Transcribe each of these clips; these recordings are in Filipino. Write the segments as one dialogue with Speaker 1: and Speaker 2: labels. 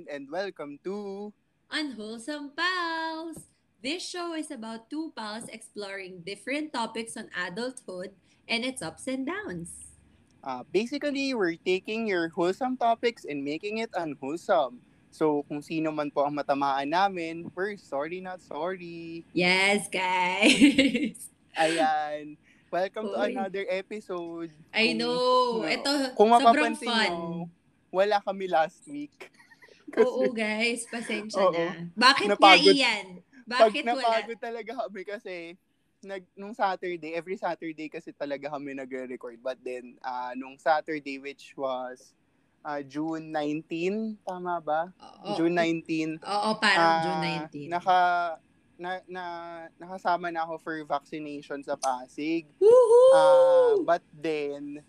Speaker 1: Ian and welcome to
Speaker 2: Unwholesome Pals. This show is about two pals exploring different topics on adulthood and its ups and downs.
Speaker 1: uh, basically we're taking your wholesome topics and making it unwholesome. So kung sino man po ang matamaan namin, we're sorry not sorry.
Speaker 2: Yes, guys.
Speaker 1: Ayan. Welcome to
Speaker 2: Uy.
Speaker 1: another episode.
Speaker 2: I
Speaker 1: Kung-
Speaker 2: know.
Speaker 1: no.
Speaker 2: Ito,
Speaker 1: Kung
Speaker 2: sobrang fun.
Speaker 1: nyo, wala kami last week. Kasi
Speaker 2: Oo, guys. Pasensya
Speaker 1: Oo.
Speaker 2: na. Bakit nga,
Speaker 1: Napagod.
Speaker 2: Ian?
Speaker 1: pag
Speaker 2: Bakit wala?
Speaker 1: napagod talaga kami kasi nag, nung Saturday, every Saturday kasi talaga kami nagre-record. But then, ah nung Saturday, which was ah, June 19, tama ba?
Speaker 2: Oo,
Speaker 1: June 19.
Speaker 2: Oo, parang
Speaker 1: ah,
Speaker 2: June 19.
Speaker 1: Naka, na, na, nakasama na ako for vaccination sa Pasig.
Speaker 2: Woohoo!
Speaker 1: Ah, but then,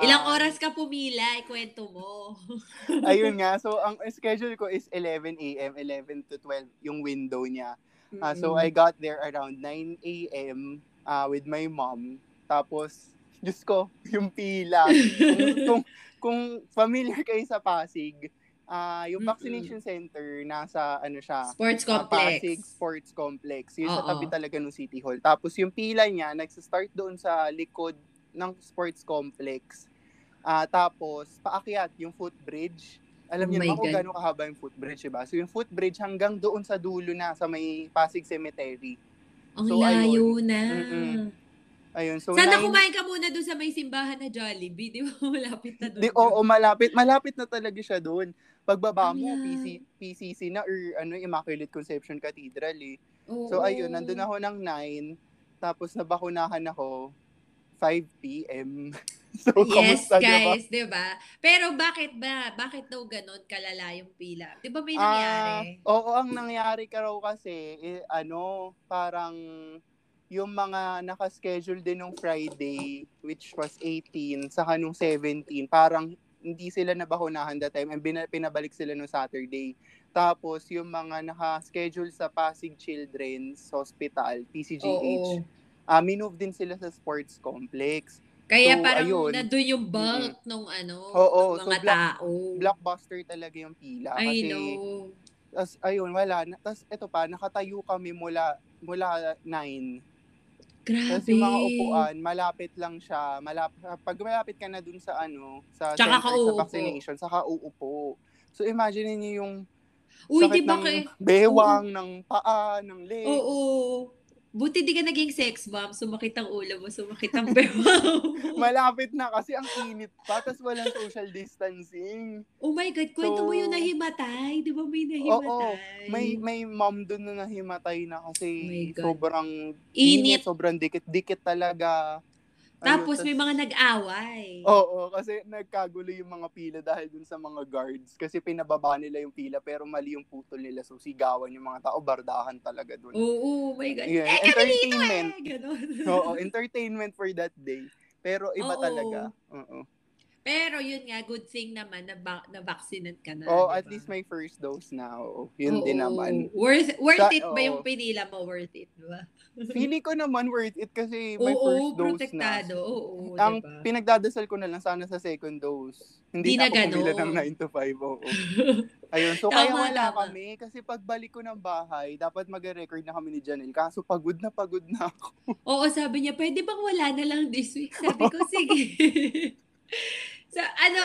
Speaker 2: Ilang
Speaker 1: ah,
Speaker 2: oras ka pumila? Ikwento mo.
Speaker 1: ayun nga. So, ang schedule ko is 11 a.m., 11 to 12 yung window niya. Ah, so, I got there around 9 a.m. ah, with my mom. Tapos, Diyos ko, yung pila. kung, kung, kung familiar kayo sa Pasig, ah yung vaccination center, nasa ano siya,
Speaker 2: Sports complex.
Speaker 1: Pasig Sports Complex. Yun sa
Speaker 2: Oo.
Speaker 1: tabi talaga ng City Hall. Tapos yung pila niya, nagsa-start doon sa likod ng sports complex. Ah, tapos, paakyat yung footbridge. Alam
Speaker 2: Oh
Speaker 1: niyo
Speaker 2: my
Speaker 1: naman kung gano'ng kahaba yung footbridge, diba? So, yung footbridge hanggang doon sa dulo na, sa may Pasig Cemetery.
Speaker 2: Ang
Speaker 1: So,
Speaker 2: layo na.
Speaker 1: Mm-mm. Ayun, so
Speaker 2: Sana
Speaker 1: nine-
Speaker 2: kumain ka muna doon sa may simbahan na Jollibee. Di ba malapit na doon?
Speaker 1: Di, oo, malapit. Malapit na talaga siya doon. Pagbaba mo,
Speaker 2: Ayan.
Speaker 1: PC, PCC na or ano, Immaculate Conception Cathedral eh.
Speaker 2: Oo.
Speaker 1: So ayun, nandun ako ng 9, tapos nabakunahan ako 5 p.m. so,
Speaker 2: Yes, guys, di ba? Pero bakit ba? Bakit daw ganon kalala yung pila? Di ba may nangyari?
Speaker 1: oo, ang nangyari ka raw kasi, eh, ano, parang yung mga nakaschedule din nung Friday, which was 18, saka nung 17, parang hindi sila nabakunahan that time and pinabalik sila nung Saturday. Tapos, yung mga naka-schedule sa Pasig Children's Hospital, PCGH,
Speaker 2: Oo.
Speaker 1: Ah minove din sila sa sports complex.
Speaker 2: Kaya
Speaker 1: so,
Speaker 2: parang
Speaker 1: ayun.
Speaker 2: nandun yung bulk nung ano,
Speaker 1: Oo,
Speaker 2: ng
Speaker 1: so
Speaker 2: mga
Speaker 1: black-
Speaker 2: tao.
Speaker 1: Blockbuster talaga yung pila.
Speaker 2: I
Speaker 1: kasi,
Speaker 2: know.
Speaker 1: Tas ayun, wala. Tas ito pa, nakatayo kami mula mula 9.
Speaker 2: Grabe.
Speaker 1: Tapos yung mga upuan, malapit lang siya. Malap pag malapit ka na dun sa ano, sa
Speaker 2: Tsaka ka
Speaker 1: center sa vaccination, saka uupo. So imagine niyo yung
Speaker 2: Uy, di ba
Speaker 1: ng
Speaker 2: kay...
Speaker 1: bewang, ng paa, ng leg.
Speaker 2: Oo. Buti di ka naging sex bomb. Sumakit ang ulo mo, sumakit ang bewang mo.
Speaker 1: Malapit na kasi ang init pa, tapos walang social distancing.
Speaker 2: Oh my God, kwento mo
Speaker 1: So-
Speaker 2: yung nahimatay. Di ba may
Speaker 1: Oo,
Speaker 2: nahimatay?
Speaker 1: may may mom doon na nahimatay na kasi
Speaker 2: Oh
Speaker 1: sobrang
Speaker 2: Init.
Speaker 1: sobrang dikit-dikit talaga.
Speaker 2: Tapos may mga nag-away.
Speaker 1: Oo, kasi nagkagulo yung mga pila dahil dun sa mga guards. Kasi pinababa nila yung pila pero mali yung putol nila. So sigawan yung mga tao, bardahan talaga dun.
Speaker 2: Oo, oh my God.
Speaker 1: Yeah,
Speaker 2: eh,
Speaker 1: entertainment.
Speaker 2: eh!
Speaker 1: Oo, entertainment for that day. Pero iba
Speaker 2: Oo.
Speaker 1: talaga. Oo.
Speaker 2: Pero yun nga, good thing naman na, ba- na vaccinate ka na.
Speaker 1: Oh,
Speaker 2: di
Speaker 1: at least may first dose na. Oo, yun
Speaker 2: Oo.
Speaker 1: din naman.
Speaker 2: Worth, worth
Speaker 1: Sa-
Speaker 2: it ba
Speaker 1: oo.
Speaker 2: yung pinila mo? Worth it, di ba?
Speaker 1: Feeling ko naman worth it kasi may
Speaker 2: Oo,
Speaker 1: first dose
Speaker 2: protektado.
Speaker 1: na.
Speaker 2: Oo,
Speaker 1: Ang
Speaker 2: diba?
Speaker 1: pinagdadasal ko na lang sana sa second dose. Hindi
Speaker 2: Di
Speaker 1: na
Speaker 2: na
Speaker 1: ako pumila ng 9 to 5. Oo. Ayun, so
Speaker 2: Tama,
Speaker 1: kaya wala
Speaker 2: tama.
Speaker 1: kami kasi pagbalik ko ng bahay, dapat mag-record na kami ni Janelle. Kaso pagod na pagod na ako.
Speaker 2: Oo, sabi niya, pwede bang wala na lang this week? Sabi ko, sige. so, ano,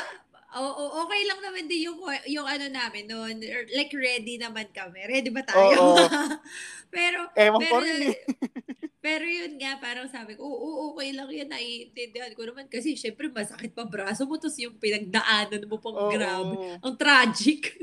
Speaker 2: oo, okay lang naman din yung, yung ano namin noon. Like, ready naman kami. Ready ba tayo?
Speaker 1: Oo.
Speaker 2: pero,
Speaker 1: Ewan ko
Speaker 2: pero,
Speaker 1: rin eh.
Speaker 2: pero yun nga, parang sabi ko, oo, okay lang yan. Naiintindihan ko naman. Kasi, syempre, masakit pa braso mo. Tapos yung pinagdaanan mo pang
Speaker 1: Oo,
Speaker 2: grabe. Ang tragic.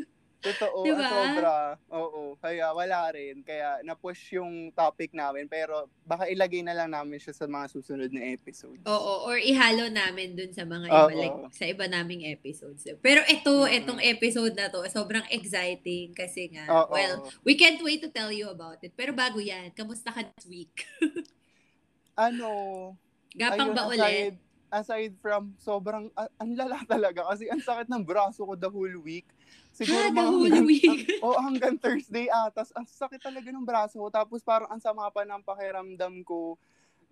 Speaker 1: Totoo,
Speaker 2: Diba?
Speaker 1: sobra. Oo, kaya wala rin. Kaya na-push yung topic namin. Pero baka ilagay na lang namin siya sa mga susunod na episodes.
Speaker 2: Oo, or ihalo namin dun sa mga iba, like, sa iba naming episodes. Pero ito,
Speaker 1: Mm.
Speaker 2: itong episode na to, sobrang exciting kasi nga,
Speaker 1: Oo.
Speaker 2: well, we can't wait to tell you about it. Pero bago yan, kamusta ka this week?
Speaker 1: Ano,
Speaker 2: Gapang
Speaker 1: ayun,
Speaker 2: ba
Speaker 1: aside,
Speaker 2: ulit?
Speaker 1: aside from sobrang, a- ang lala talaga kasi ang sakit ng braso ko the whole week. Siguro
Speaker 2: Ha, the whole
Speaker 1: hanggang-
Speaker 2: week?
Speaker 1: Oo, hanggang Thursday atas. Ang sakit talaga ng braso ko. Tapos parang ang sama pa ng pakiramdam ko.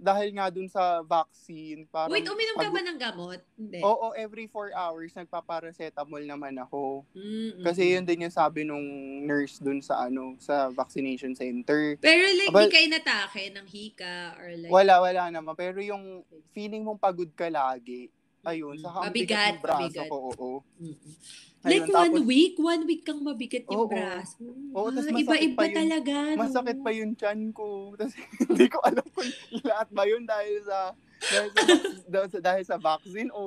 Speaker 1: dahil nga dun sa vaccine, parang...
Speaker 2: Wait, uminom ka
Speaker 1: pag-
Speaker 2: ba ng gamot? Hindi.
Speaker 1: Oo, every four hours, nagpaparacetamol naman ako.
Speaker 2: Mm-mm.
Speaker 1: Kasi yun din yung sabi nung nurse dun sa ano, sa vaccination center.
Speaker 2: Pero like,
Speaker 1: Aba-
Speaker 2: di kayo natake ng hika or like...
Speaker 1: Wala, wala naman. Pero yung feeling mong pagod ka lagi, ayun, sa ang
Speaker 2: Mabigat,
Speaker 1: bigat ng braso
Speaker 2: mabigat.
Speaker 1: ko, oo.
Speaker 2: Mm-mm.
Speaker 1: Ayun,
Speaker 2: Like one
Speaker 1: tapos-
Speaker 2: week, one week kang mabigat yung
Speaker 1: Oo.
Speaker 2: braso.
Speaker 1: Oo,
Speaker 2: Ah,
Speaker 1: masakit
Speaker 2: iba-iba
Speaker 1: pa yun.
Speaker 2: talaga. no?
Speaker 1: Masakit pa yung chan ko. Tapos hindi ko alam kung lahat ba yun dahil sa dahil sa, dahil sa, dahil sa vaccine o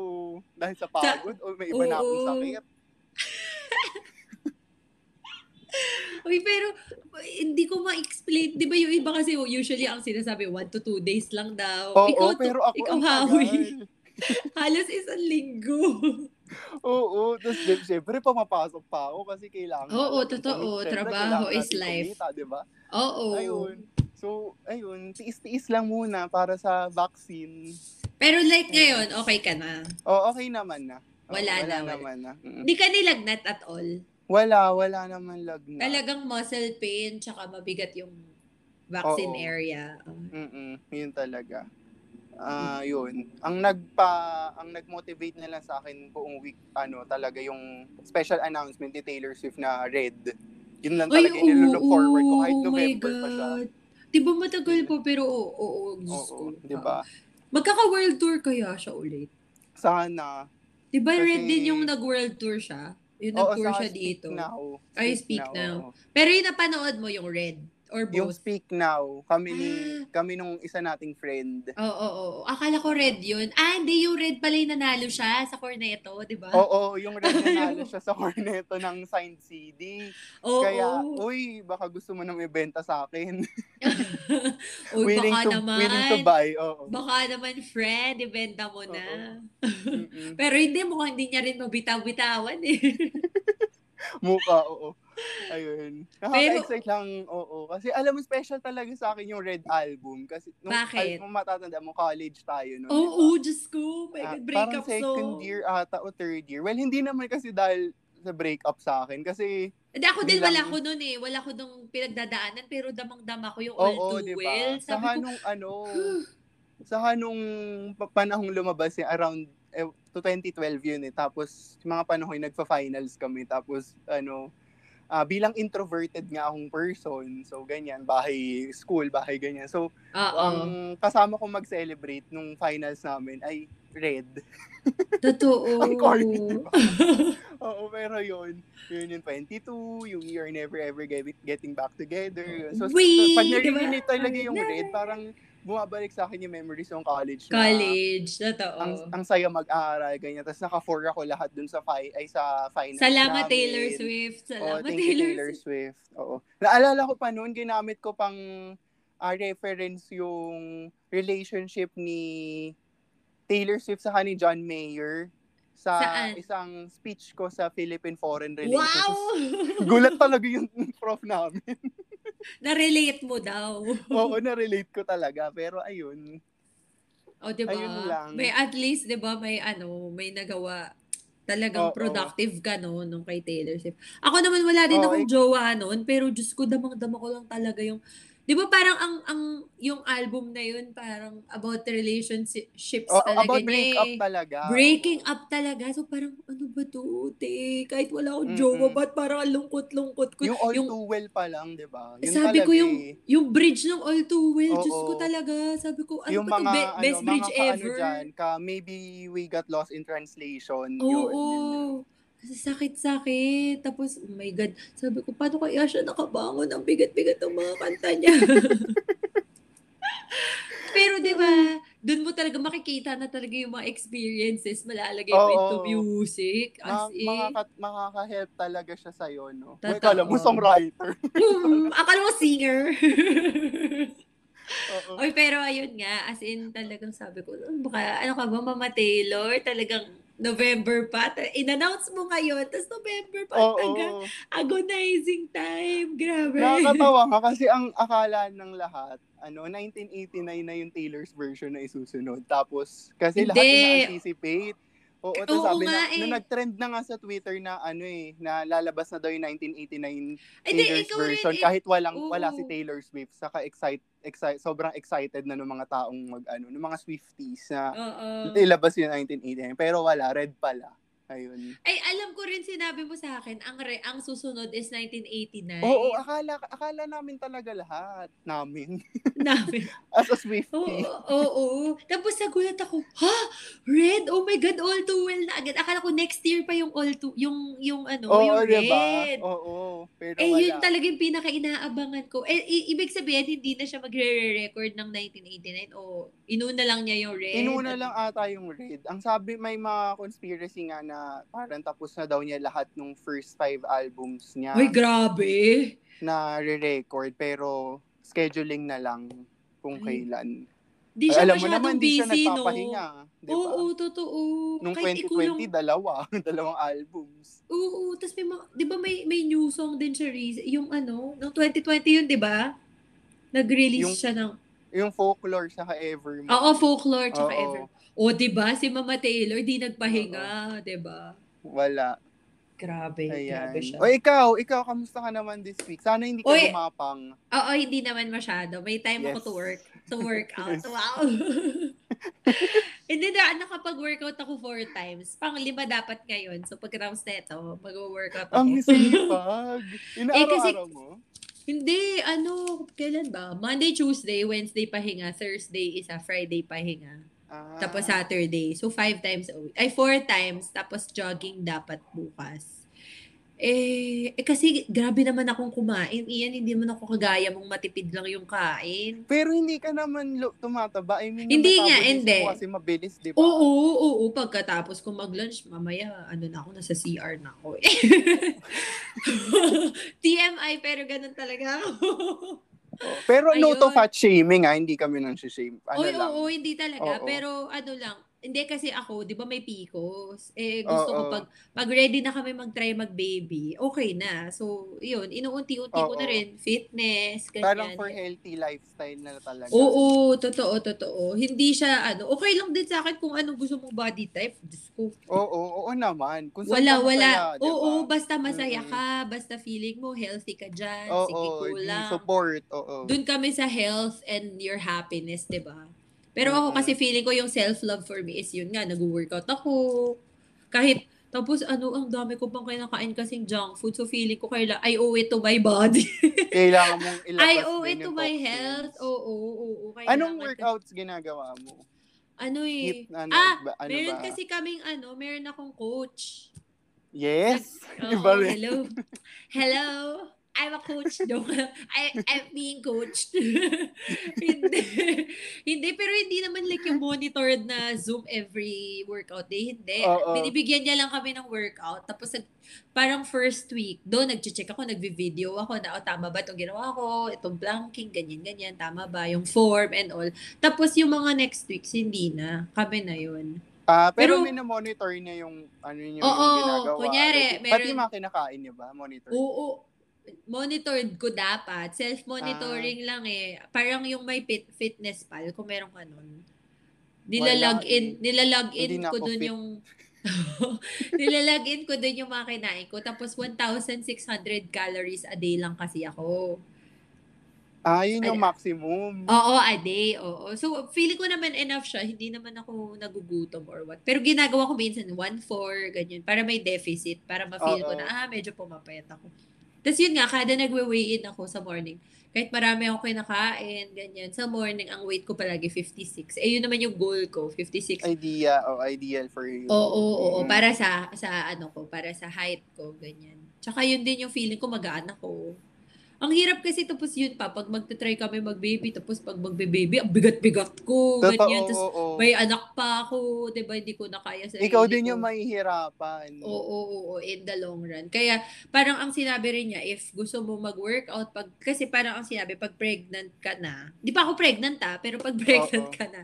Speaker 1: dahil sa pagod o may iba na akong
Speaker 2: Oo.
Speaker 1: sakit.
Speaker 2: Uy, pero hindi ko ma-explain. Di ba yung iba kasi usually ang sinasabi, one to two days lang daw.
Speaker 1: Oo,
Speaker 2: ikaw,
Speaker 1: pero ako
Speaker 2: ikaw hawi. Halos isang linggo.
Speaker 1: Oo, tapos di- syempre pumapasok pa ako kasi kailangan.
Speaker 2: Oo, totoo.
Speaker 1: Syempre,
Speaker 2: Trabaho is life.
Speaker 1: kumita, di ba?
Speaker 2: Oo.
Speaker 1: Ayun. So, ayun, tiis-tiis lang muna para sa vaccine.
Speaker 2: Pero like ngayon, okay ka na.
Speaker 1: Oh, okay naman na. Oo,
Speaker 2: Wala na,
Speaker 1: wala
Speaker 2: wala.
Speaker 1: naman na.
Speaker 2: Hindi ka nilagnat at all.
Speaker 1: Wala, wala naman lagnat.
Speaker 2: Talagang muscle pain, tsaka mabigat yung vaccine
Speaker 1: Oo.
Speaker 2: area.
Speaker 1: Mm yun talaga. Ah, yun. Ang nagpa ang nag-motivate na lang sa akin buong week ano talaga yung special announcement ni Taylor Swift na Red. Yun lang
Speaker 2: Ay,
Speaker 1: talaga yung nilook forward ko kahit
Speaker 2: oh
Speaker 1: November pa siya.
Speaker 2: Di ba matagal pa pero oo, oo, Diyos
Speaker 1: Oo,
Speaker 2: ko.
Speaker 1: 'di ba?
Speaker 2: Magkaka-world tour kaya siya ulit.
Speaker 1: Sana.
Speaker 2: Di ba
Speaker 1: Kasi-
Speaker 2: red din yung nag-world tour siya? Yung nag-tour siya
Speaker 1: Speak
Speaker 2: dito.
Speaker 1: Now.
Speaker 2: Ay, Speak Now.
Speaker 1: oo.
Speaker 2: Pero yung napanood mo yung red? Or
Speaker 1: Yung
Speaker 2: both?
Speaker 1: Speak Now, kami ni
Speaker 2: Ah.
Speaker 1: kami nung isa nating friend.
Speaker 2: Oo, oo, oo. Akala ko red yun. Ah, hindi. Yung red pala yung nanalo siya sa Corneto, di ba?
Speaker 1: Oo, yung red na nalo siya sa corneto ng signed CD.
Speaker 2: Oo.
Speaker 1: Kaya, uy, baka gusto mo nang ibenta sa akin.
Speaker 2: Uy,
Speaker 1: willing
Speaker 2: baka
Speaker 1: to
Speaker 2: naman.
Speaker 1: willing to buy. Oo.
Speaker 2: Baka naman, friend, ibenta mo na. Pero hindi, mukhang hindi niya rin mabitaw-bitawan eh.
Speaker 1: Muka, oo. Ayun. Nakaka-excite lang, oo. Kasi alam mo, special talaga sa akin yung Red Album. Kasi nung,
Speaker 2: Bakit?
Speaker 1: Al- kung matatanda mo, college tayo. No,
Speaker 2: Oo, Diyos ko. My
Speaker 1: Ah,
Speaker 2: God,
Speaker 1: parang second
Speaker 2: song.
Speaker 1: year ata o third year. Well, hindi naman kasi dahil sa breakup sa akin. Kasi,
Speaker 2: Hindi, ako din, wala ko nun eh. Wala ko nung pinagdadaanan, pero damang-dama ko yung all
Speaker 1: oo,
Speaker 2: too
Speaker 1: di ba?
Speaker 2: well.
Speaker 1: Sa
Speaker 2: Sabi ko,
Speaker 1: nung ano, sa nung pa- panahong lumabas eh, around eh, to 2012 yun eh. Tapos, mga panahon nagpa-finals kami. Tapos, ano, ah, bilang introverted nga akong person, so ganyan, bahay, school, bahay, ganyan. So,
Speaker 2: oo.
Speaker 1: ang kasama ko mag-celebrate nung finals namin ay red.
Speaker 2: Totoo.
Speaker 1: Ang corny, di ba? Oo, pero yun, yun yung 22, yung You're Never Ever Get- Getting Back Together. Yun. So,
Speaker 2: Wee,
Speaker 1: pag
Speaker 2: di ba?
Speaker 1: narinig talaga yung red, parang bumabalik sa akin yung memories ng college. na
Speaker 2: College, totoo.
Speaker 1: Ang, ang saya mag-aaral, ganyan. Tapos naka-four ako lahat dun sa, fi- ay, sa finals
Speaker 2: Salamat
Speaker 1: namin.
Speaker 2: Taylor Swift.
Speaker 1: Oo,
Speaker 2: Salamat
Speaker 1: thank you,
Speaker 2: Taylor,
Speaker 1: Taylor
Speaker 2: Swift.
Speaker 1: Swift. Oo. Naalala ko pa noon, ginamit ko pang ah, reference yung relationship ni Taylor Swift sa ni John Mayer sa
Speaker 2: Saan?
Speaker 1: isang speech ko sa Philippine Foreign Relations.
Speaker 2: Wow!
Speaker 1: Gulat talaga yung prof namin.
Speaker 2: Na-relate mo daw.
Speaker 1: Oo, na-relate ko talaga. Pero ayun.
Speaker 2: O, di ba?
Speaker 1: Ayun lang.
Speaker 2: May at least, di ba, may ano, may nagawa. Talagang
Speaker 1: Oo.
Speaker 2: productive ka no, nung kay Taylor Swift. Ako naman wala din
Speaker 1: Oo,
Speaker 2: akong
Speaker 1: ik-
Speaker 2: jowa noon, pero Diyos ko, damang-dama ko lang talaga yung, di ba parang ang, ang, yung album na yun, parang about relationships
Speaker 1: O,
Speaker 2: talaga
Speaker 1: about breakup
Speaker 2: eh.
Speaker 1: talaga.
Speaker 2: Breaking up talaga. So parang, ano ba to, te? Kahit wala akong
Speaker 1: Mm-mm.
Speaker 2: jowa, ba't parang ang lungkot-lungkot ko?
Speaker 1: Yung all too well pa lang, di ba? Yun
Speaker 2: sabi ko
Speaker 1: talaga
Speaker 2: yung,
Speaker 1: eh.
Speaker 2: yung bridge ng All Too Well, Diyos ko talaga. Sabi ko, ano
Speaker 1: yung
Speaker 2: ba to?
Speaker 1: mga,
Speaker 2: Be- best
Speaker 1: ano,
Speaker 2: bridge
Speaker 1: mga ka, ano
Speaker 2: ever.
Speaker 1: dyan, ka, maybe we got lost in translation.
Speaker 2: Oo.
Speaker 1: yun, yun, yun.
Speaker 2: Kasi sakit-sakit. Tapos, oh my God. Sabi ko, paano kaya siya nakabangon? Ang bigat-bigat ng mga kanta niya. Pero di ba, doon mo talaga makikita na talaga yung mga experiences malalagay mo
Speaker 1: Oo.
Speaker 2: into music.
Speaker 1: Ma-
Speaker 2: As in.
Speaker 1: makaka- makaka-help talaga siya sa'yo, no?
Speaker 2: Totoo.
Speaker 1: Uy, kala mo songwriter.
Speaker 2: Hmm, akala mo singer. Oy, pero ayun nga, as in talagang sabi ko, "Hmm, baka ano ka ba, Mama Taylor, talagang November pa. In-announce mo ngayon, tapos November pa.
Speaker 1: Oo.
Speaker 2: Hanggang agonizing time. Grabe.
Speaker 1: Nakakatawa nga kasi ang akala ng lahat, ano, 1989 na yung Taylor's version na isusunod. Tapos, kasi lahat
Speaker 2: Hindi.
Speaker 1: ina-anticipate. Oo,
Speaker 2: Oo
Speaker 1: tapos sabi
Speaker 2: nga
Speaker 1: na,
Speaker 2: eh.
Speaker 1: nung nag-trend na nga sa Twitter na ano eh, na lalabas na daw yung 1989
Speaker 2: Ay,
Speaker 1: Taylor's version
Speaker 2: rin. eh.
Speaker 1: kahit walang
Speaker 2: Oo.
Speaker 1: wala si Taylor Swift saka excite, excite sobrang excited na ng mga taong mag ano ng mga Swifties na
Speaker 2: Oo.
Speaker 1: ilabas yung 1989 pero wala red pala ayun
Speaker 2: Ay, alam ko rin sinabi mo sa akin, ang re, ang susunod is 1989.
Speaker 1: oo akala akala namin talaga lahat namin
Speaker 2: Namin.
Speaker 1: as a
Speaker 2: Oo,
Speaker 1: Swiftie
Speaker 2: oo, oo. Tapos nagulat ako, ha? Red? Oh my God, all too well na agad. Akala ko next year pa yung all too, yung, yung ano,
Speaker 1: oo
Speaker 2: yung
Speaker 1: diba
Speaker 2: red.
Speaker 1: oo pero
Speaker 2: Eh,
Speaker 1: wala
Speaker 2: yun talaga yung pinaka-inaabangan ko. Eh, i- ibig sabihin, hindi na siya magre-record ng 1989 o inuna lang niya yung red.
Speaker 1: Inuna lang ata yung Red. Ang sabi, may mga conspiracy nga na parang tapos na daw niya lahat ng first five albums niya
Speaker 2: Ay, grabe.
Speaker 1: na re-record pero scheduling na lang kung
Speaker 2: Ay,
Speaker 1: kailan.
Speaker 2: Di
Speaker 1: Ay,
Speaker 2: siya
Speaker 1: alam mo naman, di siya
Speaker 2: busy, no?
Speaker 1: nagpapahinga. Di ba?
Speaker 2: Oo, totoo.
Speaker 1: Nung
Speaker 2: Kahit
Speaker 1: 2020,
Speaker 2: ikulong,
Speaker 1: dalawa. Dalawang albums.
Speaker 2: Oo, tapos may mga, 'di ba may may new song din siya Riz- yung ano, noong 2020 yun, 'di ba? Nag-release
Speaker 1: Yung-
Speaker 2: siya ng
Speaker 1: Yung folklore sa Evermore.
Speaker 2: Oo, folklore tsaka
Speaker 1: Oo.
Speaker 2: O, 'di ba? Si Mama Taylor di nagpahinga, 'di ba?
Speaker 1: Wala.
Speaker 2: Grabe, grabe
Speaker 1: Ayan.
Speaker 2: siya.
Speaker 1: O ikaw, ikaw, kamusta ka naman this week? Sana hindi ka
Speaker 2: Uy.
Speaker 1: gumapang.
Speaker 2: Oo, hindi naman masyado. May time ako
Speaker 1: Yes.
Speaker 2: to work. To work out.
Speaker 1: Yes.
Speaker 2: Wow. Hindi na, nakapag-workout ako four times. Pang lima dapat ngayon. So, pagkatapos na ito, mag-workout ako.
Speaker 1: Ang sipag. Inaaraw-araw mo?
Speaker 2: Hindi, ano, kailan ba? Monday, Tuesday, Wednesday pahinga, Thursday isa, Friday pahinga.
Speaker 1: Ah.
Speaker 2: Tapos Saturday. So, five times a week. Ay, four times. Tapos jogging dapat bukas. Eh, eh, kasi grabe naman akong kumain. Iyan, hindi man ako kagaya mong matipid lang yung kain.
Speaker 1: Pero hindi ka naman lo- tumataba. I mean,
Speaker 2: Hindi nga, hindi.
Speaker 1: mo kasi mabilis, di ba?
Speaker 2: Oo, oo, oo. Pagkatapos ko mag-lunch, mamaya, ano na ako, nasa CR na ako. eh. TMI, pero ganun talaga ako.
Speaker 1: Pero no to
Speaker 2: Ayun.
Speaker 1: fat shaming ah, hindi kami nang shame. Ano
Speaker 2: Oy,
Speaker 1: lang.
Speaker 2: oo, hindi talaga.
Speaker 1: Oo.
Speaker 2: Pero ano lang, hindi kasi ako, di ba may PCOS? Eh, gusto ko
Speaker 1: Oo.
Speaker 2: pag, pag ready na kami mag-try mag-baby, okay na. So, yun, inuunti-unti ko na
Speaker 1: Oo.
Speaker 2: rin. Fitness, ganyan.
Speaker 1: Parang for healthy lifestyle na talaga.
Speaker 2: Oo, totoo, totoo. Hindi siya, ano, okay lang din sa akin kung anong gusto mong body type. Diyos ko.
Speaker 1: Oo, oo, naman. Kung
Speaker 2: Wala, wala.
Speaker 1: masaya, di ba?
Speaker 2: Oo, basta masaya ka, basta feeling mo healthy ka dyan,
Speaker 1: Oo,
Speaker 2: sige ko
Speaker 1: di
Speaker 2: lang.
Speaker 1: support. Oo.
Speaker 2: Doon kami sa health and your happiness, 'di ba? Pero ako kasi feeling ko yung self-love for me is yun nga, nag-workout ako. Kahit tapos ano, ang dami ko pang kinakain kasing junk food. So feeling ko kaila I owe it to my body.
Speaker 1: Kailangan mong ilabas
Speaker 2: I owe it to my health. Oo, oo, oo.
Speaker 1: Anong
Speaker 2: ko-
Speaker 1: workouts ginagawa mo?
Speaker 2: Ano eh.
Speaker 1: Hit, ano,
Speaker 2: ah,
Speaker 1: ba, ano
Speaker 2: meron
Speaker 1: ba?
Speaker 2: kasi kaming ano, meron akong coach.
Speaker 1: Yes.
Speaker 2: Oo,
Speaker 1: Iba rin.
Speaker 2: hello. Hello. I'm a coach. No. I, I'm being coached. hindi. Hindi, pero hindi naman like yung monitored na Zoom every workout day. Hindi.
Speaker 1: Oo.
Speaker 2: Binibigyan niya lang kami ng workout. Tapos parang first week, doon nagche-check ako, nagvi-video ako na, oh, tama ba itong ginawa ko? Itong planking, ganyan-ganyan. Tama ba? Yung form and all. Tapos yung mga next weeks, hindi na. Kami na yun.
Speaker 1: Ah, pero,
Speaker 2: Pero-
Speaker 1: may na-monitor niya yung ano yung
Speaker 2: Oo,
Speaker 1: ginagawa.
Speaker 2: kunyari,
Speaker 1: Like, Pati
Speaker 2: meron-
Speaker 1: yung mga kinakain niya ba? Monitor.
Speaker 2: Oo. Monitored ko dapat. Self-monitoring lang eh. Parang yung may fit, fitness pal, kung meron ka nun. Nilalag
Speaker 1: Wala
Speaker 2: in,
Speaker 1: Hindi
Speaker 2: in ko dun
Speaker 1: fit.
Speaker 2: yung nilalag in ko dun yung mga kinain ko. Tapos 1,600 calories a day lang kasi ako.
Speaker 1: Ah, yun yung
Speaker 2: Ay-
Speaker 1: maximum.
Speaker 2: Oo, a day. Oo. So, feeling ko naman enough siya. Hindi naman ako nagugutom or what. Pero ginagawa ko minsan 1-4, ganyan. Para may deficit. Para ma-feel ko
Speaker 1: Oo.
Speaker 2: na, ah, medyo pumapayat ako. Tapos yun nga, kada nagwe-weigh in ako sa morning, kahit marami ako kinakain, ganyan. Sa morning, ang weight ko palagi 56. Eh, yun naman yung goal ko, 56.
Speaker 1: Idea o ideal for you.
Speaker 2: Oo, oo, oo.
Speaker 1: Mm.
Speaker 2: Para sa, sa ano ko, para sa height ko, ganyan. Tsaka yun din yung feeling ko magaan ako. Ang hirap kasi tapos yun pa, pag magta-try kami mag-baby, tapos pag magbe-baby, ang bigat-bigat ko,
Speaker 1: Totoo,
Speaker 2: ganyan. Tapos
Speaker 1: oo.
Speaker 2: may anak pa ako, di ba, hindi ko na kaya sa
Speaker 1: Ikaw din yung mahihirapan.
Speaker 2: Oo, oo, oo, in the long run. Kaya parang ang sinabi rin niya, if gusto mo mag-workout, pag, kasi parang ang sinabi, pag pregnant ka na, di pa ako pregnant ha, pero pag pregnant
Speaker 1: Oo.
Speaker 2: ka na,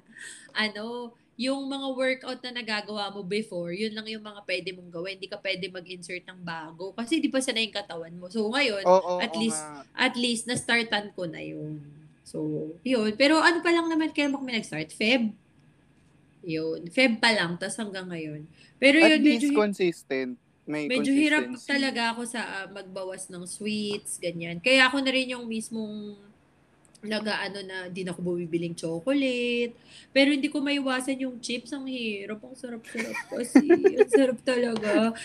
Speaker 2: ano, yung mga workout na nagagawa mo before, yun lang yung mga pwede mong gawin. Hindi ka pwede mag-insert ng bago. Kasi di pa sanay yung katawan mo. So ngayon,
Speaker 1: Oo,
Speaker 2: at
Speaker 1: oo
Speaker 2: least-
Speaker 1: nga.
Speaker 2: at least na-startan ko na yun. So, yun. Pero ano pa lang naman kaya mo kami nag-start? Feb? Yun. Feb pa lang, tas hanggang ngayon. Pero
Speaker 1: At
Speaker 2: yun, medyo,
Speaker 1: least consistent. May
Speaker 2: medyo hirap talaga ako sa ah, magbawas ng sweets, ganyan. Kaya ako na rin yung mismong nag-ano na di na ako bumibiling chocolate. Pero hindi ko maiwasan yung chips. Ang hirap. Ang sarap-sarap kasi. ang sarap talaga.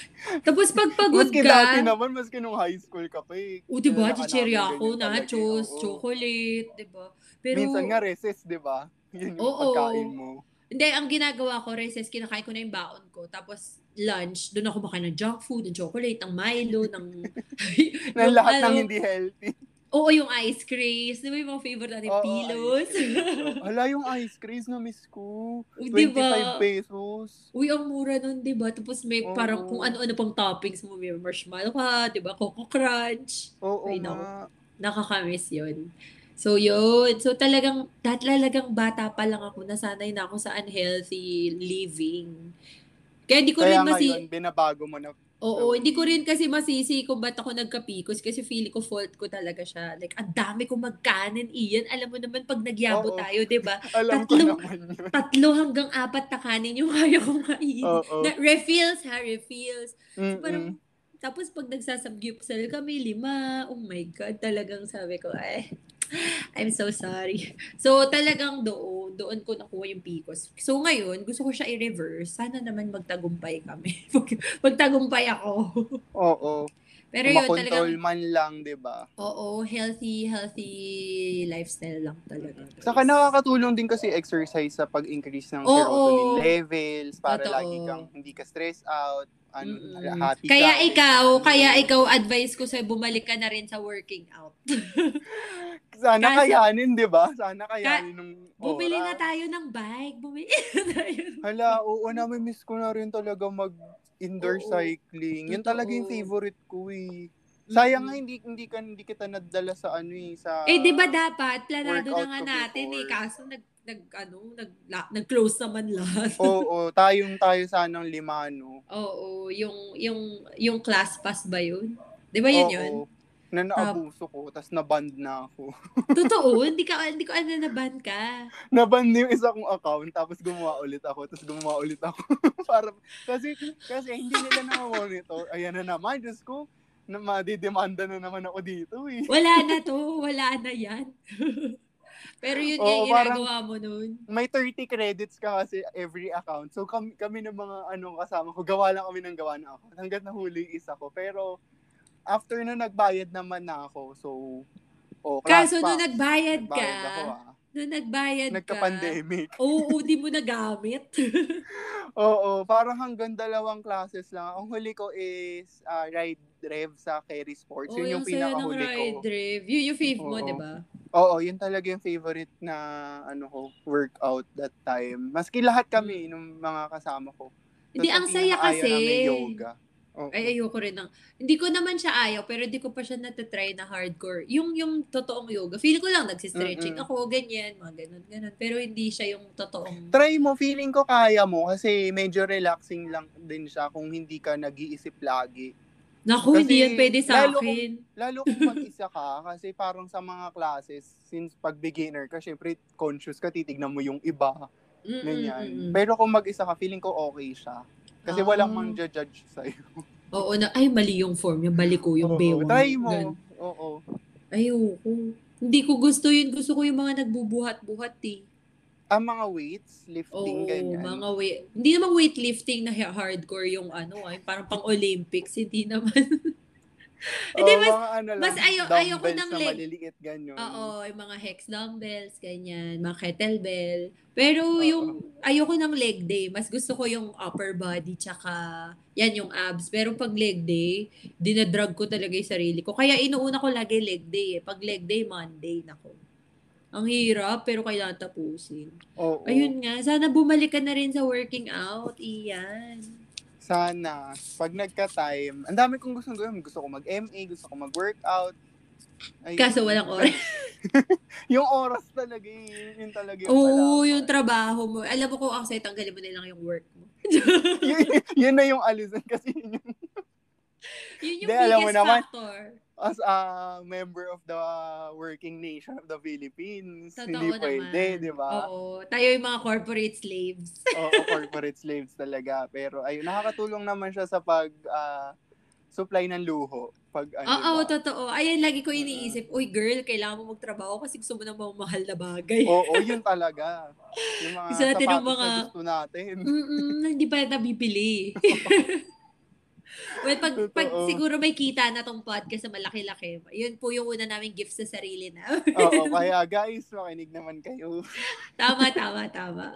Speaker 2: Tapos pag pagod
Speaker 1: Maski dati
Speaker 2: ka,
Speaker 1: naman, maski nung high school ka pa eh.
Speaker 2: o diba,
Speaker 1: Kailangan
Speaker 2: chichirya ako,
Speaker 1: eh,
Speaker 2: nachos,
Speaker 1: oo.
Speaker 2: chocolate, diba? Pero,
Speaker 1: Minsan nga recess, di ba? Yun yung
Speaker 2: Oo.
Speaker 1: pagkain mo.
Speaker 2: Hindi, ang ginagawa ko, recess, kinakain ko na yung baon ko. Tapos, lunch, doon ako makain ng junk food, ng chocolate, ng Milo, ng... Yung
Speaker 1: lahat ng
Speaker 2: ano,
Speaker 1: hindi healthy.
Speaker 2: Oo, yung ice creams. Di ba yung mga favorite natin?
Speaker 1: Oo,
Speaker 2: Pillows.
Speaker 1: Hala, yung ice creams na miss ko.
Speaker 2: Uy,
Speaker 1: 25
Speaker 2: diba?
Speaker 1: pesos.
Speaker 2: Uy, ang mura nun, di ba? Tapos may
Speaker 1: Oo.
Speaker 2: parang kung ano-ano pang toppings mo. May marshmallow ka, di ba? Coco Crunch.
Speaker 1: Oo
Speaker 2: Ay,
Speaker 1: nga.
Speaker 2: Nakakamiss yun. So, yun. So, talagang, talagang bata pa lang ako. Nasanay na ako sa unhealthy living. Kaya di ko
Speaker 1: Kaya
Speaker 2: rin masi...
Speaker 1: ngayon, binabago mo na.
Speaker 2: Oo,
Speaker 1: So,
Speaker 2: hindi ko rin kasi masisi kung ba't ako nagkapikos kasi feeling ko fault ko talaga siya. Like, ang dami kong magkanin, iyan. Alam mo naman, pag nagyabo
Speaker 1: Oo.
Speaker 2: tayo, di ba? Tatlo-. Tatlo hanggang apat na kanin yung kaya kong kainin.
Speaker 1: Oo.
Speaker 2: Na, refills ha, refills. So,
Speaker 1: Mm-mm.
Speaker 2: parang, tapos pag nagsasamgyupsal kami, lima, oh my God, talagang sabi ko, ay, I'm so sorry. So, talagang doon, doon ko nakuha yung PCOS. So, ngayon, gusto ko siya i-reverse. Sana naman magtagumpay kami. magtagumpay ako.
Speaker 1: Oo.
Speaker 2: Pero yun, talagang,
Speaker 1: man lang, di ba?
Speaker 2: oo, healthy, healthy lifestyle lang talaga. guys.
Speaker 1: Saka nakakatulong din kasi exercise sa pag-increase ng
Speaker 2: Oo.
Speaker 1: serotonin levels para
Speaker 2: Totoo.
Speaker 1: lagi kang hindi ka stress out, ano,
Speaker 2: Mm-mm.
Speaker 1: happy
Speaker 2: Kaya
Speaker 1: ka.
Speaker 2: ikaw, kaya ikaw advice ko sa bumalik ka na rin sa working out.
Speaker 1: Sana
Speaker 2: Kasi-
Speaker 1: kayanin, di ba? Sana kayanin nung
Speaker 2: Bumili na
Speaker 1: oras.
Speaker 2: tayo ng bike. Bumili na tayo.
Speaker 1: Hala, oo na, miss ko na rin talaga mag-indoor
Speaker 2: Oo.
Speaker 1: cycling. Yun talaga yung
Speaker 2: Totoo.
Speaker 1: favorite ko eh. Sayang
Speaker 2: Mm-mm.
Speaker 1: nga hindi hindi ka hindi kita nadala sa ano eh sa
Speaker 2: Eh, di ba dapat? Planado na
Speaker 1: workout
Speaker 2: nga
Speaker 1: ko
Speaker 2: natin eh.
Speaker 1: before.
Speaker 2: Kaso nag, nag, ano, nag, la- nag-close naman lahat.
Speaker 1: Oo, tayong tayo sanang lima no.
Speaker 2: Oo, yung, yung, yung class pass ba yun? Di ba yun
Speaker 1: Oo,
Speaker 2: yun?
Speaker 1: Na naabuso ko, tas naband na ako.
Speaker 2: Totoo, hindi ka, hindi ko ano naban ka.
Speaker 1: Naband yung isa kong account, tapos gumawa ulit ako, tapos gumawa ulit ako. Para, kasi, kasi hindi nila na-monitor. Ayan na naman, Diyos ko, na madidemanda na naman ako dito eh.
Speaker 2: Wala na to, wala na yan. Pero yun
Speaker 1: Oo,
Speaker 2: yung ginagawa mo nun.
Speaker 1: May 30 credits ka kasi every account. So kami, kami ng mga ano kasama ko, gawa lang kami ng gawa na ako. Hanggat nahuli yung isa ko. Pero after na nagbayad naman na ako, so oh, class
Speaker 2: Kaso
Speaker 1: pa.
Speaker 2: nung nagbayad ka,
Speaker 1: Nagbayad ako ah.
Speaker 2: nung nagbayad ka,
Speaker 1: Nagka-pandemic.
Speaker 2: oo, di mo nagamit.
Speaker 1: Oo, parang hanggang dalawang classes lang. Ang huli ko is ah, ride rev sa Kerry Sports.
Speaker 2: Oo,
Speaker 1: Yun yung
Speaker 2: saya ng
Speaker 1: pinakahuli ko.
Speaker 2: ride drive. Yun yung fave mo,
Speaker 1: Oo.
Speaker 2: di ba?
Speaker 1: Oo, yun talaga yung favorite na ano ko, workout that time. Maski lahat kami nung mga kasama ko.
Speaker 2: Hindi, ang saya kasi.
Speaker 1: yoga. Oo.
Speaker 2: Ay, ayoko rin ng... Hindi ko naman siya ayaw, pero di ko pa siya natatry na hardcore. Yung, yung totoong yoga. Feel ko lang, nagsistretching
Speaker 1: Mm-mm.
Speaker 2: ako, ganyan, mga ganun, ganun. Pero hindi siya yung totoong...
Speaker 1: Try mo, feeling ko kaya mo kasi medyo relaxing lang din siya kung hindi ka nag-iisip lagi.
Speaker 2: Naku, hindi
Speaker 1: Kasi
Speaker 2: yan pwede sa
Speaker 1: lalo
Speaker 2: akin.
Speaker 1: Lalo kung mag-isa ka kasi parang sa mga classes, since pag beginner ka, syempre conscious ka, titignan mo yung iba,
Speaker 2: Mm,
Speaker 1: ganyan. Pero kung mag-isa ka, feeling ko okay siya. Kasi
Speaker 2: Ah.
Speaker 1: walang mang judge sa'yo.
Speaker 2: Oo, na, ay, mali yung form, yung baliko, yung
Speaker 1: Oo,
Speaker 2: bewang.
Speaker 1: Try mo.
Speaker 2: Ganun.
Speaker 1: Oo.
Speaker 2: Ayoko. Hindi ko gusto yun. Gusto ko yung mga nagbubuhat-buhat eh.
Speaker 1: Ang mga weights, lifting,
Speaker 2: Oo,
Speaker 1: ganyan.
Speaker 2: mga weight. Hindi naman weightlifting na hardcore yung ano, ay parang pang Olympics, hindi naman. Hindi,
Speaker 1: Oo,
Speaker 2: mas-
Speaker 1: ano lang,
Speaker 2: mas ayo- ayoko ng
Speaker 1: na
Speaker 2: leg.
Speaker 1: maliliit, ganyan.
Speaker 2: Oo, yung mga hex dumbbells, ganyan, mga kettlebell. Pero
Speaker 1: Oo.
Speaker 2: yung, ayoko ng leg day. Mas gusto ko yung upper body, tsaka, yan yung abs. Pero pag leg day, dinadrag ko talaga yung sarili ko. Kaya inuuna ko lagi leg day eh. Pag leg day, Monday, nako. Ang hirap, pero kailangan tapusin.
Speaker 1: Oo.
Speaker 2: Ayun nga, sana bumalik ka na rin sa working out, Iyan.
Speaker 1: Sana. Pag nagka-time, ang dami kong gustong gawin. Gusto ko mag-MA, gusto ko mag-workout. Ayun.
Speaker 2: Kaso walang oras.
Speaker 1: yung oras talaga, eh, yun, yun talaga yung
Speaker 2: Oo,
Speaker 1: kalaban.
Speaker 2: yung trabaho mo. Alam mo kung ang say, tanggalin mo na lang yung work mo.
Speaker 1: yun, yun na yung alisan kasi yun yung,
Speaker 2: Yun yung
Speaker 1: alam mo
Speaker 2: biggest
Speaker 1: naman.
Speaker 2: factor.
Speaker 1: As a member of the working nation of the Philippines.
Speaker 2: Totoo
Speaker 1: hindi pwede, di ba?
Speaker 2: Oo. Tayo yung mga corporate slaves.
Speaker 1: Oo, corporate slaves talaga. Pero ayun, nakakatulong naman siya sa pag ah, supply ng luho. Pag ano,
Speaker 2: Oo,
Speaker 1: ba?
Speaker 2: totoo. Ayan, lagi ko iniisip, uy girl, kailangan mo magtrabaho kasi gusto mo ng mga mahal na bagay.
Speaker 1: Oo, yun talaga. Yung mga
Speaker 2: natin
Speaker 1: sapatos
Speaker 2: mga-
Speaker 1: na gusto natin.
Speaker 2: Mm-mm, hindi pa nabibili. well, pag, pag
Speaker 1: Totoo.
Speaker 2: siguro may kita na tong podcast na malaki-laki, yun po yung una naming gift sa sarili na.
Speaker 1: Oo, kaya guys, makinig naman kayo.
Speaker 2: tama, tama, tama.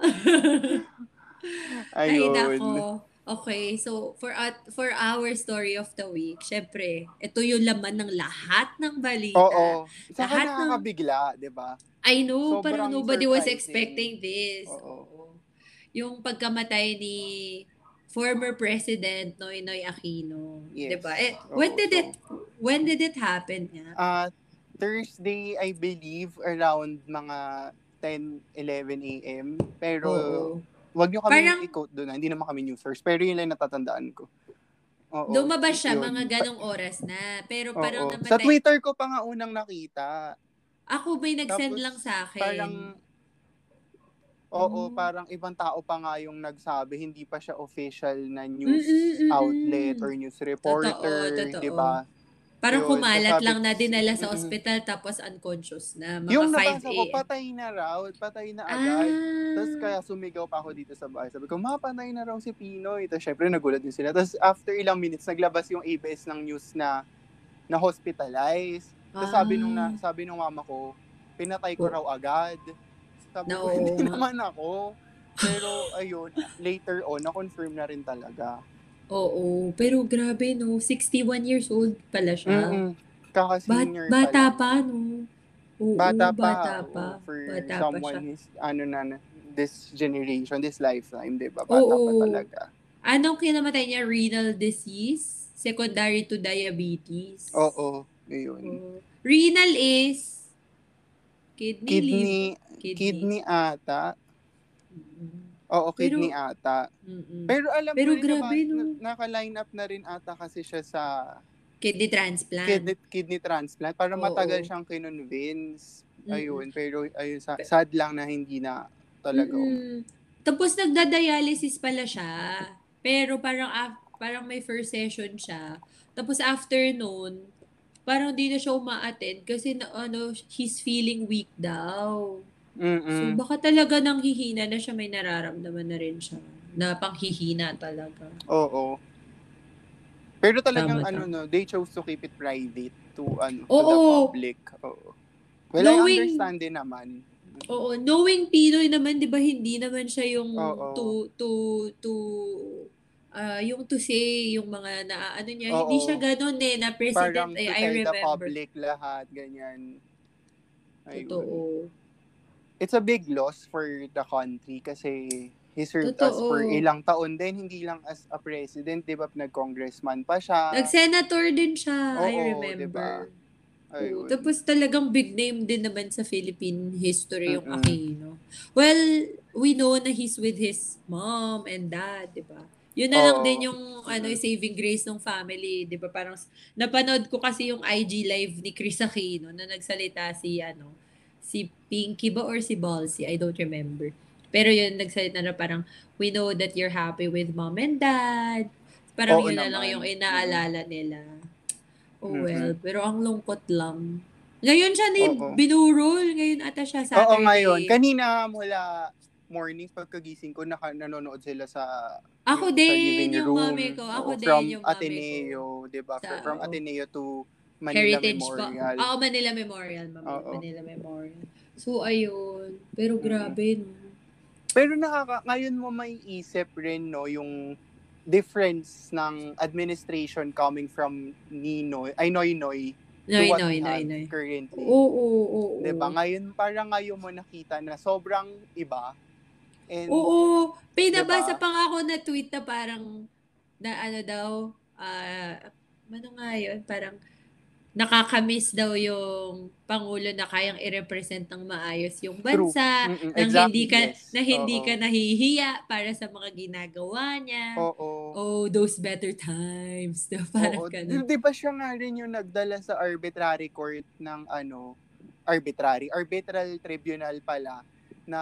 Speaker 2: Ay,
Speaker 1: Ayun.
Speaker 2: nako. Okay, so for at for our story of the week, syempre, ito yung laman ng lahat ng balita.
Speaker 1: Oo. Saka
Speaker 2: Lahat ng-
Speaker 1: nakakabigla, di ba?
Speaker 2: I know,
Speaker 1: Sobrang
Speaker 2: parang nobody was
Speaker 1: surprising.
Speaker 2: expecting this.
Speaker 1: Oo.
Speaker 2: Oo. Yung pagkamatay ni former President Noynoy Aquino,
Speaker 1: Yes.
Speaker 2: 'di ba? Eh,
Speaker 1: Oo,
Speaker 2: when did
Speaker 1: so-
Speaker 2: it when did it happen nga?
Speaker 1: Uh, Thursday, I believe, around mga 10, 11 a.m. Pero,
Speaker 2: Oo.
Speaker 1: wag nyo kami
Speaker 2: Parang-
Speaker 1: i-quote doon. ah. Hindi naman kami newsers. Pero yun lang natatandaan ko. Oo.
Speaker 2: Lumabas siya
Speaker 1: yun.
Speaker 2: mga ganong oras na. Pero
Speaker 1: Oo.
Speaker 2: parang
Speaker 1: Sa
Speaker 2: namatay.
Speaker 1: Twitter ko pa nga unang nakita.
Speaker 2: Ako may nag-send
Speaker 1: Tapos,
Speaker 2: lang sa akin.
Speaker 1: Parang, oo,
Speaker 2: Mm.
Speaker 1: parang ibang tao pa nga yung nagsabi. Hindi pa siya official na news
Speaker 2: Mm-mm-mm.
Speaker 1: outlet or news reporter.
Speaker 2: Totoo,
Speaker 1: Di ba?
Speaker 2: parang
Speaker 1: yun,
Speaker 2: kumalat
Speaker 1: sasabi-
Speaker 2: lang na dinala sa ospital tapos unconscious na mga
Speaker 1: Yung
Speaker 2: 5
Speaker 1: nabasa ko,
Speaker 2: a.m.
Speaker 1: patay na raw. Patay na
Speaker 2: Ah.
Speaker 1: agad. Tapos kaya sumigaw pa ako dito sa bahay. Sabi ko, mapatay na raw si Pinoy. Tapos syempre nagulat din sila. Tapos after ilang minutes, naglabas yung ABS ng news na na hospitalized. Tapos sabi nung na,
Speaker 2: Ah.
Speaker 1: sabi nung mama ko, pinatay ko
Speaker 2: Oh.
Speaker 1: raw agad. Sabi
Speaker 2: Na
Speaker 1: ko, hindi naman ako. Pero ayun, later on, na-confirm na rin talaga.
Speaker 2: Oo, pero grabe no, 61 years old pala siya.
Speaker 1: Mm-mm.
Speaker 2: Bat-
Speaker 1: Kaka-senior
Speaker 2: bata
Speaker 1: pa.
Speaker 2: pa, no? Oo,
Speaker 1: Bata pa.
Speaker 2: Bata
Speaker 1: oo,
Speaker 2: pa.
Speaker 1: for
Speaker 2: Bata pa
Speaker 1: someone
Speaker 2: siya.
Speaker 1: is, ano na, this generation, this lifetime, di ba? Bata pa
Speaker 2: Oo.
Speaker 1: talaga.
Speaker 2: Anong kinamatay niya? Renal disease? Secondary to diabetes?
Speaker 1: Oo, yun.
Speaker 2: Oo. Renal is kidney,
Speaker 1: Kidney,
Speaker 2: liver.
Speaker 1: kidney ata.
Speaker 2: Mm-mm.
Speaker 1: Oo,
Speaker 2: Pero-
Speaker 1: kidney ata.
Speaker 2: Mm-mm.
Speaker 1: Pero alam
Speaker 2: Pero
Speaker 1: rin
Speaker 2: grabe,
Speaker 1: naman,
Speaker 2: no?
Speaker 1: na- naka-line up na rin ata kasi siya sa
Speaker 2: Kidney transplant.
Speaker 1: kidney, kidney transplant para
Speaker 2: Oo.
Speaker 1: matagal siyang kinonvince. Ayun, pero ayun, sa, sad lang na hindi na talaga.
Speaker 2: Mm-mm. Tapos nagda-dialysis pala siya. Pero parang parang may first session siya. Tapos after noon, parang di na siya uma-attend kasi na, ano, he's feeling weak daw. So
Speaker 1: Mm-mm.
Speaker 2: baka talaga nang hihina na siya, may nararamdaman na rin siya. Na panghihina talaga.
Speaker 1: Oo. Pero talagang
Speaker 2: Tama,
Speaker 1: ano no, they chose to keep it private to ano to
Speaker 2: Oo.
Speaker 1: the public. Oo. Well,
Speaker 2: Knowing-
Speaker 1: I understand din naman.
Speaker 2: Oo, knowing Pinoy naman, 'di ba, hindi naman siya yung
Speaker 1: Oo.
Speaker 2: to to to ah yung to say yung mga na ano niya, hindi
Speaker 1: Oo.
Speaker 2: siya ganoon eh na president
Speaker 1: Parang
Speaker 2: eh,
Speaker 1: to
Speaker 2: I
Speaker 1: tell the
Speaker 2: remember.
Speaker 1: public lahat, ganyan. Ayun.
Speaker 2: Totoo.
Speaker 1: It's a big loss for the country kasi he served us
Speaker 2: Totoo.
Speaker 1: for ilang taon din, hindi lang as a president, di ba? Nag-congressman pa siya.
Speaker 2: Nag-senator din
Speaker 1: Oo,
Speaker 2: siya, I
Speaker 1: diba?
Speaker 2: remember.
Speaker 1: Ayun.
Speaker 2: Oo, Tapos talagang big name din naman sa Philippine history yung
Speaker 1: Mm-mm.
Speaker 2: Aquino. Well, we know na he's with his mom and dad, di ba? Yun na lang
Speaker 1: Oo.
Speaker 2: din yung ano, saving grace ng family, di ba? Parang napanood ko kasi yung IG live ni Chris Aquino na nagsalita si ano, si Pinky ba or si Balsi, I don't remember. Pero yun, nagsalita na parang, we know that you're happy with mom and dad. Parang
Speaker 1: Oo
Speaker 2: yun na lang
Speaker 1: naman.
Speaker 2: yung inaalala nila. Oh
Speaker 1: Mhm.
Speaker 2: well, pero ang lungkot lang. Ngayon siya ni
Speaker 1: Oo.
Speaker 2: binurol. Ngayon ata siya Saturday.
Speaker 1: Oo, ngayon. Kanina mula morning pagkagising ko, naka, nanonood sila sa
Speaker 2: Ako
Speaker 1: yung-
Speaker 2: din, yung
Speaker 1: room.
Speaker 2: mami ko. Ako din,
Speaker 1: from
Speaker 2: yung mami
Speaker 1: Ateneo, di ba?
Speaker 2: Sa-
Speaker 1: From. Ateneo to Manila
Speaker 2: Heritage
Speaker 1: Memorial.
Speaker 2: Oo, Manila Memorial. Mami.
Speaker 1: Oo.
Speaker 2: Manila Memorial. So, ayun. Pero
Speaker 1: Mm.
Speaker 2: grabe, no?
Speaker 1: Pero nakaka ngayon mo may isip rin no yung difference ng administration coming from Ninoy, ay Noy Noy to
Speaker 2: Noy, noy, noy,
Speaker 1: currently.
Speaker 2: Oo, oo, oo.
Speaker 1: 'Di ba? Ngayon parang ngayon mo nakita na sobrang iba. And
Speaker 2: Oo. Pinabasa
Speaker 1: Diba?
Speaker 2: pa nga ako na tweet na parang, na ano daw, ah, ano nga yun, parang, nakakamiss daw yung Pangulo na kayang i-represent ng maayos yung
Speaker 1: True.
Speaker 2: bansa,
Speaker 1: Mm-mm,
Speaker 2: nang
Speaker 1: exactly,
Speaker 2: hindi ka
Speaker 1: yes.
Speaker 2: na hindi
Speaker 1: Oo.
Speaker 2: ka nahihiya para sa mga ginagawa niya.
Speaker 1: Oo.
Speaker 2: oh, those better times. Diba? Parang
Speaker 1: Oo.
Speaker 2: ganun.
Speaker 1: Di ba siya nga rin yung nagdala sa arbitrary court ng ano, arbitrary, arbitral tribunal pala na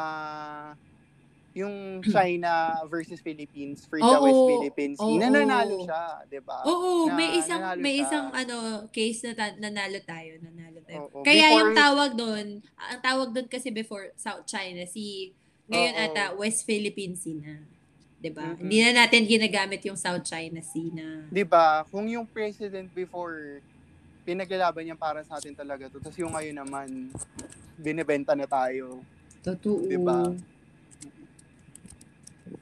Speaker 1: yung China versus Philippines for the. West Philippines.
Speaker 2: Oo.
Speaker 1: Nananalo siya, di ba?
Speaker 2: Oo,
Speaker 1: na
Speaker 2: may isang may
Speaker 1: siya.
Speaker 2: isang ano case na ta- nanalo tayo, nanalo tayo.
Speaker 1: Oo.
Speaker 2: Kaya
Speaker 1: Before-
Speaker 2: yung tawag doon, ang tawag doon kasi before South China Sea, ngayon
Speaker 1: Oo.
Speaker 2: ata West Philippine Sea na. 'Di ba?
Speaker 1: Mm-mm.
Speaker 2: Hindi na natin ginagamit yung South China Sea na.
Speaker 1: Di ba? Kung yung president before, pinaglalaban niya para sa atin talaga to. Tapos yung ngayon naman, binibenta na tayo.
Speaker 2: Totoo.
Speaker 1: Di ba?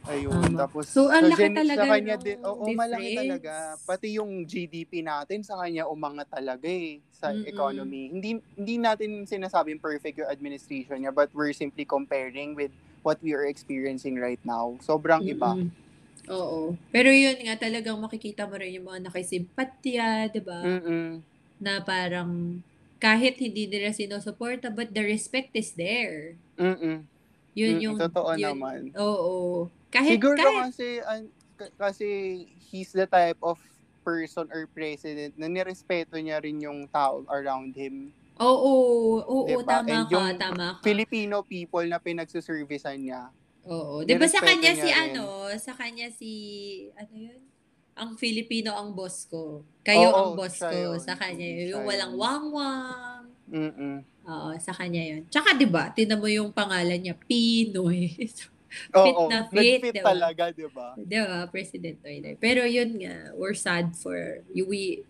Speaker 1: Ayun.
Speaker 2: Tama.
Speaker 1: Tapos,
Speaker 2: So, ang laki
Speaker 1: gen-
Speaker 2: talaga
Speaker 1: sa kanya din, oo, malaki
Speaker 2: difference.
Speaker 1: talaga. Pati yung GDP natin sa kanya umangat talaga eh, sa
Speaker 2: Mm-mm.
Speaker 1: economy. Hindi hindi natin sinasabing perfect yung administration niya, but we're simply comparing with what we are experiencing right now. Sobrang iba.
Speaker 2: Mm-mm. Oo. Pero yun nga, talagang makikita mo rin yung mga nakisimpatya, di ba? Na parang kahit hindi nila sinusuporta, but the respect is there.
Speaker 1: Mm-mm.
Speaker 2: Yun
Speaker 1: Mm,
Speaker 2: yung...
Speaker 1: totoo
Speaker 2: yun,
Speaker 1: naman.
Speaker 2: Oo. Kahit,
Speaker 1: Siguro
Speaker 2: kahit,
Speaker 1: kasi an- k- kasi he's the type of person or president na nirespeto niya rin yung tao around him.
Speaker 2: oo, oo,
Speaker 1: Diba?
Speaker 2: tama
Speaker 1: And
Speaker 2: ka, tama ka.
Speaker 1: Filipino people na pinagsuservicean niya.
Speaker 2: Oo. Di ba sa kanya si
Speaker 1: rin.
Speaker 2: ano, sa kanya si, ano yun? Ang Filipino ang boss ko. Kayo
Speaker 1: Oo,
Speaker 2: ang boss ko.
Speaker 1: yun.
Speaker 2: Sa kanya
Speaker 1: Mm,
Speaker 2: yun. Yung walang wangwang.
Speaker 1: Mm-mm.
Speaker 2: Oo, sa kanya yun. Tsaka, di ba, tinan mo yung pangalan niya, Pinoy.
Speaker 1: Oo,
Speaker 2: na fit,
Speaker 1: nag-fit
Speaker 2: diba?
Speaker 1: talaga, di ba?
Speaker 2: di ba, President Noynoy. Pero yun nga, we're sad for, you, we,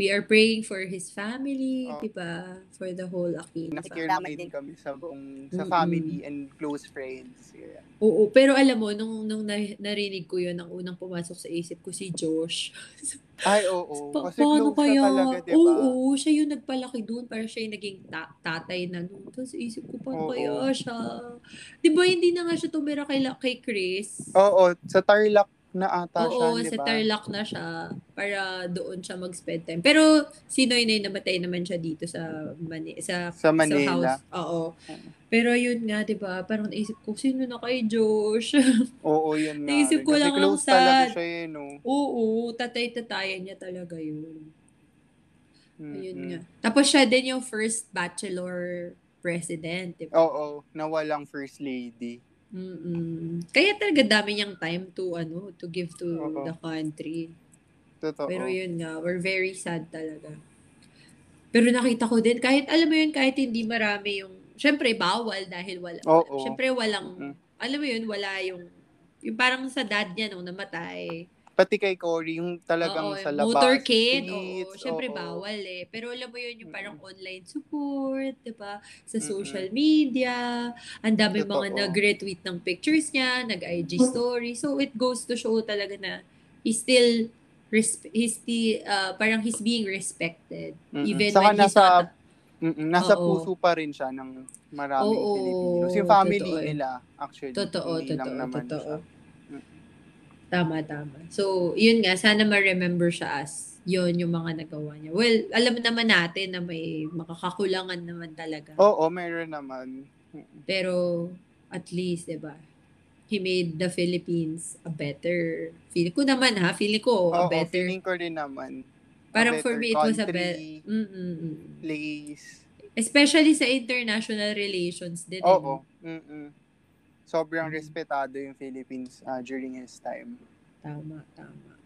Speaker 2: we are praying for his family,
Speaker 1: Oo.
Speaker 2: di ba? For the whole Aquino
Speaker 1: Nakikirmay
Speaker 3: Salamat
Speaker 1: din
Speaker 3: din.
Speaker 1: kami sa buong, sa
Speaker 2: Mm-mm.
Speaker 1: family and close friends. Yeah.
Speaker 2: Oo, pero alam mo, nung, nung na- narinig ko yun, ang unang pumasok sa isip ko si Josh.
Speaker 1: Ay, oo.
Speaker 2: Pa-
Speaker 1: Kasi
Speaker 2: paano
Speaker 1: close
Speaker 2: kaya?
Speaker 1: na talaga, di ba?
Speaker 2: Oo, siya yung nagpalaki doon. Para siya yung naging ta- tatay na noon. Tapos isip ko, paano
Speaker 1: Oo.
Speaker 2: kaya siya? Di ba hindi na nga siya tumira kay, kay Chris?
Speaker 1: Oo, sa Tarlac na ata siya,
Speaker 2: Oo,
Speaker 1: di
Speaker 2: sa
Speaker 1: ba?
Speaker 2: Tarlac na siya para doon siya mag-spend time. Pero si Noynoy namatay naman siya dito sa Mani- sa,
Speaker 1: Sa Manila.
Speaker 2: house. Oo. Pero yun nga, 'di ba? Parang naisip ko sino na kay Josh?
Speaker 1: Oo, yun nga.
Speaker 2: Naisip ko
Speaker 1: Kasi
Speaker 2: lang ang
Speaker 1: close talaga
Speaker 2: sad.
Speaker 1: siya eh, no?
Speaker 2: Oo, tatay-tatayan niya talaga yun. Ayun
Speaker 1: Mm-mm.
Speaker 2: nga. Tapos siya din yung first bachelor president, 'di ba?
Speaker 1: Oo, na walang first lady.
Speaker 2: Mm-mm. Kaya talaga dami niyang time to ano, to give to
Speaker 1: Oo.
Speaker 2: the country.
Speaker 1: Totoo.
Speaker 2: Pero yun nga, we're very sad talaga. Pero nakita ko din, kahit alam mo yun, kahit hindi marami yung, syempre bawal dahil wala.
Speaker 1: Oo.
Speaker 2: Syempre walang,
Speaker 1: Mm-mm.
Speaker 2: alam mo yun, wala yung, yung parang sa dad niya nung namatay.
Speaker 1: Pati kay Cory, yung talagang
Speaker 2: Oo,
Speaker 1: sa labas.
Speaker 2: motorcade, oo.
Speaker 1: streets,
Speaker 2: Syempre
Speaker 1: oo.
Speaker 2: bawal eh. Pero alam mo yun, yung parang online support, di ba? Sa social media, ang dami mga nag-retweet ng pictures niya, nag-IG story. So it goes to show talaga na he's still, resp- he's still, uh, parang he's being respected.
Speaker 1: Mm-mm.
Speaker 2: Even
Speaker 1: Saka
Speaker 2: when he's
Speaker 1: nasa-
Speaker 2: not,
Speaker 1: Mm-mm, nasa
Speaker 2: Oo.
Speaker 1: puso pa rin siya ng maraming
Speaker 2: Oo,
Speaker 1: Filipinos. Yung family
Speaker 2: totoo
Speaker 1: nila, actually.
Speaker 2: Totoo,
Speaker 1: hindi lang
Speaker 2: totoo,
Speaker 1: naman
Speaker 2: totoo.
Speaker 1: siya.
Speaker 2: Tama, tama. So, yun nga, sana ma-remember siya as yun yung mga nagawa niya. Well, alam naman natin na may makakakulangan naman talaga.
Speaker 1: Oo, meron naman.
Speaker 2: Pero, at least, di ba? He made the Philippines a better, feeling ko naman ha, feeling ko a
Speaker 1: Oo,
Speaker 2: better.
Speaker 1: feeling ko rin naman.
Speaker 2: parang for me, it was a better,
Speaker 1: country,
Speaker 2: mm
Speaker 1: place.
Speaker 2: Especially sa international relations din. eh,
Speaker 1: Oo.
Speaker 2: no?
Speaker 1: Mm-mm. Sobrang
Speaker 2: Mm.
Speaker 1: respetado yung Philippines ah, during his time.
Speaker 2: Tama, tama.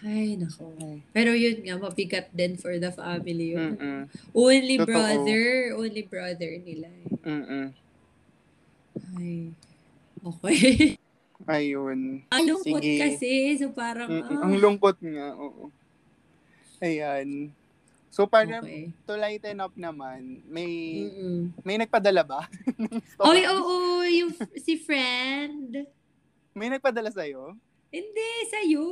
Speaker 2: Ay, nako. Pero yun nga, mabigat din for the family yun.
Speaker 1: Mm-mm.
Speaker 2: Only
Speaker 1: Totoo.
Speaker 2: brother, only brother nila. eh.
Speaker 1: Mm-mm.
Speaker 2: Ay, okay.
Speaker 1: Ayun.
Speaker 2: Ang lungkot
Speaker 1: Sige.
Speaker 2: kasi, so parang,
Speaker 1: Mm-mm.
Speaker 2: ah,
Speaker 1: Ang lungkot nga, oo. Ayan. So, para
Speaker 2: okay.
Speaker 1: to lighten up naman, may
Speaker 2: Mm-mm.
Speaker 1: may nagpadala ba?
Speaker 2: Oy, oo, yung f- si friend.
Speaker 1: May nagpadala sa'yo?
Speaker 2: Hindi, sa'yo.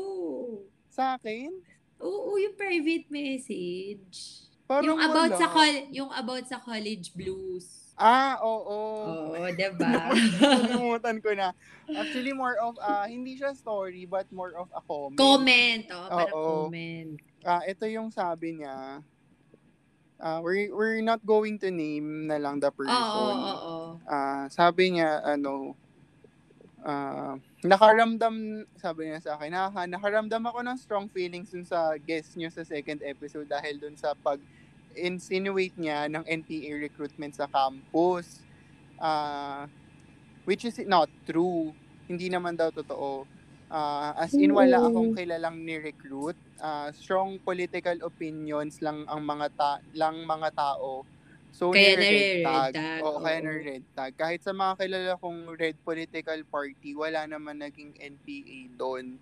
Speaker 1: Sa akin?
Speaker 2: Oo, yung private message.
Speaker 1: Parang
Speaker 2: yung about
Speaker 1: wala.
Speaker 2: sa col- yung about sa college blues.
Speaker 1: Ah, oo.
Speaker 2: Oo, 'di ba?
Speaker 1: Kalimutan ko na. Actually, more of, ah, hindi siya story, but more of a comment.
Speaker 2: comment, oh, parang
Speaker 1: Oo.
Speaker 2: comment.
Speaker 1: Ah, ito yung sabi niya. Ah, we're, we're not going to name na lang the person.
Speaker 2: Oo, oo, oo.
Speaker 1: Ah, sabi niya, ano, ah, nakaramdam, sabi niya sa akin, "Naka nakaramdam ako ng strong feelings dun sa guest niyo sa second episode dahil dun sa pag-insinuate niya ng NPA recruitment sa campus." Ah, which is not true. Hindi naman daw totoo. Ah, as in wala akong kilalang ni-recruit. Ah, strong political opinions lang ang mga ta- lang mga tao. So,
Speaker 2: Kaya
Speaker 1: nire-red
Speaker 2: nare-red
Speaker 1: tag.
Speaker 2: tag,
Speaker 1: Oo, kaya
Speaker 2: oo.
Speaker 1: nare-red tag. Kahit sa mga kilala kong red political party, wala naman naging NPA doon.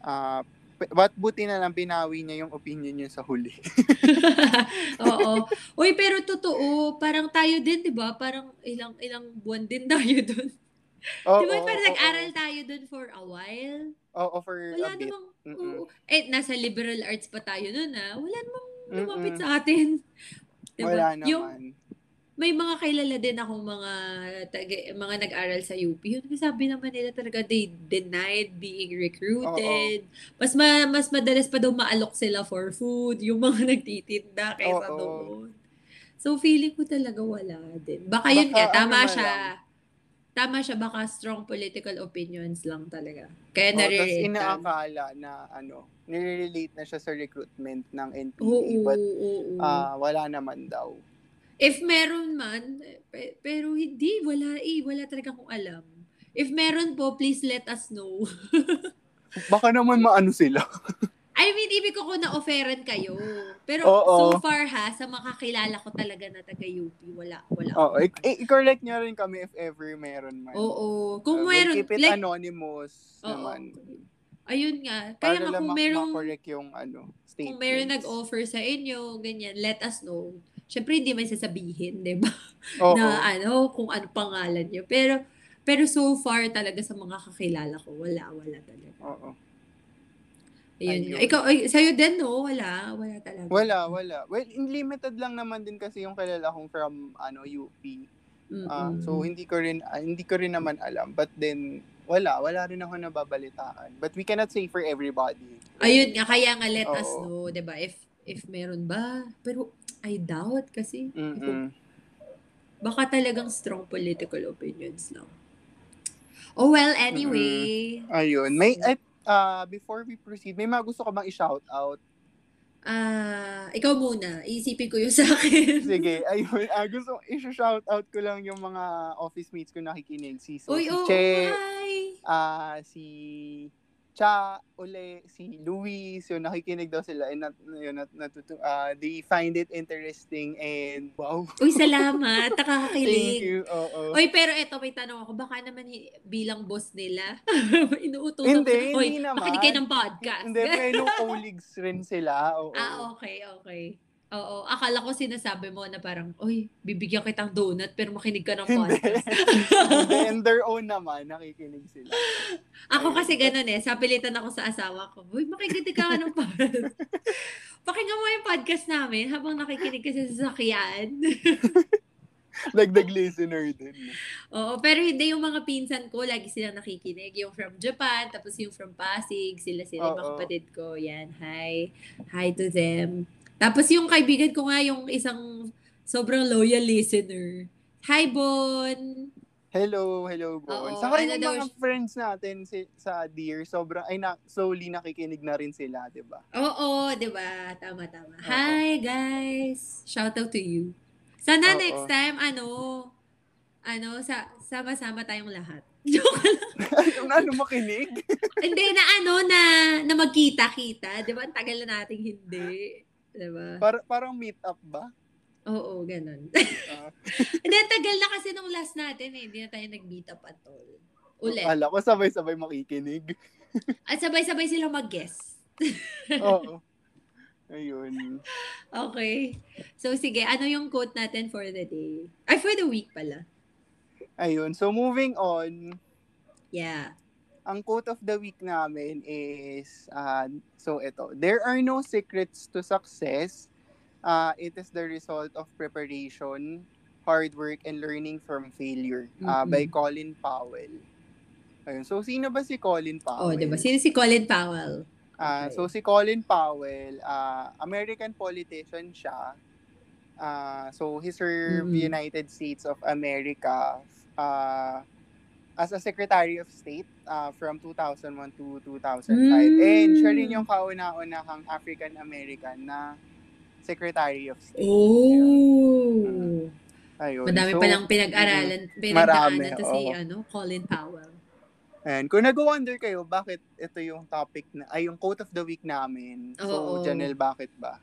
Speaker 1: Ah, p- but buti na lang binawi niya yung opinion niya sa huli.
Speaker 2: Oo. Uy, pero totoo, parang tayo din, 'di ba? Parang ilang ilang buwan din tayo doon.
Speaker 1: Oo,
Speaker 2: 'Di ba? Parang
Speaker 1: oo,
Speaker 2: nag-aral tayo doon for a while.
Speaker 1: Oo, for
Speaker 2: Wala
Speaker 1: a bit.
Speaker 2: namang
Speaker 1: Mm-mm.
Speaker 2: oo. Eh nasa liberal arts pa tayo noon ah. Wala namang lumapit
Speaker 1: Mm-mm.
Speaker 2: sa atin. 'Di ba?
Speaker 1: Wala
Speaker 2: Yung
Speaker 1: naman.
Speaker 2: may mga kilala din akong mga taga- mga nag-aral sa UP. Yun sabi naman nila talaga they denied being recruited. Mas ma, mas madalas pa daw maalok sila for food yung mga nagtitinda kaysa
Speaker 1: Oo.
Speaker 2: doon. So feeling ko talaga wala din. Baka yun
Speaker 1: Baka
Speaker 2: nga
Speaker 1: ano
Speaker 2: tama
Speaker 1: na
Speaker 2: siya.
Speaker 1: lang.
Speaker 2: Tama siya baka strong political opinions lang talaga. Kaya
Speaker 1: Oh, tapos inaakala na ano, nire-relate na siya sa recruitment ng NPA.
Speaker 2: Oo,
Speaker 1: but
Speaker 2: oo.
Speaker 1: ah, wala naman daw.
Speaker 2: If meron man, pe- pero hindi, wala eh, wala talaga akong alam. If meron po, please let us know.
Speaker 1: Baka naman maano sila.
Speaker 2: I mean, ibig ko kung na-offeran kayo. Pero so
Speaker 1: Oo.
Speaker 2: far ha, sa makakilala ko talaga na taga-UP, wala, wala.
Speaker 1: Oo, i- i- i-correct niya rin kami if ever meron man.
Speaker 2: Oo. Kung
Speaker 1: Uh, we'll
Speaker 2: meron,
Speaker 1: keep it
Speaker 2: like,
Speaker 1: anonymous
Speaker 2: oo.
Speaker 1: naman.
Speaker 2: Ayun nga.
Speaker 1: Para
Speaker 2: Kaya nga kung merong,
Speaker 1: ma-correct yung ano, statements.
Speaker 2: kung meron nag-offer sa inyo, ganyan, let us know. Siyempre, hindi man sasabihin, di ba?
Speaker 1: Oo.
Speaker 2: na ano, kung ano pangalan nyo. Pero, pero so far talaga sa mga kakilala ko, wala, wala talaga.
Speaker 1: Oo.
Speaker 2: Ayun.
Speaker 1: Ayun.
Speaker 2: Ikaw, ay, sa'yo din, no? Wala, wala talaga.
Speaker 1: Wala, wala. Well, limited lang naman din kasi yung kilala kong from ano UP. Ah,
Speaker 2: Mm-mm.
Speaker 1: so hindi ko rin ah, hindi ko rin naman alam. But then wala, wala rin ako nababalitaan. But we cannot say for everybody.
Speaker 2: Ayun nga, kaya nga let us
Speaker 1: Oo.
Speaker 2: know, 'di ba? If if meron ba? Pero I doubt kasi
Speaker 1: Mm-mm.
Speaker 2: baka talagang strong political opinions lang. Oh well, anyway.
Speaker 1: Ayun. May ay, ah, before we proceed, may mga gusto ko bang i-shout out?
Speaker 2: Ah, ikaw muna. Iisipin ko yung sa akin.
Speaker 1: Sige, ayun. Ah, gusto i-shout out ko lang yung mga office mates ko nakikinig. Si, so,
Speaker 2: Uy,
Speaker 1: si
Speaker 2: oh,
Speaker 1: Che,
Speaker 2: hi.
Speaker 1: ah, si Cha, ule, si Luis, yun, nakikinig daw sila. And nat, yun, nat, natutu- ah, they find it interesting and wow.
Speaker 2: Uy, salamat.
Speaker 1: Thank
Speaker 2: Nakakakilig.
Speaker 1: you. Oo.
Speaker 2: Uy, pero eto, may tanong ako. Baka naman bilang boss nila, inuutosan
Speaker 1: Hindi,
Speaker 2: ko. Uy,
Speaker 1: hindi naman.
Speaker 2: makinig kayo ng podcast.
Speaker 1: Hindi, pero colleagues rin sila. Oo.
Speaker 2: ah, okay, okay. Oo, akala ko sinasabi mo na parang, uy, bibigyan kitang donut pero makinig ka ng podcast.
Speaker 1: Hindi, and their own naman, nakikinig sila.
Speaker 2: ako kasi ganun eh, sapilitan ako sa asawa ko, uy, makikinig ka ng podcast. Pakinggan mo yung podcast namin habang nakikinig ka sa sasakyan.
Speaker 1: Dagdag listener din.
Speaker 2: Oo, pero hindi yung mga pinsan ko, lagi silang nakikinig. Yung from Japan, tapos yung from Pasig, sila-sila, yung mga kapatid ko. Yan, hi. Hi to them. Tapos yung kaibigan ko nga, yung isang sobrang loyal listener. Hi, Bon!
Speaker 1: Hello, hello,
Speaker 2: Oo,
Speaker 1: Bon. Saka
Speaker 2: ano
Speaker 1: yung
Speaker 2: daw
Speaker 1: mga
Speaker 2: siya-
Speaker 1: friends natin si, sa Dear, sobrang, ay, na, slowly nakikinig na rin sila, di ba?
Speaker 2: Oo, di ba? Tama, tama.
Speaker 1: Oo.
Speaker 2: Hi, guys! Shout out to you. Sana
Speaker 1: Oo.
Speaker 2: next time, ano, ano, sa, sama-sama tayong lahat. Joke lang.
Speaker 1: Ano, makinig?
Speaker 2: Hindi, na ano, na, na magkita-kita. Di ba? Ang tagal na nating hindi. Di ba?
Speaker 1: Par, parang meet up ba?
Speaker 2: Oo, ganun.
Speaker 1: Ah.
Speaker 2: Hindi, tagal na kasi nung last natin eh. Hindi na tayo nag-meet up at all. Ulit.
Speaker 1: Ala ko, sabay-sabay makikinig.
Speaker 2: At sabay-sabay silang mag-guest.
Speaker 1: Oo. Ayun.
Speaker 2: Okay. So, sige. Ano yung quote natin for the day? Ay, for the week pala.
Speaker 1: Ayun. So, moving on,
Speaker 2: Yeah.
Speaker 1: Ang quote of the week namin is, uh, so ito, there are no secrets to success. Uh, it is the result of preparation, hard work, and learning from failure. Uh, by
Speaker 2: Mm-mm.
Speaker 1: Colin Powell. Ayun. So, sino ba si Colin
Speaker 2: Oh,
Speaker 1: Powell?
Speaker 2: di ba? Sino si Colin Powell? Okay.
Speaker 1: so si Colin Powell, ah, American politician siya. Ah, so he served
Speaker 2: Mm.
Speaker 1: United States of America. Ah, as a Secretary of State uh, from 2001 to 2005.
Speaker 2: Mm.
Speaker 1: And siya rin yung kauna-unahang African-American na Secretary of State.
Speaker 2: Oh.
Speaker 1: Ayun.
Speaker 2: Madami
Speaker 1: So,
Speaker 2: pa lang pinag-aralan,
Speaker 1: marami,
Speaker 2: pinagdaanan to si
Speaker 1: oo.
Speaker 2: ano, Colin Powell.
Speaker 1: And kung nag-wonder kayo, bakit ito yung topic na, ay yung quote of the week namin.
Speaker 2: Oo.
Speaker 1: So, Janelle, bakit ba?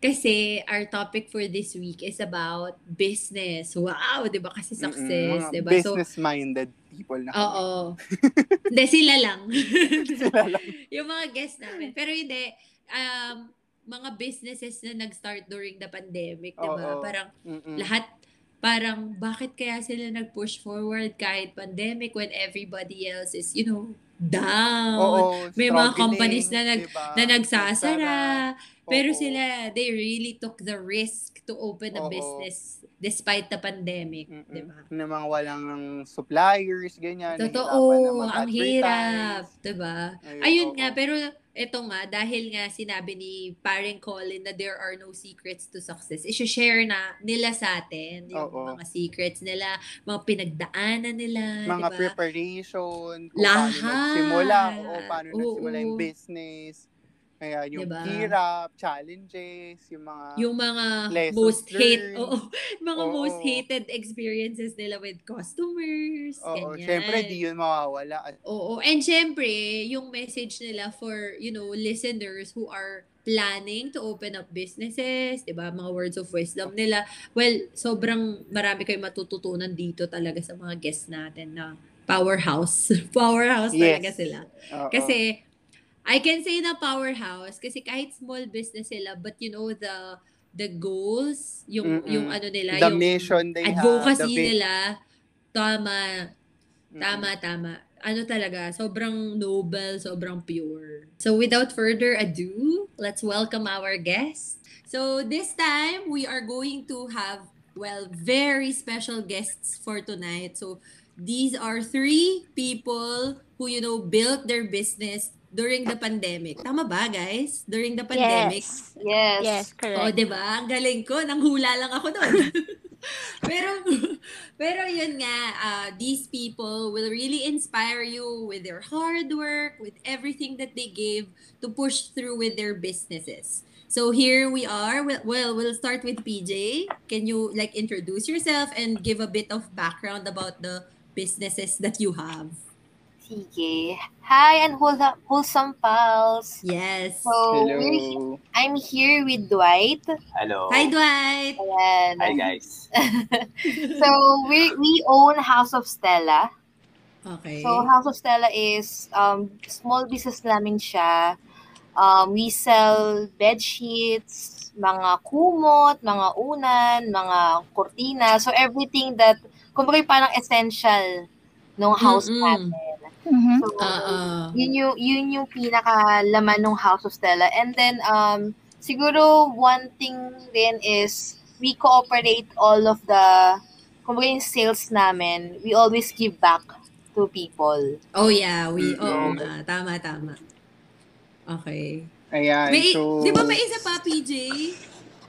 Speaker 2: Kasi our topic for this week is about business. Wow, 'di ba? Kasi success, 'di ba? So,
Speaker 1: Business-minded people na
Speaker 2: oo. Hindi sila lang.
Speaker 1: Sila lang.
Speaker 2: yung mga guests namin. Pero hindi um mga businesses na nag-start during the pandemic, 'di ba? Parang
Speaker 1: Mm-mm.
Speaker 2: lahat parang bakit kaya sila nag-push forward kahit pandemic when everybody else is, you know, down.
Speaker 1: Oo,
Speaker 2: May mga companies na nag
Speaker 1: diba?
Speaker 2: na nagsasara. Pero sila, they really took the risk to open a
Speaker 1: Oo.
Speaker 2: business despite the pandemic. 'di ba?
Speaker 1: Na mga walang suppliers, ganyan.
Speaker 2: Totoo, ang hirap, 'di ba?
Speaker 1: Ayun,
Speaker 2: Ayun
Speaker 1: oo.
Speaker 2: nga, pero ito nga dahil nga sinabi ni paring Colin na there are no secrets to success. I-share na nila sa atin yung
Speaker 1: Oo.
Speaker 2: mga secrets nila, mga pinagdaanan nila, 'di
Speaker 1: mga
Speaker 2: ba?
Speaker 1: preparation, kung
Speaker 2: Lahat.
Speaker 1: paano nagsimula, o paano
Speaker 2: Oo.
Speaker 1: nagsimula yung business. Kaya yung
Speaker 2: Diba?
Speaker 1: hirap, challenges, yung mga
Speaker 2: yung mga most hate, oo, mga
Speaker 1: Oo.
Speaker 2: most hated experiences nila with customers,
Speaker 1: Oo,
Speaker 2: ganyan.
Speaker 1: syempre di yun mawawala.
Speaker 2: Oo, and syempre, yung message nila for, you know, listeners who are planning to open up businesses, 'di ba? Mga words of wisdom nila. Well, sobrang marami kayong matututunan dito talaga sa mga guests natin na powerhouse. powerhouse
Speaker 1: Yes.
Speaker 2: talaga sila.
Speaker 1: Oo.
Speaker 2: Kasi I can say na powerhouse kasi kahit small business sila but you know the the goals, yung
Speaker 1: Mm-mm.
Speaker 2: yung ano nila,
Speaker 1: the
Speaker 2: yung
Speaker 1: mission they
Speaker 2: advocacy
Speaker 1: have, the
Speaker 2: nila, tama,
Speaker 1: Mm-mm.
Speaker 2: tama, tama. Ano talaga, sobrang noble, sobrang pure. So without further ado, let's welcome our guest. So this time, we are going to have, well, very special guests for tonight. So these are three people who, you know, built their business during the pandemic. Tama ba, guys? During the pandemic.
Speaker 3: Yes.
Speaker 4: Yes.
Speaker 3: Yes,
Speaker 2: Oh,
Speaker 3: correct.
Speaker 2: 'di ba? Ang galing ko, nanghula lang ako doon. pero pero yun nga, uh, these people will really inspire you with their hard work, with everything that they gave to push through with their businesses. So here we are. Well, well, we'll start with PJ. Can you like introduce yourself and give a bit of background about the businesses that you have?
Speaker 4: Sige. Hi and wholesome, pals.
Speaker 2: Yes.
Speaker 4: So,
Speaker 1: Hello.
Speaker 4: I'm here with Dwight.
Speaker 5: Hello.
Speaker 2: Hi Dwight.
Speaker 4: Ayan.
Speaker 5: Hi, guys.
Speaker 4: So, we we own House of Stella.
Speaker 2: Okay.
Speaker 4: So, House of Stella is um small business namin siya. Um, we sell bed sheets, mga kumot, mga unan, mga kortina. So, everything that, kumbaga parang essential nung house
Speaker 2: Mm-mm.
Speaker 4: natin.
Speaker 3: Mhm.
Speaker 4: So,
Speaker 2: Oo.
Speaker 4: yun yung yun yung pinakalaman ng House of Stella. And then um siguro one thing din is we cooperate all of the kumbaga yung sales namin. We always give back to people.
Speaker 2: Oh yeah, we
Speaker 1: Mm,
Speaker 2: oo nga, tama tama. Okay.
Speaker 1: Ayan,
Speaker 2: May
Speaker 1: so...
Speaker 2: 'di ba may isa pa PJ?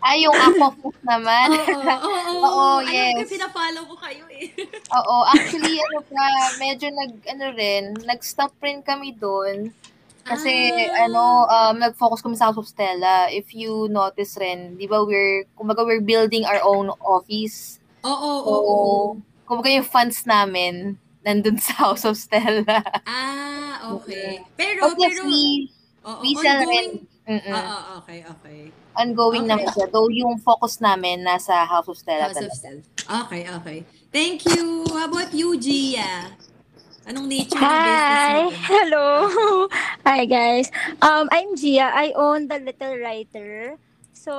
Speaker 4: Ay, yung Food naman.
Speaker 2: Oo, oo, oo.
Speaker 4: Yes.
Speaker 2: ko, pina-follow ko kayo eh.
Speaker 4: Oo, actually ano pa, medyo nag ano rin, nag-stop rin kami doon. Kasi
Speaker 2: Ah.
Speaker 4: ano, um, nag-focus kami sa House of Stella. If you notice rin, di ba we're, kumbaga we're building our own office.
Speaker 2: Oo, oo,
Speaker 4: So,
Speaker 2: oo.
Speaker 4: kumbaga yung funds namin nandun sa House of Stella.
Speaker 2: Ah, okay. Pero,
Speaker 4: But yes,
Speaker 2: pero,
Speaker 4: we,
Speaker 2: oo,
Speaker 4: we sell
Speaker 2: ongoing.
Speaker 4: rin.
Speaker 2: Oo, okay, okay.
Speaker 4: Ongoing
Speaker 2: Okay.
Speaker 4: naman siya. Though yung focus namin nasa House of Stella.
Speaker 2: House of. Stella. Okay, okay. Thank you. How about you, Gia? Anong nature ng business
Speaker 3: Hi.
Speaker 2: mo?
Speaker 3: Hello. Hi, guys. Um, I'm Gia. I own The Little Writer. So,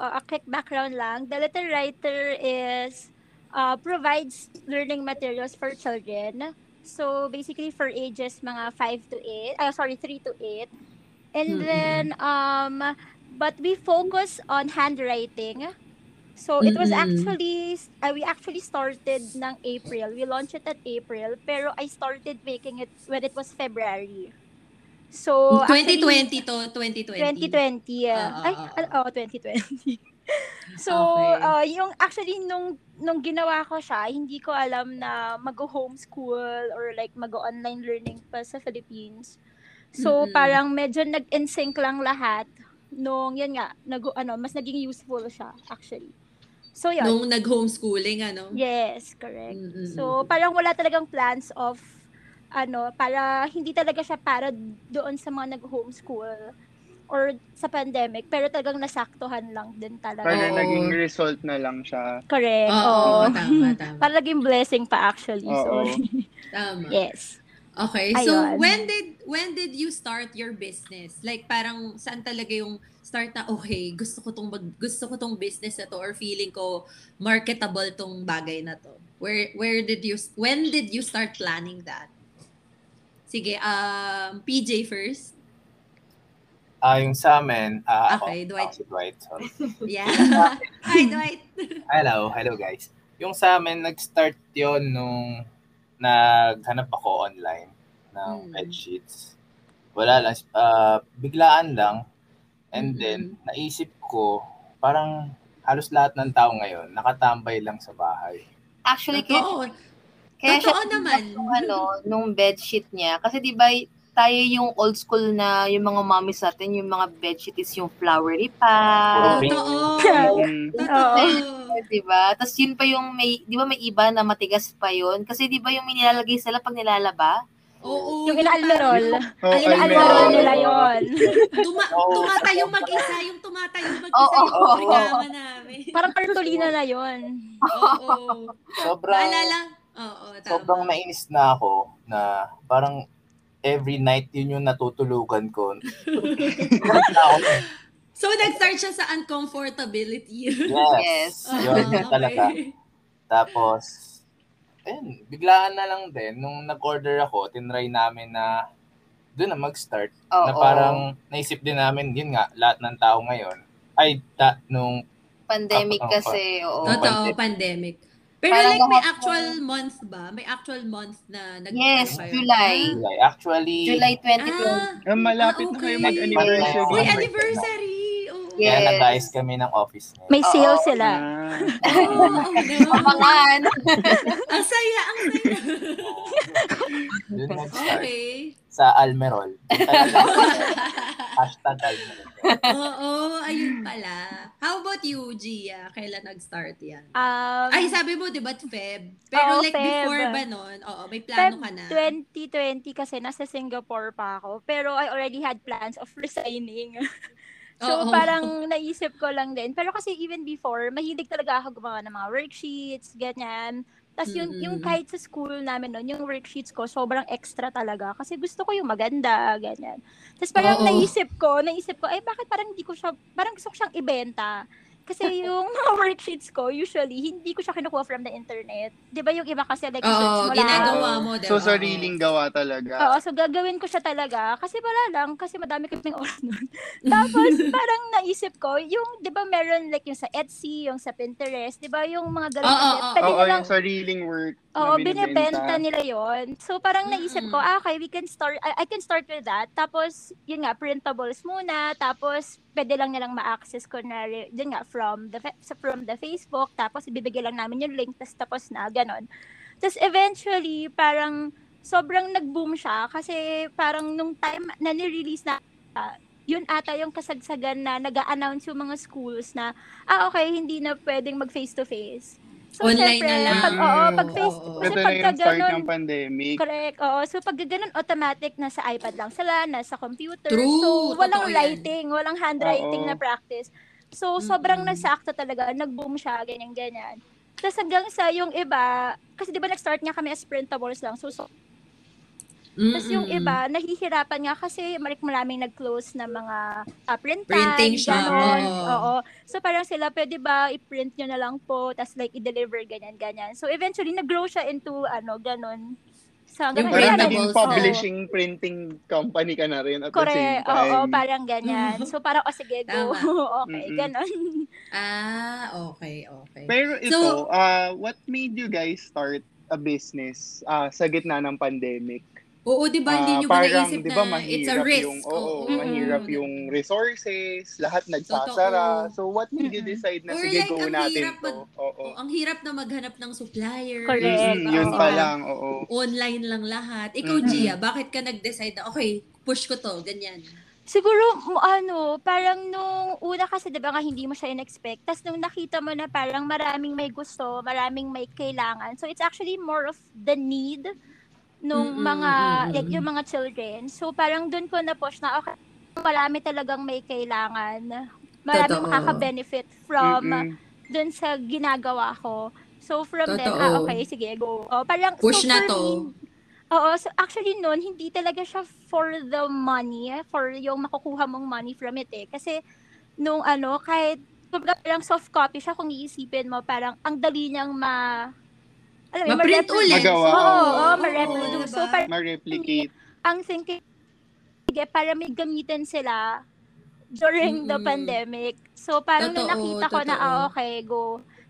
Speaker 3: uh, a quick background lang. The Little Writer is uh, provides learning materials for children. So, basically for ages mga 5 to 8. Uh, sorry, 3 to 8. And
Speaker 2: Mm-mm.
Speaker 3: then, um, but we focus on handwriting. So, it was actually, uh, we actually started ng April. We launched it at April, pero I started making it when it was February. So, actually,
Speaker 2: 2020 to 2020.
Speaker 3: 2020.
Speaker 2: Ah,
Speaker 3: ah. Ay,
Speaker 2: ah,
Speaker 3: oh, 2020. so,
Speaker 2: Okay.
Speaker 3: uh, yung actually nung nung ginawa ko siya, hindi ko alam na mag-homeschool or like mag-online learning pa sa Philippines. So,
Speaker 2: Mm-mm.
Speaker 3: parang medyo nag-insync lang lahat nung yan nga, nag ano, mas naging useful siya actually. So, yun.
Speaker 2: Nung nag-homeschooling, ano?
Speaker 3: Yes, correct.
Speaker 2: Mm-mm.
Speaker 3: So, parang wala talagang plans of ano, para hindi talaga siya para doon sa mga nag-homeschool or sa pandemic, pero talagang nasaktuhan lang din talaga.
Speaker 1: Parang
Speaker 2: Oo.
Speaker 1: naging result na lang siya.
Speaker 3: Correct.
Speaker 2: Oo,
Speaker 3: Oo.
Speaker 2: tama, tama.
Speaker 3: Para naging blessing pa actually.
Speaker 1: Oo.
Speaker 3: So,
Speaker 2: Tama.
Speaker 3: yes.
Speaker 2: Okay. So,
Speaker 3: Ayun.
Speaker 2: when did when did you start your business? Like parang saan talaga yung start na okay, gusto ko tong mag- gusto ko tong business na to or feeling ko marketable tong bagay na to. Where where did you when did you start planning that? Sige, um PJ first.
Speaker 5: Ah, yung sa amin, ah, ako,
Speaker 2: Okay, Dwight.
Speaker 5: ako si Dwight, sorry.
Speaker 2: Yeah. Hi, Dwight.
Speaker 5: Hello, hello guys. Yung sa amin, nag-start yon nung naghanap ako online ng
Speaker 2: Mm.
Speaker 5: bed sheets. Wala lang, ah, biglaan lang. And
Speaker 2: Mm-mm.
Speaker 5: then, naisip ko, parang halos lahat ng tao ngayon, nakatambay lang sa bahay.
Speaker 4: Actually, kaya,
Speaker 2: Totoo.
Speaker 4: kaya siya
Speaker 2: Totoo naman.
Speaker 4: nung, ano, nung bedsheet niya. Kasi di ba tayo yung old school na yung mga mommies natin, yung mga bedsheet is yung flowery pa.
Speaker 2: Totoo.
Speaker 1: Mm.
Speaker 2: Totoo.
Speaker 4: Di ba? Tapos yun pa yung may, di ba may iba na matigas pa yun? Kasi di ba yung may nilalagay sila pag nilalaba?
Speaker 2: Oo.
Speaker 3: Yung inaalmerol.
Speaker 1: Oh,
Speaker 3: Ang inaalmerol
Speaker 1: Almerol.
Speaker 3: nila yon.
Speaker 2: Tuma
Speaker 5: Oo.
Speaker 2: tumatayo mag-isa, yung tumatayo mag-isa yung
Speaker 4: oo,
Speaker 2: programa namin.
Speaker 3: Parang kartolina na yon.
Speaker 2: Oo.
Speaker 5: Sobrang,
Speaker 2: Naalala? Oo, tama.
Speaker 5: sobrang nainis na ako na parang every night yun yung natutulugan ko.
Speaker 2: So, nag-start siya sa uncomfortability.
Speaker 5: yes.
Speaker 4: Yes.
Speaker 5: Yun,
Speaker 2: Okay.
Speaker 5: talaga. Tapos, ayun, biglaan na lang din. Nung nag-order ako, tinry namin na doon na mag-start.
Speaker 4: Oo.
Speaker 5: Na parang naisip din namin, yun nga, lahat ng tao ngayon, ay, ta, nung,
Speaker 4: Pandemic
Speaker 5: Oo,
Speaker 4: kasi, oo.
Speaker 2: Totoo,
Speaker 5: pandemic.
Speaker 2: pandemic. Pero
Speaker 4: Parang
Speaker 2: like, may actual month ba? May actual month na nag
Speaker 4: Yes,
Speaker 2: ano kayo?
Speaker 4: July.
Speaker 5: July, actually,
Speaker 4: July 2020.
Speaker 2: Ah,
Speaker 1: Ah, malapit
Speaker 2: Ah,
Speaker 1: na kayo
Speaker 2: okay.
Speaker 1: mag-anniversary.
Speaker 2: uy, anniversary! Oo.
Speaker 4: Yes.
Speaker 5: kaya nag-ayos kami ng office niya.
Speaker 3: May sale
Speaker 4: Oo.
Speaker 3: sila.
Speaker 1: Ah.
Speaker 2: Oo, oo, ganun.
Speaker 4: Abangan.
Speaker 2: Ang saya, ang saya. Okay.
Speaker 5: Sa Almerol. Hashtag Almerol.
Speaker 2: Oo, ayun pala. How about you, Gia? Kailan nag-start yan?
Speaker 3: Um,
Speaker 2: Ay, sabi mo, di ba, Feb? Pero
Speaker 3: Oo,
Speaker 2: like
Speaker 3: Feb.
Speaker 2: before ba nun? Oo, may
Speaker 3: Feb
Speaker 2: plano ka na.
Speaker 3: 2020 kasi nasa Singapore pa ako. Pero I already had plans of resigning. so
Speaker 2: Oo.
Speaker 3: parang naisip ko lang din. Pero kasi even before, mahilig talaga ako gumawa ng mga worksheets, ganyan. Tapos yung, yung
Speaker 2: Mm-mm.
Speaker 3: kahit sa school namin noon, yung worksheets ko, sobrang extra talaga. Kasi gusto ko yung maganda, ganyan. Tapos parang
Speaker 2: Oo.
Speaker 3: naisip ko, naisip ko, ay bakit parang hindi ko siya, parang gusto ko siyang ibenta. Kasi yung mga worksheets ko, usually, hindi ko siya kinukuha from the internet. Di ba yung iba kasi like, search
Speaker 2: Oo,
Speaker 3: mo lang.
Speaker 2: ginagawa mo, di ba?
Speaker 1: So, sariling gawa talaga.
Speaker 3: Oo, so gagawin ko siya talaga. Kasi wala lang, kasi madami kaming oras nun. Tapos, parang naisip ko, yung, di ba meron like yung sa Etsy, yung sa Pinterest, di ba yung mga ganun,
Speaker 2: Oo,
Speaker 3: kasi,
Speaker 2: oo,
Speaker 3: pwede
Speaker 1: Oo,
Speaker 3: nilang,
Speaker 1: yung sariling work
Speaker 3: oo, binibenta nila yon So, parang naisip ko,
Speaker 2: Mm-mm.
Speaker 3: ah, okay, we can start, I, I can start with that. Tapos, yun nga, printables muna. Tapos, pwede lang nilang ma-access ko na, yun nga, from the, from the Facebook. Tapos, ibibigay lang namin yung link, tapos tapos na, ganon. Tapos, eventually, parang, sobrang nag-boom siya kasi parang nung time na ni-release na ah, yun ata yung kasagsagan na nag announce yung mga schools na ah okay hindi na pwedeng mag face to face. So
Speaker 2: Online
Speaker 3: syempre,
Speaker 2: na lang.
Speaker 3: pag oo, pag face
Speaker 2: Oo.
Speaker 3: kasi
Speaker 1: Ito na
Speaker 3: pagka
Speaker 1: yung start
Speaker 3: ganun,
Speaker 1: ng pandemic.
Speaker 3: correct. Oo, so pag ganun automatic na sa iPad lang sila, nasa computer.
Speaker 2: True,
Speaker 3: so walang
Speaker 2: totoo yan.
Speaker 3: writing, walang handwriting
Speaker 1: Oo.
Speaker 3: na practice. So sobrang
Speaker 2: Mm-mm.
Speaker 3: nagsakto talaga, nag-boom siya ganyan ganyan. Tapos hanggang sa yung iba, kasi di ba nag-start nga kami as printables lang. So, so tapos yung
Speaker 2: Mm-mm.
Speaker 3: iba, nahihirapan nga kasi marik maraming nag-close na mga uh, print
Speaker 2: Printing shop,
Speaker 3: ganon.
Speaker 2: oo.
Speaker 3: Oo. So parang sila, pwede ba i-print nyo na lang po, tapos like i-deliver, ganyan, ganyan. So eventually, nag-grow siya into ano, ganon. So,
Speaker 2: Yung
Speaker 1: Parang naging publishing printing company ka na rin at the same
Speaker 3: Correct.
Speaker 1: time.
Speaker 3: Oo, parang ganyan. So parang, o sige, go. Okay,
Speaker 1: Mm-mm.
Speaker 3: ganon.
Speaker 2: Ah, okay, okay.
Speaker 1: Pero ito,
Speaker 2: So-
Speaker 1: uh, what made you guys start a business uh, sa gitna ng pandemic?
Speaker 2: Oo, di ba? Hindi
Speaker 1: Ah,
Speaker 2: nyo ba
Speaker 1: parang,
Speaker 2: naisip
Speaker 1: di ba,
Speaker 2: na it's a
Speaker 1: mahirap
Speaker 2: risk?
Speaker 1: yung, oo,
Speaker 3: Mm-mm.
Speaker 1: mahirap yung resources, lahat nagsasara.
Speaker 2: Totoo.
Speaker 1: So, what made you decide na,
Speaker 2: Or
Speaker 1: sige,
Speaker 2: like,
Speaker 1: go natin
Speaker 2: hirap
Speaker 1: to?
Speaker 2: mag-
Speaker 1: Oo.
Speaker 2: Oh, ang hirap na maghanap ng supplier.
Speaker 3: Correct.
Speaker 1: Mm, yun pa lang, oo.
Speaker 2: Online lang lahat. Ikaw,
Speaker 1: Mm-mm.
Speaker 2: Gia, bakit ka nag-decide na, okay, push ko to, ganyan.
Speaker 3: Siguro, ano, parang nung una kasi, di ba nga, hindi mo siya in-expect. Tapos nung nakita mo na parang maraming may gusto, maraming may kailangan. So, it's actually more of the need nung
Speaker 2: Mm-mm,
Speaker 3: mga, like, yung mga children. So, parang dun ko na-push na, okay, marami talagang may kailangan. Marami
Speaker 2: Totoo.
Speaker 3: makaka-benefit from
Speaker 1: Mm-mm.
Speaker 3: dun sa ginagawa ko. So, from then,
Speaker 2: Totoo.
Speaker 3: ah, okay, sige, go. Oh, parang,
Speaker 2: Push
Speaker 3: so
Speaker 2: na to.
Speaker 3: me, Oo, so actually noon, hindi talaga siya for the money, eh, for yung makukuha mong money from it eh. Kasi nung ano, kahit kumbaga parang soft copy siya kung iisipin mo, parang ang dali niyang ma... Alam mo,
Speaker 2: Ma-print ulit.
Speaker 1: Magawa.
Speaker 3: Oo, oo,
Speaker 2: Oo,
Speaker 3: ma-reproduce. So
Speaker 2: diba?
Speaker 3: parang
Speaker 1: Ma-replicate.
Speaker 3: ang thinking, sige, para may gamitin sila during the
Speaker 2: Mm-mm.
Speaker 3: pandemic. So parang
Speaker 2: Totoo,
Speaker 3: nakita ko na,
Speaker 2: totoo.
Speaker 3: ah, okay, go.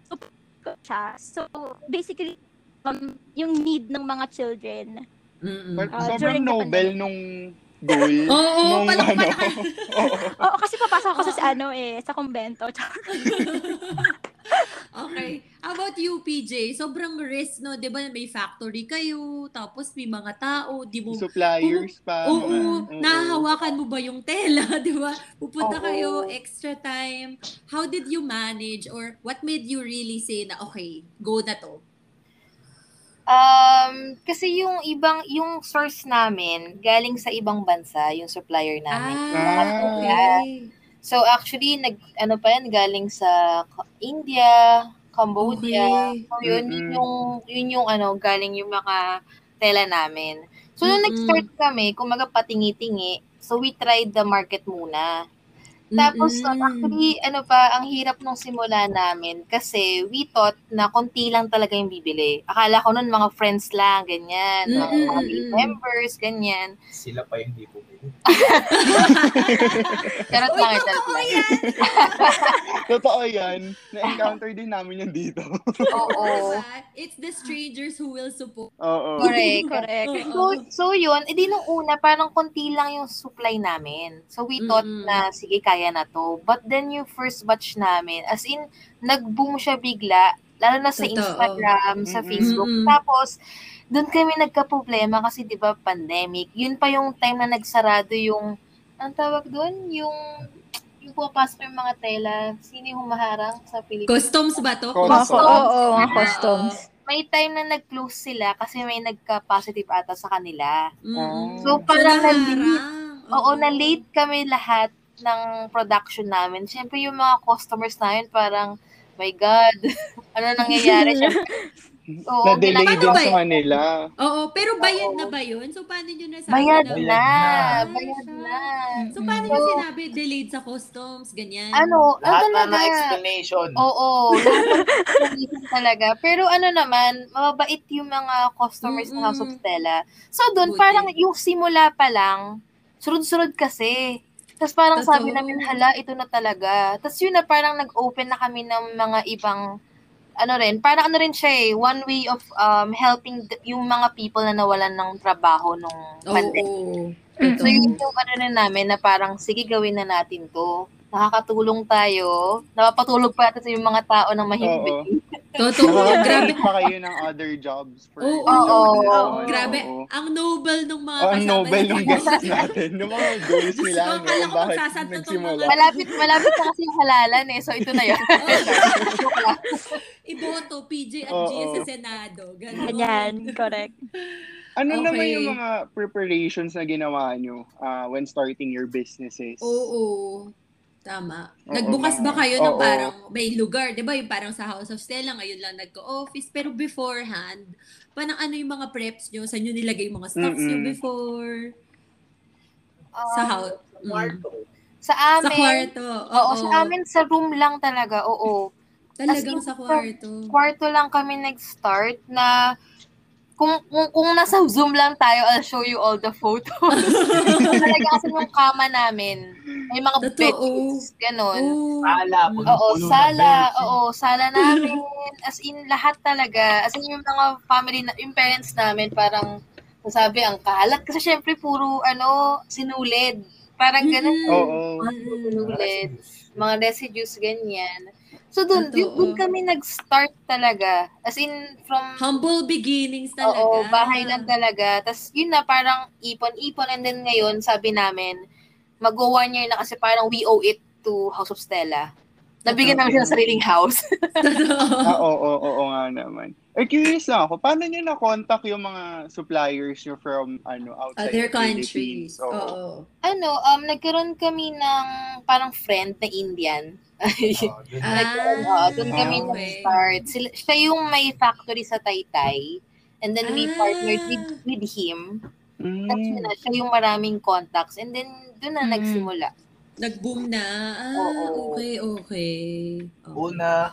Speaker 3: So, ko siya. So, basically, um, yung need ng mga children.
Speaker 2: Mm-mm.
Speaker 1: But
Speaker 3: Ah,
Speaker 1: sobrang
Speaker 3: during the
Speaker 1: noble nung goal.
Speaker 2: Oo,
Speaker 1: nung ano. Oo.
Speaker 3: Oo, kasi papasok ako sa ano eh, sa kumbento.
Speaker 2: okay. How about you, PJ? Sobrang risk, no? Di ba may factory kayo, tapos may mga tao, di mo...
Speaker 1: Suppliers pa.
Speaker 2: Oo,
Speaker 1: mga-
Speaker 2: nahahawakan mo ba yung tela, di ba? Pupunta
Speaker 4: Oo.
Speaker 2: kayo, extra time. How did you manage or what made you really say na, okay, go na to?
Speaker 4: Um, kasi yung ibang, yung source namin, galing sa ibang bansa, yung supplier namin.
Speaker 2: Ah, okay.
Speaker 4: So actually, nag, ano pa yan, galing sa India, Cambodia.
Speaker 2: Okay.
Speaker 4: So yun, yun
Speaker 1: Mm-mm.
Speaker 4: yung, yun yung ano, galing yung mga tela namin. So nung
Speaker 2: Mm-mm.
Speaker 4: nag-start kami, kumaga patingi-tingi, so we tried the market muna. Tapos
Speaker 2: Mm-mm.
Speaker 4: actually, ano pa, ang hirap nung simula namin kasi we thought na konti lang talaga yung bibili. Akala ko nun mga friends lang, ganyan. Mga,
Speaker 2: Mm-mm,
Speaker 4: mga members, ganyan.
Speaker 5: Sila pa yung hindi bumili.
Speaker 4: Charot lang, charot
Speaker 2: totoo yan!
Speaker 1: Totoo yan. Na-encounter din namin yan dito.
Speaker 4: Oo.
Speaker 2: It's the strangers who will support.
Speaker 1: Oo.
Speaker 4: Correct.
Speaker 3: Correct.
Speaker 4: So, so yun, edi nung una, parang konti lang yung supply namin. So we thought
Speaker 2: Mm-mm.
Speaker 4: na, sige, kaya na to. But then yung first batch namin, as in, nag-boom siya bigla, lalo na sa
Speaker 2: Totoo.
Speaker 4: Instagram, sa. Facebook.
Speaker 2: Mm-mm.
Speaker 4: Tapos, doon kami nagka-problema kasi 'di ba pandemic. Yun pa yung time na nagsarado yung ang tawag doon, yung yung pumapasok yung mga tela. Sino yung humaharang sa Pilipinas?
Speaker 2: Customs ba to?
Speaker 1: Customs.
Speaker 3: Oo, oo, mga
Speaker 2: Ah,
Speaker 3: customs.
Speaker 4: May time na nag-close sila kasi may nagka-positive ata sa kanila.
Speaker 2: Mm-mm.
Speaker 4: So, parang na-late. Oo, na-late kami lahat ng production namin. Siyempre, yung mga customers namin parang, my God, ano nangyayari? Siyempre, oo,
Speaker 1: Na-delay
Speaker 2: Paano
Speaker 1: din sa kanila.
Speaker 2: Oo, pero bayad
Speaker 4: Oo.
Speaker 2: na ba yun? So, paano nyo nasabi
Speaker 4: bayad
Speaker 2: na?
Speaker 4: na,
Speaker 2: Ah,
Speaker 4: bayad
Speaker 2: siya.
Speaker 4: na.
Speaker 2: So, paano
Speaker 4: So,
Speaker 2: nyo sinabi delayed sa customs, ganyan?
Speaker 4: Ano, ano
Speaker 5: Lahat na
Speaker 4: talaga?
Speaker 5: na explanation.
Speaker 4: Oo, lahat ng explanation talaga. Pero ano naman, mababait yung mga customers ng House of
Speaker 2: Mm-mm.
Speaker 4: Stella. So doon,
Speaker 2: Buti.
Speaker 4: parang yung simula pa lang, sunod-sunod kasi. Tapos parang
Speaker 2: Totoo.
Speaker 4: sabi namin, hala, ito na talaga. Tapos yun na, parang nag-open na kami ng mga ibang, ano rin, parang ano rin siya eh, one way of um, helping the- yung mga people na nawalan ng trabaho nung
Speaker 2: Oo.
Speaker 4: pandemic.
Speaker 3: Mm-mm.
Speaker 4: So yun yung ano rin namin na parang, sige gawin na natin to. Nakakatulong tayo. Napapatulog pa natin sa yung mga tao ng mahimbing.
Speaker 2: Totoo, grabe.
Speaker 1: Nakaka-create pa kayo ng other jobs for
Speaker 2: Oo,
Speaker 4: oo,
Speaker 1: business.
Speaker 4: oo.
Speaker 2: Grabe, ang noble ng mga
Speaker 1: Oh, ang
Speaker 2: kasama
Speaker 1: noble
Speaker 2: natin.
Speaker 1: ng guests natin. Yung mga goals nila,
Speaker 2: Gusto ko,
Speaker 1: Kung
Speaker 2: ko
Speaker 1: nagsimula.
Speaker 2: mga-
Speaker 4: Malapit, malapit na kasi yung halalan eh. So ito na yun.
Speaker 2: Iboto, PJ at
Speaker 1: Oo.
Speaker 2: Gia sa Senado. Ganon.
Speaker 3: Ganyan, correct.
Speaker 1: Ano
Speaker 2: Okay.
Speaker 1: naman yung mga preparations na ginawa nyo ah, when starting your businesses?
Speaker 2: Oo. Tama.
Speaker 1: Oo,
Speaker 2: Nagbukas ba kayo ng
Speaker 1: oo.
Speaker 2: parang may lugar, 'di ba? Yung parang sa House of Stella ngayon lang nagko-office, pero beforehand, parang ano yung mga preps nyo? Saan nyo nilagay yung mga stocks nyo
Speaker 1: Mm-mm.
Speaker 2: before?
Speaker 4: Um,
Speaker 2: Sa house? Mm.
Speaker 5: Kwarto.
Speaker 4: Sa
Speaker 2: Sa
Speaker 4: amin.
Speaker 2: kwarto.
Speaker 4: Oo, sa amin sa room lang talaga. Oo.
Speaker 2: Talagang
Speaker 4: As in,
Speaker 2: sa kwarto.
Speaker 4: Kwarto lang kami nag-start na kung, kung, kung nasa Zoom lang tayo, I'll show you all the photos. talaga kasi yung kama namin, may mga
Speaker 2: Totoo.
Speaker 4: bed sheets, ganon.
Speaker 2: Oh.
Speaker 5: Sala,
Speaker 4: Oo, sala. Oo, sala namin. As in, lahat talaga. As in, yung mga family, na, yung parents namin, parang sabi, ang kalat. Kasi syempre, puro, ano, sinulid. Parang ganun.
Speaker 1: Oo.
Speaker 4: Mga sinulid. Mga residues, ganyan. So, dun,
Speaker 2: Totoo.
Speaker 4: dun kami nag-start talaga. As in, from...
Speaker 2: Humble beginnings talaga.
Speaker 4: Oo, bahay lang talaga. Tapos, yun na, parang ipon-ipon. And then ngayon, sabi namin, mag-go one year na kasi parang we owe it to House of Stella. Nabigyan namin siya ng sariling house.
Speaker 1: Ah, oo, oo, oo nga naman. Eh, curious lang ako, paano nyo na-contact yung mga suppliers nyo from ano outside
Speaker 2: Other
Speaker 1: the
Speaker 2: countries.
Speaker 1: Philippines? Oo.
Speaker 2: Oo.
Speaker 4: ano, um, nagkaroon kami ng parang friend na Indian.
Speaker 5: Dun-
Speaker 2: Ah,
Speaker 4: oo, doon kami
Speaker 1: okay.
Speaker 4: nag-start. Sila, siya yung may factory sa Taytay. And then we
Speaker 2: Ah.
Speaker 4: partnered with, with him. Tapos yun
Speaker 1: Mm.
Speaker 4: na, siya yung maraming contacts. And then, doon na
Speaker 3: Mm.
Speaker 4: nagsimula.
Speaker 2: Nag-boom na. Ah,
Speaker 4: Oo.
Speaker 2: okay, okay. okay.
Speaker 5: Una,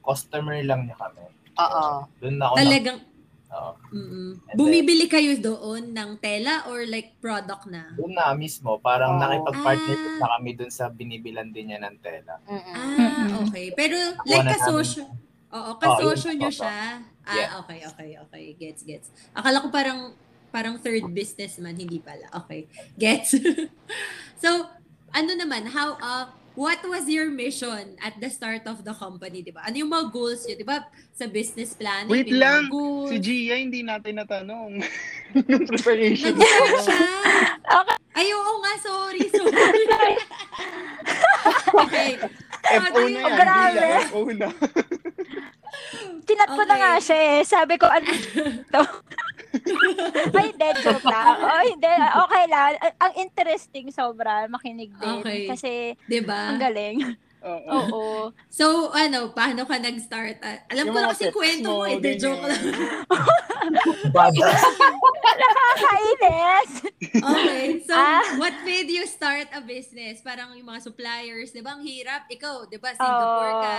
Speaker 5: customer lang niya kami.
Speaker 4: Oo.
Speaker 5: Doon ako
Speaker 2: Talagang,
Speaker 5: na, oo.
Speaker 2: mm
Speaker 5: And
Speaker 2: bumibili kayo doon ng tela or like product na?
Speaker 5: doon na mismo, parang
Speaker 1: Oo.
Speaker 5: nakipag-partnership
Speaker 2: Ah.
Speaker 5: na kami doon sa binibilan din niya ng tela.
Speaker 4: Mm-mm.
Speaker 2: Ah,
Speaker 3: Mm-mm.
Speaker 2: okay. Pero like kasosyo. Oo, kasosyo
Speaker 5: yun.
Speaker 2: nyo siya. Ah,
Speaker 5: Yeah.
Speaker 2: okay, okay, okay. Gets, gets. Akala ko parang parang third businessman, hindi pala. Okay. Gets. so, ano naman, how uh what was your mission at the start of the company, 'di ba? Ano yung mga goals niyo, 'di ba? Sa business plan,
Speaker 1: Wait lang.
Speaker 2: goals.
Speaker 1: Si Gia, hindi natin natanong. Yung preparation.
Speaker 2: Nag-start siya.
Speaker 3: Okay.
Speaker 2: Ay, oo nga, sorry, sorry. okay.
Speaker 1: FO na yan.
Speaker 3: Grabe.
Speaker 1: Gia, FO na.
Speaker 3: Tinat ko na
Speaker 2: Okay.
Speaker 3: nga siya eh. Sabi ko, ano to? Ay, hindi, joke lang. Oh, hindi, okay lang. Ang- interesting sobra, makinig din.
Speaker 2: Okay.
Speaker 3: Kasi,
Speaker 2: 'Di ba?
Speaker 3: ang galing.
Speaker 1: Oo.
Speaker 3: Oo.
Speaker 2: So, ano, paano ka nag-start? Ah, alam
Speaker 1: Yung
Speaker 2: ko na
Speaker 1: mga
Speaker 2: kasi
Speaker 1: tips
Speaker 2: kwento mo,
Speaker 1: mo,
Speaker 2: eh, de
Speaker 1: ganyan.
Speaker 2: joke lang.
Speaker 3: Nakakainis!
Speaker 2: Okay, so
Speaker 3: Ah.
Speaker 2: what made you start a business? Parang yung mga suppliers, di ba? Ang hirap. Ikaw, di ba? Singapore
Speaker 3: Oo.
Speaker 2: ka.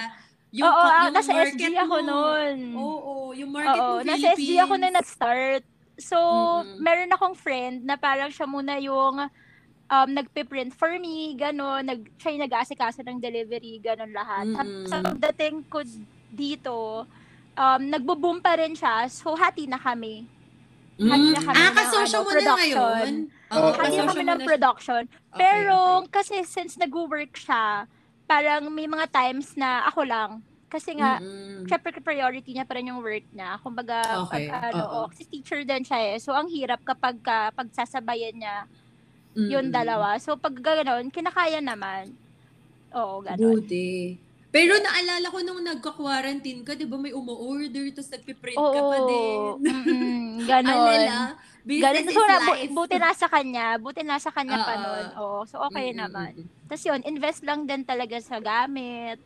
Speaker 3: Oo, ah,
Speaker 2: yung
Speaker 3: nasa
Speaker 2: market
Speaker 3: SG ako
Speaker 2: mo.
Speaker 3: noon.
Speaker 2: Oo, yung market
Speaker 3: Oo,
Speaker 2: mo,
Speaker 3: nasa SG ako na nag-start. So,
Speaker 2: Mm-mm.
Speaker 3: meron akong friend na parang siya muna yung um, nagpiprint for me, gano'n, nag, siya yung nag-aasikaso ng delivery, gano'n lahat. Tapos, sa pagdating ko dito, um, nagbo-boom pa rin siya, so hati na kami. Hati na
Speaker 2: Mm.
Speaker 3: kami
Speaker 2: Ah,
Speaker 3: ng,
Speaker 2: kasosyo
Speaker 3: ano,
Speaker 2: mo na
Speaker 3: production.
Speaker 2: ngayon? Oo.
Speaker 3: Hati na kami ng
Speaker 2: na-
Speaker 3: production.
Speaker 2: Okay,
Speaker 3: Pero,
Speaker 2: okay.
Speaker 3: kasi since nag-work siya, parang may mga times na ako lang. Kasi nga, syempre priority niya pa rin yung work niya. Kumbaga,
Speaker 2: Okay,
Speaker 3: pag, ano,
Speaker 2: oo.
Speaker 3: oh, kasi teacher din siya eh. So, ang hirap kapag ka, pagsasabayan niya yung
Speaker 2: Mm-mm.
Speaker 3: dalawa. So, pag gano'n, kinakaya naman. Oo, gano'n.
Speaker 2: Buti. Pero naalala ko nung nagka-quarantine ka, di ba may umu-order, tapos nagpiprint ka pa
Speaker 3: Oo,
Speaker 2: din.
Speaker 3: mm, gano'n.
Speaker 2: Alala. Business
Speaker 3: Ganun.
Speaker 2: is
Speaker 3: So, na, bu-
Speaker 2: life.
Speaker 3: buti nasa kanya. Buti nasa kanya pa
Speaker 2: Oo.
Speaker 3: nun. Oo, so okay
Speaker 2: Mm-mm.
Speaker 3: naman. Tapos yun, invest lang din talaga sa gamit.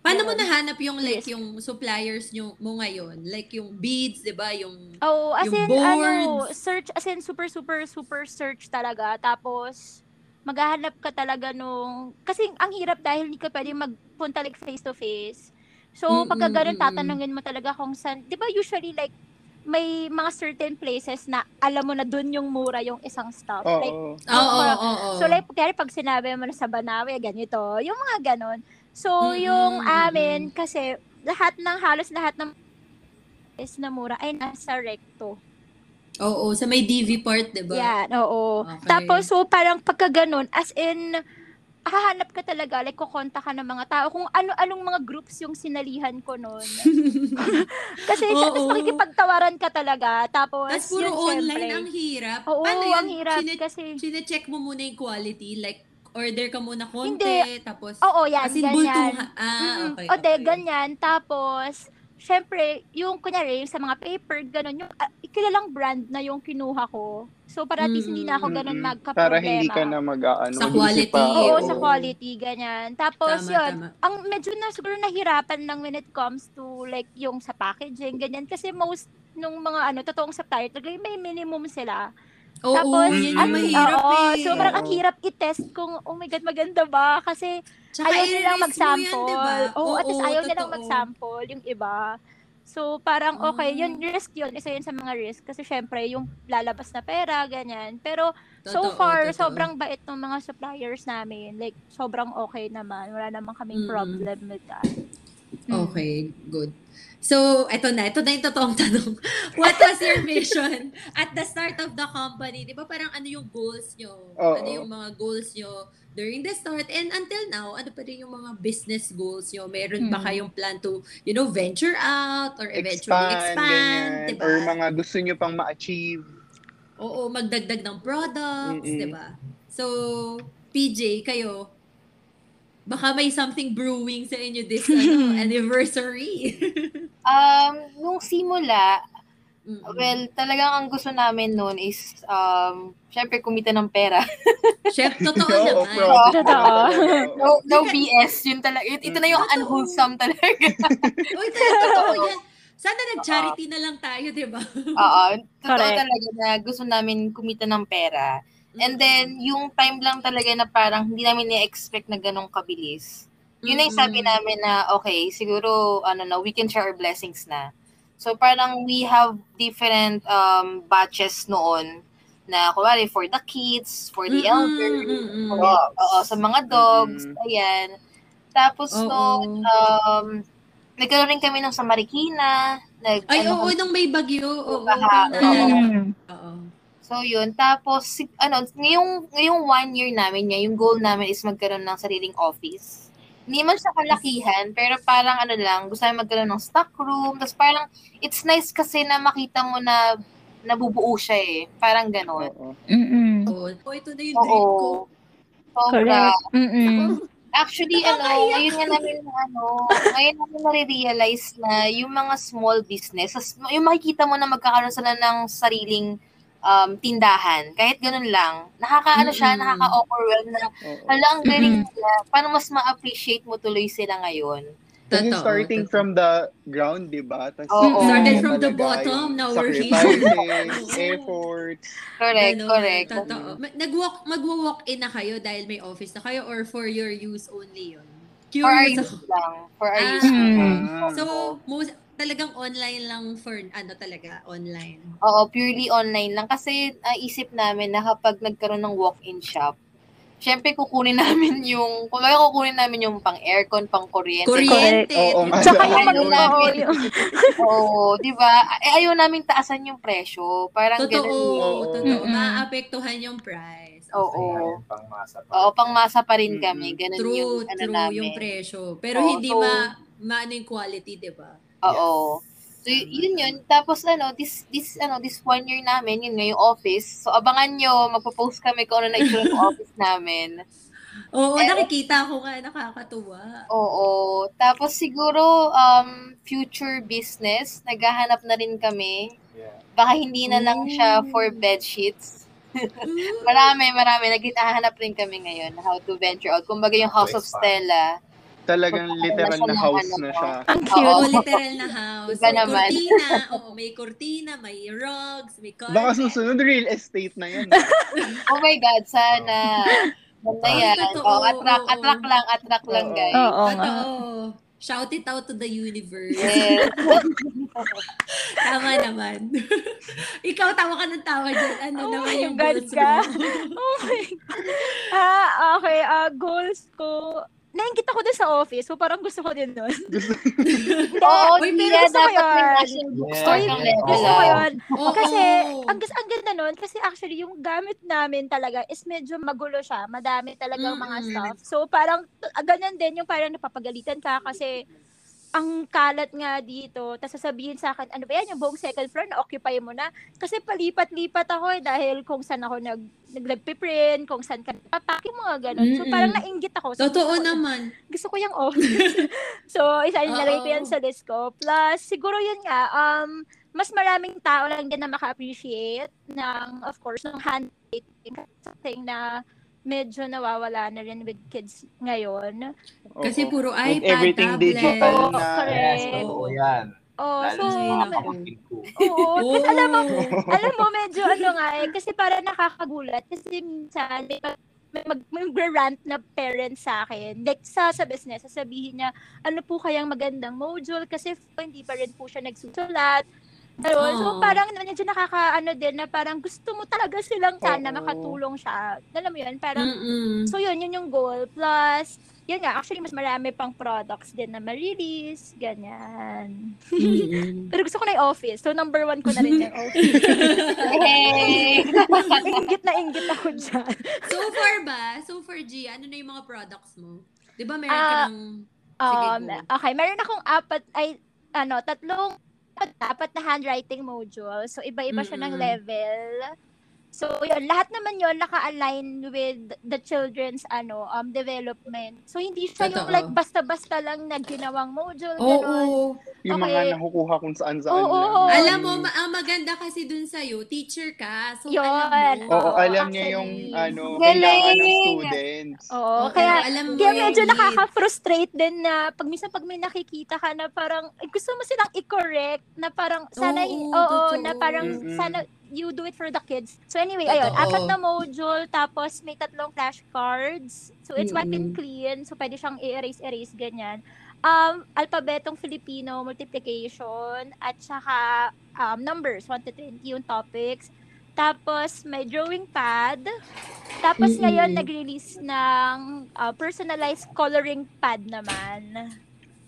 Speaker 2: Paano mo
Speaker 3: Yun.
Speaker 2: nahanap yung like
Speaker 3: Yes.
Speaker 2: yung suppliers nyo mo ngayon? Like yung beads, 'di ba? Yung
Speaker 3: Oh, as
Speaker 2: Yung
Speaker 3: in, ano,
Speaker 2: boards.
Speaker 3: search, as in, super, super, super search talaga. Tapos, maghahanap ka talaga nung, kasi ang hirap dahil hindi ka pwede magpunta like face to face. So,
Speaker 2: Mm-mm,
Speaker 3: pagka ganun,
Speaker 2: mm-mm.
Speaker 3: tatanungin mo talaga kung saan, di ba usually like, may mga certain places na alam mo na dun yung mura yung isang stuff.
Speaker 1: Oo.
Speaker 3: Like,
Speaker 2: Oo, oo,
Speaker 3: parang-
Speaker 2: oo.
Speaker 3: So like, kaya pag sinabi mo na sa Banawe, ganito, yung mga ganon. So,
Speaker 2: Mm-mm,
Speaker 3: yung amin, kasi lahat ng, halos lahat ng is na mura ay nasa recto.
Speaker 2: Oo, sa may DV part, 'di ba?
Speaker 3: Yan, oo.
Speaker 2: Okay.
Speaker 3: Tapos, so parang pagka ganun, as in, hahanap ka talaga, like kukonta ka ng mga tao kung ano-anong mga groups yung sinalihan ko noon. Kasi
Speaker 2: Oo.
Speaker 3: tapos makikipagtawaran ka talaga. Tapos,
Speaker 2: Tapos puro
Speaker 3: yun,
Speaker 2: online
Speaker 3: syempre.
Speaker 2: ang hirap.
Speaker 3: Oo,
Speaker 2: Paano yun?
Speaker 3: ang hirap
Speaker 2: Chine-
Speaker 3: kasi.
Speaker 2: Chine-check mo muna yung quality, like order ka muna konti,
Speaker 3: Hindi.
Speaker 2: tapos
Speaker 3: Oo, yan,
Speaker 2: as in
Speaker 3: ganyan.
Speaker 2: bultuhan. Ah,
Speaker 3: Mm-mm.
Speaker 2: okay.
Speaker 3: O, de,
Speaker 2: okay.
Speaker 3: ganyan. Tapos, syempre, yung kunyari, yung sa mga paper, ganun, yung uh, kilalang brand na yung kinuha ko. So, para at least hindi na ako ganun magka-problema.
Speaker 1: Para hindi ka na mag-ano.
Speaker 2: Sa
Speaker 1: mag-isip
Speaker 2: quality,
Speaker 1: pa.
Speaker 3: Oo,
Speaker 2: Oo.
Speaker 3: sa quality, ganyan. Tapos,
Speaker 2: Tama,
Speaker 3: yun,
Speaker 2: tama.
Speaker 3: ang medyo na siguro nahirapan lang when it comes to like yung sa packaging, ganyan. Kasi most nung mga ano, totoong supplier, talaga yung may minimum sila.
Speaker 2: Oo,
Speaker 3: Tapos,
Speaker 2: yun yung mahirap
Speaker 3: oo,
Speaker 2: eh.
Speaker 3: So, parang ang
Speaker 1: Oo.
Speaker 3: hirap i-test kung, oh my God, maganda ba? Kasi
Speaker 2: Tsaka
Speaker 3: ayaw nilang
Speaker 2: mo yan,
Speaker 3: mag-sample.
Speaker 2: diba?
Speaker 3: Oo, at least ayaw nilang
Speaker 2: totoo.
Speaker 3: mag-sample, yung iba. So, parang okay,
Speaker 2: Ah.
Speaker 3: yun, risk yun. Isa yun sa mga risk. Kasi syempre, yung lalabas na pera, ganyan. Pero, so
Speaker 2: Totoo,
Speaker 3: far,
Speaker 2: totoo.
Speaker 3: sobrang bait ng mga suppliers namin. Like, sobrang okay naman. Wala naman kaming
Speaker 2: Mm.
Speaker 3: problem with that.
Speaker 2: Okay, good. So, eto na. Ito na yung totoong tanong. What was your mission at the start of the company? Di ba parang ano yung goals nyo?
Speaker 1: Oo.
Speaker 2: Ano yung mga goals nyo during the start and until now, ano pa rin yung mga business goals nyo? Meron ba
Speaker 3: Hmm.
Speaker 2: kayong plan to, you know, venture out or eventually
Speaker 1: Expand,
Speaker 2: expand?
Speaker 1: ganyan.
Speaker 2: Diba?
Speaker 1: Or mga gusto nyo pang ma-achieve.
Speaker 2: Oo, magdagdag ng products, di ba? So, PJ, kayo, baka may something brewing sa inyo this ano, anniversary.
Speaker 4: Um, nung simula,
Speaker 2: Mm-mm.
Speaker 4: well, talagang ang gusto namin noon is, um, syempre kumita ng pera.
Speaker 2: Chef, totoo
Speaker 1: Oo,
Speaker 2: naman.
Speaker 1: profit
Speaker 3: Totoo.
Speaker 4: No, no BS, yun talaga. Ito, ito na yung
Speaker 2: Totoo.
Speaker 4: unwholesome talaga.
Speaker 2: Uy, totoo yan. Sana nag-charity na lang tayo, di ba?
Speaker 4: Oo, totoo
Speaker 3: Correct.
Speaker 4: talaga na gusto namin kumita ng pera. And then, yung time lang talaga na parang hindi namin ni-expect na ganong kabilis. Yun na yung sabi namin na, okay, siguro, ano na, we can share our blessings na. So, parang we have different um, batches noon na, kunwari, for the kids, for the elder,
Speaker 2: mm-mm.
Speaker 4: for, oo, sa mga dogs,
Speaker 1: Mm.
Speaker 4: ayan. Tapos,
Speaker 2: Oo.
Speaker 4: noon, um, nagkaroon rin kami ng sa Marikina. Nag,
Speaker 2: Ay,
Speaker 4: ano,
Speaker 2: oo, nung may bagyo. Oo, ko.
Speaker 3: Mm.
Speaker 2: Oo.
Speaker 4: So, yun. Tapos, si- ano, ngayong, ngayong one year namin niya, yung goal namin is magkaroon ng sariling office. Hindi man siya kalakihan, pero parang ano lang, gusto namin magkaroon ng stock room. Tapos parang, it's nice kasi na makita mo na nabubuo siya eh. Parang ganon.
Speaker 1: Oo.
Speaker 3: Mm-mm.
Speaker 2: Oo. Oh, ito na yung dream ko.
Speaker 4: Oo. Sobra.
Speaker 3: Mm-mm.
Speaker 4: Actually, ano, ngayon nga namin, ano, ngayon namin nare-realize na yung mga small business, yung makikita mo na magkakaroon sila ng sariling um, tindahan, kahit ganun lang, nakakaano siya,
Speaker 2: Mm-mm.
Speaker 4: nakaka-overwhelm na, hala, ang galing nila. Paano mas ma-appreciate mo tuloy sila ngayon?
Speaker 2: Totoo,
Speaker 1: starting
Speaker 2: totoo.
Speaker 1: from the ground, di ba? Tas
Speaker 4: Oo.
Speaker 2: Started from the bottom, now we're here.
Speaker 1: efforts.
Speaker 4: Correct,
Speaker 2: Ganun,
Speaker 4: correct.
Speaker 2: Totoo. Nag-walk, magwa-walk in na kayo dahil may office na kayo or for your use only yun?
Speaker 4: For our
Speaker 2: Curious
Speaker 4: use lang. For our
Speaker 2: Ah.
Speaker 4: use lang.
Speaker 3: Mm.
Speaker 1: Ah.
Speaker 2: So, most, talagang online lang for, ano talaga, online.
Speaker 4: Oo, purely online lang. Kasi naisip namin na kapag nagkaroon ng walk-in shop, syempre kukunin namin yung, kung kukunin namin yung pang aircon, pang kuryente.
Speaker 2: Kuryente.
Speaker 1: Oo nga.
Speaker 3: Tsaka yung
Speaker 4: Ayaw namin. Oo, di ba? Eh, ayaw namin taasan yung presyo. Parang
Speaker 2: Totoo,
Speaker 4: ganun. eh.
Speaker 1: Oo.
Speaker 2: totoo.
Speaker 3: Mm-mm.
Speaker 2: Maapektuhan yung price.
Speaker 4: Oo.
Speaker 5: Ayun, pang masa pa.
Speaker 4: Oo, pang masa pa rin kami. Ganun
Speaker 2: True,
Speaker 4: yung ano
Speaker 2: true
Speaker 4: namin.
Speaker 2: yung presyo. Pero
Speaker 4: Oo,
Speaker 2: hindi
Speaker 4: so-
Speaker 2: ma, maano yung quality, di ba?
Speaker 4: Oo. So, y- yun yun. Tapos, ano, this, this, ano, this one year namin, yun nga yung office. So, abangan nyo, magpo-post kami kung ano na itsura ng office namin.
Speaker 2: Oo,
Speaker 4: Eh,
Speaker 2: nakikita ko nga, nakakatuwa.
Speaker 4: Oo. Tapos, siguro, um, future business, naghahanap na rin kami.
Speaker 5: Yeah.
Speaker 4: Baka hindi na lang siya for bed sheets. Marami, marami. Naghahanap rin kami ngayon how to venture out. Kumbaga yung House of Stella.
Speaker 1: Talagang literal na house na siya.
Speaker 3: ang
Speaker 2: Oo,
Speaker 3: cute.
Speaker 2: literal na house.
Speaker 4: Iba
Speaker 2: May
Speaker 4: naman.
Speaker 2: kurtina. Oo, may kurtina, may rugs, may carpet.
Speaker 1: Baka susunod real estate na yan.
Speaker 4: Oh my God, sana. Ganda
Speaker 2: Ay,
Speaker 4: yan. Oh, attract,
Speaker 2: oo.
Speaker 4: attract lang, attract lang,
Speaker 1: Oo.
Speaker 4: guys.
Speaker 3: Oo nga.
Speaker 2: Totoo. Shout it out to the universe.
Speaker 4: Yes.
Speaker 2: Tama naman. Ikaw, tawa ka ng tawa dyan. Ano
Speaker 3: Oh
Speaker 2: naman yung
Speaker 3: God
Speaker 2: goals
Speaker 3: ka.
Speaker 2: mo?
Speaker 3: Oh my God. Ah, okay. Ah, goals ko. Naingit ako dun sa office. So, parang gusto ko din nun.
Speaker 4: Oo,
Speaker 2: Uy,
Speaker 4: hindi
Speaker 2: pero
Speaker 3: gusto ko
Speaker 4: Dapat may
Speaker 3: yun.
Speaker 4: bookstore kang level.
Speaker 3: Gusto ko yun. Kasi, ang, gus- ang ganda nun, kasi actually, yung gamit namin talaga is medyo magulo siya. Madami talagang mga
Speaker 2: Mm-mm.
Speaker 3: stuff. So, parang, ah, ganyan din yung parang napapagalitan ka kasi ang kalat nga dito, tapos sasabihin sa akin, ano ba yan, yung buong second floor, na-occupy mo na. Kasi palipat-lipat ako eh, dahil kung saan ako nag, nag nagpiprint, kung saan ka papak, yung mga ganun. So,
Speaker 2: Mm-mm.
Speaker 3: parang nainggit ako. So,
Speaker 2: Totoo
Speaker 3: gusto
Speaker 2: naman.
Speaker 3: gusto ko yung office. so, isa yung nalagay ko yan sa list ko. Plus, siguro yun nga, um, mas maraming tao lang din na maka-appreciate ng, of course, ng handwriting. Something na medyo nawawala na rin with kids ngayon.
Speaker 2: Kasi
Speaker 1: Oo.
Speaker 2: puro
Speaker 1: With
Speaker 2: iPad,
Speaker 1: everything
Speaker 2: tablet.
Speaker 1: digital
Speaker 3: Oo,
Speaker 1: na.
Speaker 3: correct.
Speaker 5: Yes, totoo yan.
Speaker 3: Oh,
Speaker 5: Lalo
Speaker 3: so,
Speaker 5: sa mga ko.
Speaker 3: oo.
Speaker 2: Oo.
Speaker 3: Alam mo, alam mo, medyo ano nga eh, kasi para nakakagulat. Kasi minsan, may, mag- may, mag, may rant na parents sa akin. Like, sa, sa business, sasabihin niya, ano po kayang magandang module kasi hindi pa rin po siya nagsusulat. Ganun. So,
Speaker 2: Oo.
Speaker 3: parang medyo nakakaano din na parang gusto mo talaga silang sana
Speaker 1: Oo.
Speaker 3: makatulong siya. Alam mo yun, parang
Speaker 2: Mm-mm.
Speaker 3: So yun, yun yung goal. Plus, yun nga, actually, mas marami pang products din na ma-release, ganyan.
Speaker 2: Mm-mm.
Speaker 3: Pero gusto ko na yung office. So, number one ko na rin yung office.
Speaker 4: Hey!
Speaker 3: ingit na ingit ako dyan.
Speaker 2: so far ba? So far, G, ano na yung mga products mo? Di ba meron ka
Speaker 3: Ah,
Speaker 2: ng... Sige,
Speaker 3: Um,
Speaker 2: go.
Speaker 3: okay, meron akong apat, ay, ano, tatlong, apat, apat na handwriting module. So, iba-iba siya ng
Speaker 2: Mm-mm.
Speaker 3: level. So, yun, lahat naman yun naka-align with the children's ano um development. So, hindi siya yung
Speaker 2: Totoo.
Speaker 3: like basta-basta lang na ginawang module,
Speaker 2: Oo.
Speaker 3: ganun.
Speaker 1: Yung
Speaker 3: Okay.
Speaker 1: mga nakukuha kung saan-saan
Speaker 3: Oo,
Speaker 1: lang.
Speaker 3: oo.
Speaker 2: Alam mo, ma- ang maganda kasi dun sa'yo, teacher ka. So,
Speaker 3: Yun.
Speaker 2: alam mo.
Speaker 1: Oo,
Speaker 3: Oo,
Speaker 1: alam niya yung ano,
Speaker 4: Galing!
Speaker 1: kailangan ng students.
Speaker 3: Oo,
Speaker 2: Oo,
Speaker 3: kaya
Speaker 2: alam mo
Speaker 3: Kaya
Speaker 2: yung
Speaker 3: medyo
Speaker 2: need.
Speaker 3: nakaka-frustrate din na pag minsan pag may nakikita ka na parang eh, gusto mo silang i-correct na parang sana
Speaker 2: Oo,
Speaker 3: oo,
Speaker 2: totoo.
Speaker 3: na parang
Speaker 1: Mm-mm.
Speaker 3: sana you do it for the kids. So anyway, ayun,
Speaker 2: Totoo.
Speaker 3: apat na module tapos may tatlong flashcards. So it's and
Speaker 2: Mm-mm.
Speaker 3: clean. So pwede siyang i-erase-erase ganyan. Um, alpabetong Filipino, multiplication, at saka um, numbers, 1 to 20 yung topics. Tapos may drawing pad. Tapos
Speaker 2: Mm-mm.
Speaker 3: ngayon nag-release ng uh, personalized coloring pad naman.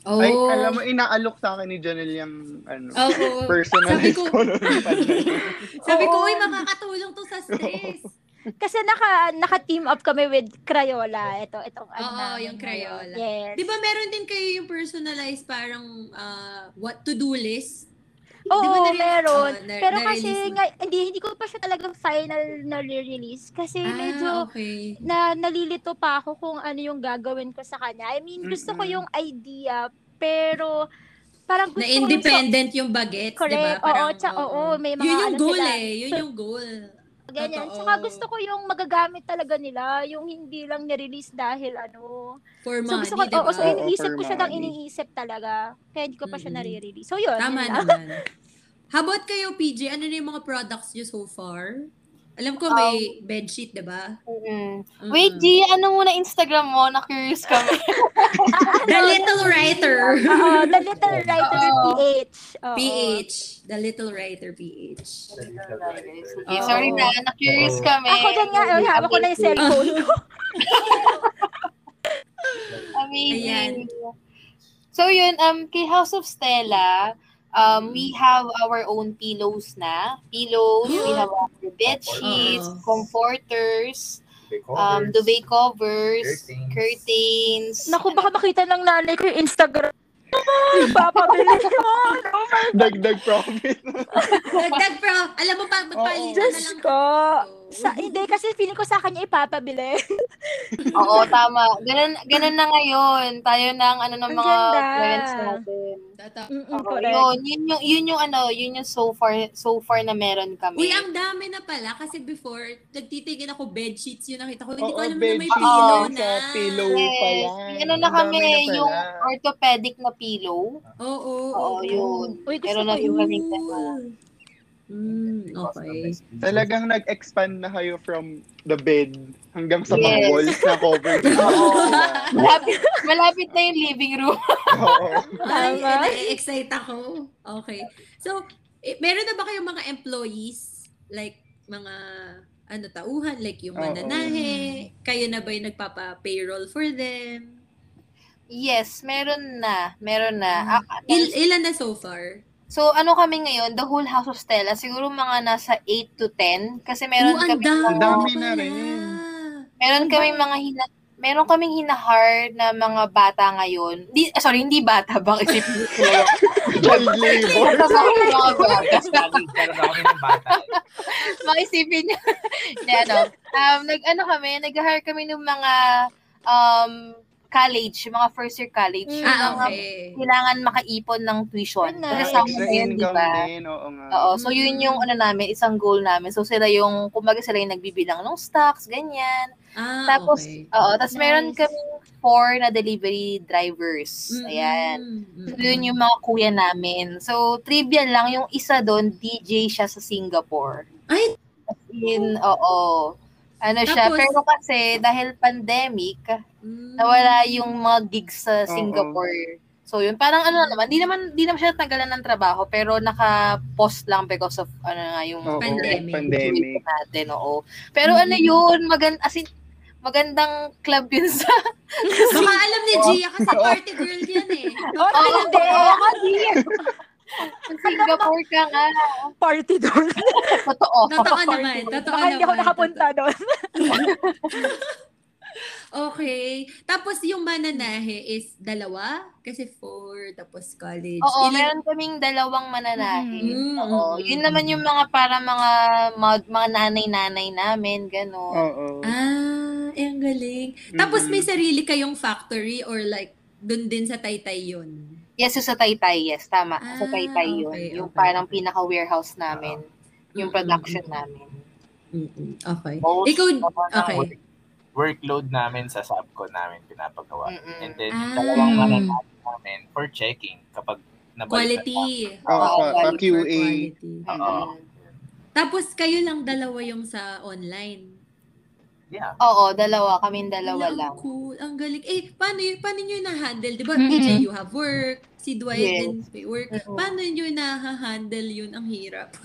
Speaker 2: Oo.
Speaker 1: Ay, alam mo, inaalok sa akin ni Janelle yung ano,
Speaker 2: Oo.
Speaker 1: personalized
Speaker 2: Sabi ko-. Sabi ko, uy, makakatulong to sa stress.
Speaker 3: Kasi naka naka-team up kami with Crayola. Ito, itong ano
Speaker 2: Oo,
Speaker 3: namin
Speaker 2: yung. Crayola.
Speaker 3: Yes.
Speaker 2: Di ba meron din kayo yung personalized parang ah, what to-do list?
Speaker 3: Oo,
Speaker 2: Di ba nare-
Speaker 3: meron.
Speaker 2: oh, na-
Speaker 3: Pero kasi nga, hindi, hindi ko pa siya talagang final na release Kasi
Speaker 2: Ah,
Speaker 3: medyo
Speaker 2: okay.
Speaker 3: na nalilito pa ako kung ano yung gagawin ko sa kanya. I mean, gusto ko
Speaker 1: Mm-mm.
Speaker 3: yung idea, pero parang gusto
Speaker 2: Na
Speaker 3: ko yung
Speaker 2: independent yung bagets, di ba?
Speaker 3: Oo, tsa- oo, may mga
Speaker 2: Yun yung
Speaker 3: ano
Speaker 2: goal
Speaker 3: sila.
Speaker 2: eh. Yun
Speaker 3: So,
Speaker 2: yung goal.
Speaker 3: Ganyan.
Speaker 2: Totoo.
Speaker 3: Tsaka gusto ko yung magagamit talaga nila, yung hindi lang ni-release dahil ano.
Speaker 2: For
Speaker 3: So
Speaker 2: money,
Speaker 3: gusto ko,
Speaker 2: di ba?
Speaker 3: oo, so
Speaker 1: Oo,
Speaker 3: iniisip ko siya ng iniisip talaga. Kaya hindi ko pa siya
Speaker 2: Mm-mm.
Speaker 3: nare-release. So yun.
Speaker 2: Tama
Speaker 3: yun
Speaker 2: naman. How about kayo, PJ? Ano na yung mga products nyo so far? Alam ko may bedsheet, di ba?
Speaker 4: Mm.
Speaker 2: Mm-mm.
Speaker 4: Wait, G, ano muna Instagram mo? Na-curious kami.
Speaker 2: The Little Writer.
Speaker 3: Oo, The Little Writer. PH.
Speaker 2: PH. The Little Writer PH.
Speaker 4: Sige,
Speaker 2: Oo.
Speaker 4: sorry na. Na-curious kami.
Speaker 3: Ako din nga, oh, hawak ko na yung cellphone ko.
Speaker 4: Amazing. So yun, um, kay House of Stella, um, we have our own pillows na. Pillows, we have our bed sheets, comforters, um, duvet covers,
Speaker 5: Curtains.
Speaker 4: curtains.
Speaker 3: Naku, baka makita ng nanay ko yung Instagram. Papabili mo. Oh
Speaker 1: Dagdag profit.
Speaker 2: Dagdag pro. Alam mo pa, magpalitan na
Speaker 3: Diyos
Speaker 2: lang.
Speaker 3: ko. Sa, hindi, kasi feeling ko sa kanya ipapabili.
Speaker 4: Oo, tama. Ganun, ganun na ngayon. Tayo ng ano ng
Speaker 3: Ang
Speaker 4: mga
Speaker 3: ganda.
Speaker 4: parents natin.
Speaker 2: Tata-
Speaker 3: Mm-mm,
Speaker 4: Oo,
Speaker 3: correct.
Speaker 4: yun, yun yung, yun yung ano, yun yung so far, so far na meron kami.
Speaker 2: Uy, ang dami na pala. Kasi before, nagtitigil ako bed sheets yung nakita ko. Hindi ko
Speaker 1: Oo,
Speaker 2: alam na may
Speaker 1: sheets
Speaker 2: pillow
Speaker 4: Oo.
Speaker 2: na.
Speaker 1: sa pillow
Speaker 4: Yes.
Speaker 1: pa yan.
Speaker 4: May ano na
Speaker 1: Ang
Speaker 4: kami,
Speaker 1: dami na pala.
Speaker 4: yung orthopedic na pillow.
Speaker 2: Oo,
Speaker 4: Oo, yun.
Speaker 3: Uy, gusto
Speaker 4: Meron
Speaker 3: ko
Speaker 4: na
Speaker 3: yun.
Speaker 4: yung kaming
Speaker 2: Mm, okay.
Speaker 1: Talagang nag-expand na kayo from the bed hanggang sa mga
Speaker 4: Yes.
Speaker 1: walls na covered.
Speaker 4: Oo. malapit, malapit na yung living room.
Speaker 1: Oo.
Speaker 2: Ay,
Speaker 3: Tama.
Speaker 2: na-excite ako. Okay. So, eh, meron na ba kayong mga employees? Like, mga ano tauhan, like yung
Speaker 1: Oo.
Speaker 2: mananahe, kayo na ba yung nagpapa-payroll for them?
Speaker 4: Yes, meron na. Meron na. Ah,
Speaker 2: Il- ilan na so far?
Speaker 4: So, ano kami ngayon, the whole House of Stella, siguro mga nasa 8 to 10. Kasi meron
Speaker 2: Oo,
Speaker 4: kami,
Speaker 1: Ang dami na rin.
Speaker 4: meron kaming mga hina, meron kaming hinahard na mga bata ngayon. Di, ah, sorry, hindi bata. Bakit isipin ko sila?
Speaker 1: Child labor.
Speaker 4: Mga bata? Makisipin. Hindi, ano. Um, nag, ano kami, nag-hire kami ng mga um, college, mga first year college.
Speaker 3: Mm.
Speaker 4: yung
Speaker 2: Ah,
Speaker 4: mga
Speaker 2: okay.
Speaker 4: kailangan makaipon ng tuition.
Speaker 3: Ano,
Speaker 4: Kasi sa akin, di
Speaker 1: income
Speaker 4: ba?
Speaker 1: din. Oo nga.
Speaker 4: Oo, so yun yung ano namin, isang goal namin. So sila yung, kumbaga sila yung nagbibilang ng stocks, ganyan.
Speaker 2: Ah,
Speaker 4: Tapos,
Speaker 2: okay.
Speaker 4: oo, tapos meron
Speaker 3: Nice.
Speaker 4: kami four na delivery drivers.
Speaker 2: Mm-mm.
Speaker 4: Ayan. So, yun yung mga kuya namin. So, trivia lang, yung isa doon, DJ siya sa Singapore.
Speaker 2: Ay,
Speaker 4: in, oo. Ano siya,
Speaker 2: Tapos-
Speaker 4: pero kasi dahil pandemic,
Speaker 2: mm.
Speaker 4: nawala yung mga gigs sa
Speaker 1: Oo.
Speaker 4: Singapore. So yun, parang ano naman, di naman di naman siya tagalan ng trabaho, pero naka-post lang because of ano nga yung
Speaker 1: Oo,
Speaker 2: Pandemic.
Speaker 1: pandemic.
Speaker 4: natin, oo. Pero ano
Speaker 2: Mm.
Speaker 4: yun, magand as in, magandang club yun sa
Speaker 2: Baka alam Gia, kasi party girl yan eh.
Speaker 3: Oh,
Speaker 4: Oo,
Speaker 3: hindi.
Speaker 4: oo, kasi. Sa Singapore ka nga.
Speaker 3: Party doon.
Speaker 4: Totoo.
Speaker 2: Totoo naman. Totoo
Speaker 3: Baka hindi ako
Speaker 2: naman.
Speaker 3: nakapunta doon.
Speaker 2: Okay. Tapos yung mananahe is dalawa? Kasi four, tapos college.
Speaker 4: Oo,
Speaker 2: Ilan-
Speaker 4: meron kaming dalawang mananahe.
Speaker 2: Mm,
Speaker 4: Oo. Yun
Speaker 2: mm.
Speaker 4: naman yung mga para mga mga, mga nanay-nanay namin, gano'n.
Speaker 1: Oo.
Speaker 2: Ah, eh, ang galing. Tapos may sarili kayong factory or like, dun din sa Taytay yun?
Speaker 4: Yes, so sa Taytay, yes, tama. sa
Speaker 2: Ah,
Speaker 4: Taytay yun.
Speaker 2: okay,
Speaker 4: yung
Speaker 2: okay.
Speaker 4: parang pinaka-warehouse namin. Yung
Speaker 2: Mm,
Speaker 4: production
Speaker 2: mm,
Speaker 4: namin.
Speaker 2: Mm-mm. Okay.
Speaker 5: Most
Speaker 2: Ikaw, okay.
Speaker 5: work- workload namin sa subco namin pinapagawa.
Speaker 4: Mm-mm.
Speaker 5: And then, yung
Speaker 2: Ah.
Speaker 5: dalawang mananabi namin for checking kapag nabalikan
Speaker 2: Quality.
Speaker 1: Oo,
Speaker 4: Oo,
Speaker 1: pa, QA.
Speaker 2: quality.
Speaker 5: Oo.
Speaker 2: Tapos kayo lang dalawa yung sa online.
Speaker 5: Yeah.
Speaker 4: Oo, dalawa. Kaming dalawa
Speaker 2: Ala,
Speaker 4: lang.
Speaker 2: Ang cool. Ang galing. Eh, paano, y- paano nyo na-handle? Di ba,
Speaker 3: Mm-mm.
Speaker 2: PJ, you have work. Si Dwight
Speaker 4: Yes.
Speaker 2: din may work.
Speaker 4: Mm-mm.
Speaker 2: Paano nyo na-handle yun? Ang hirap.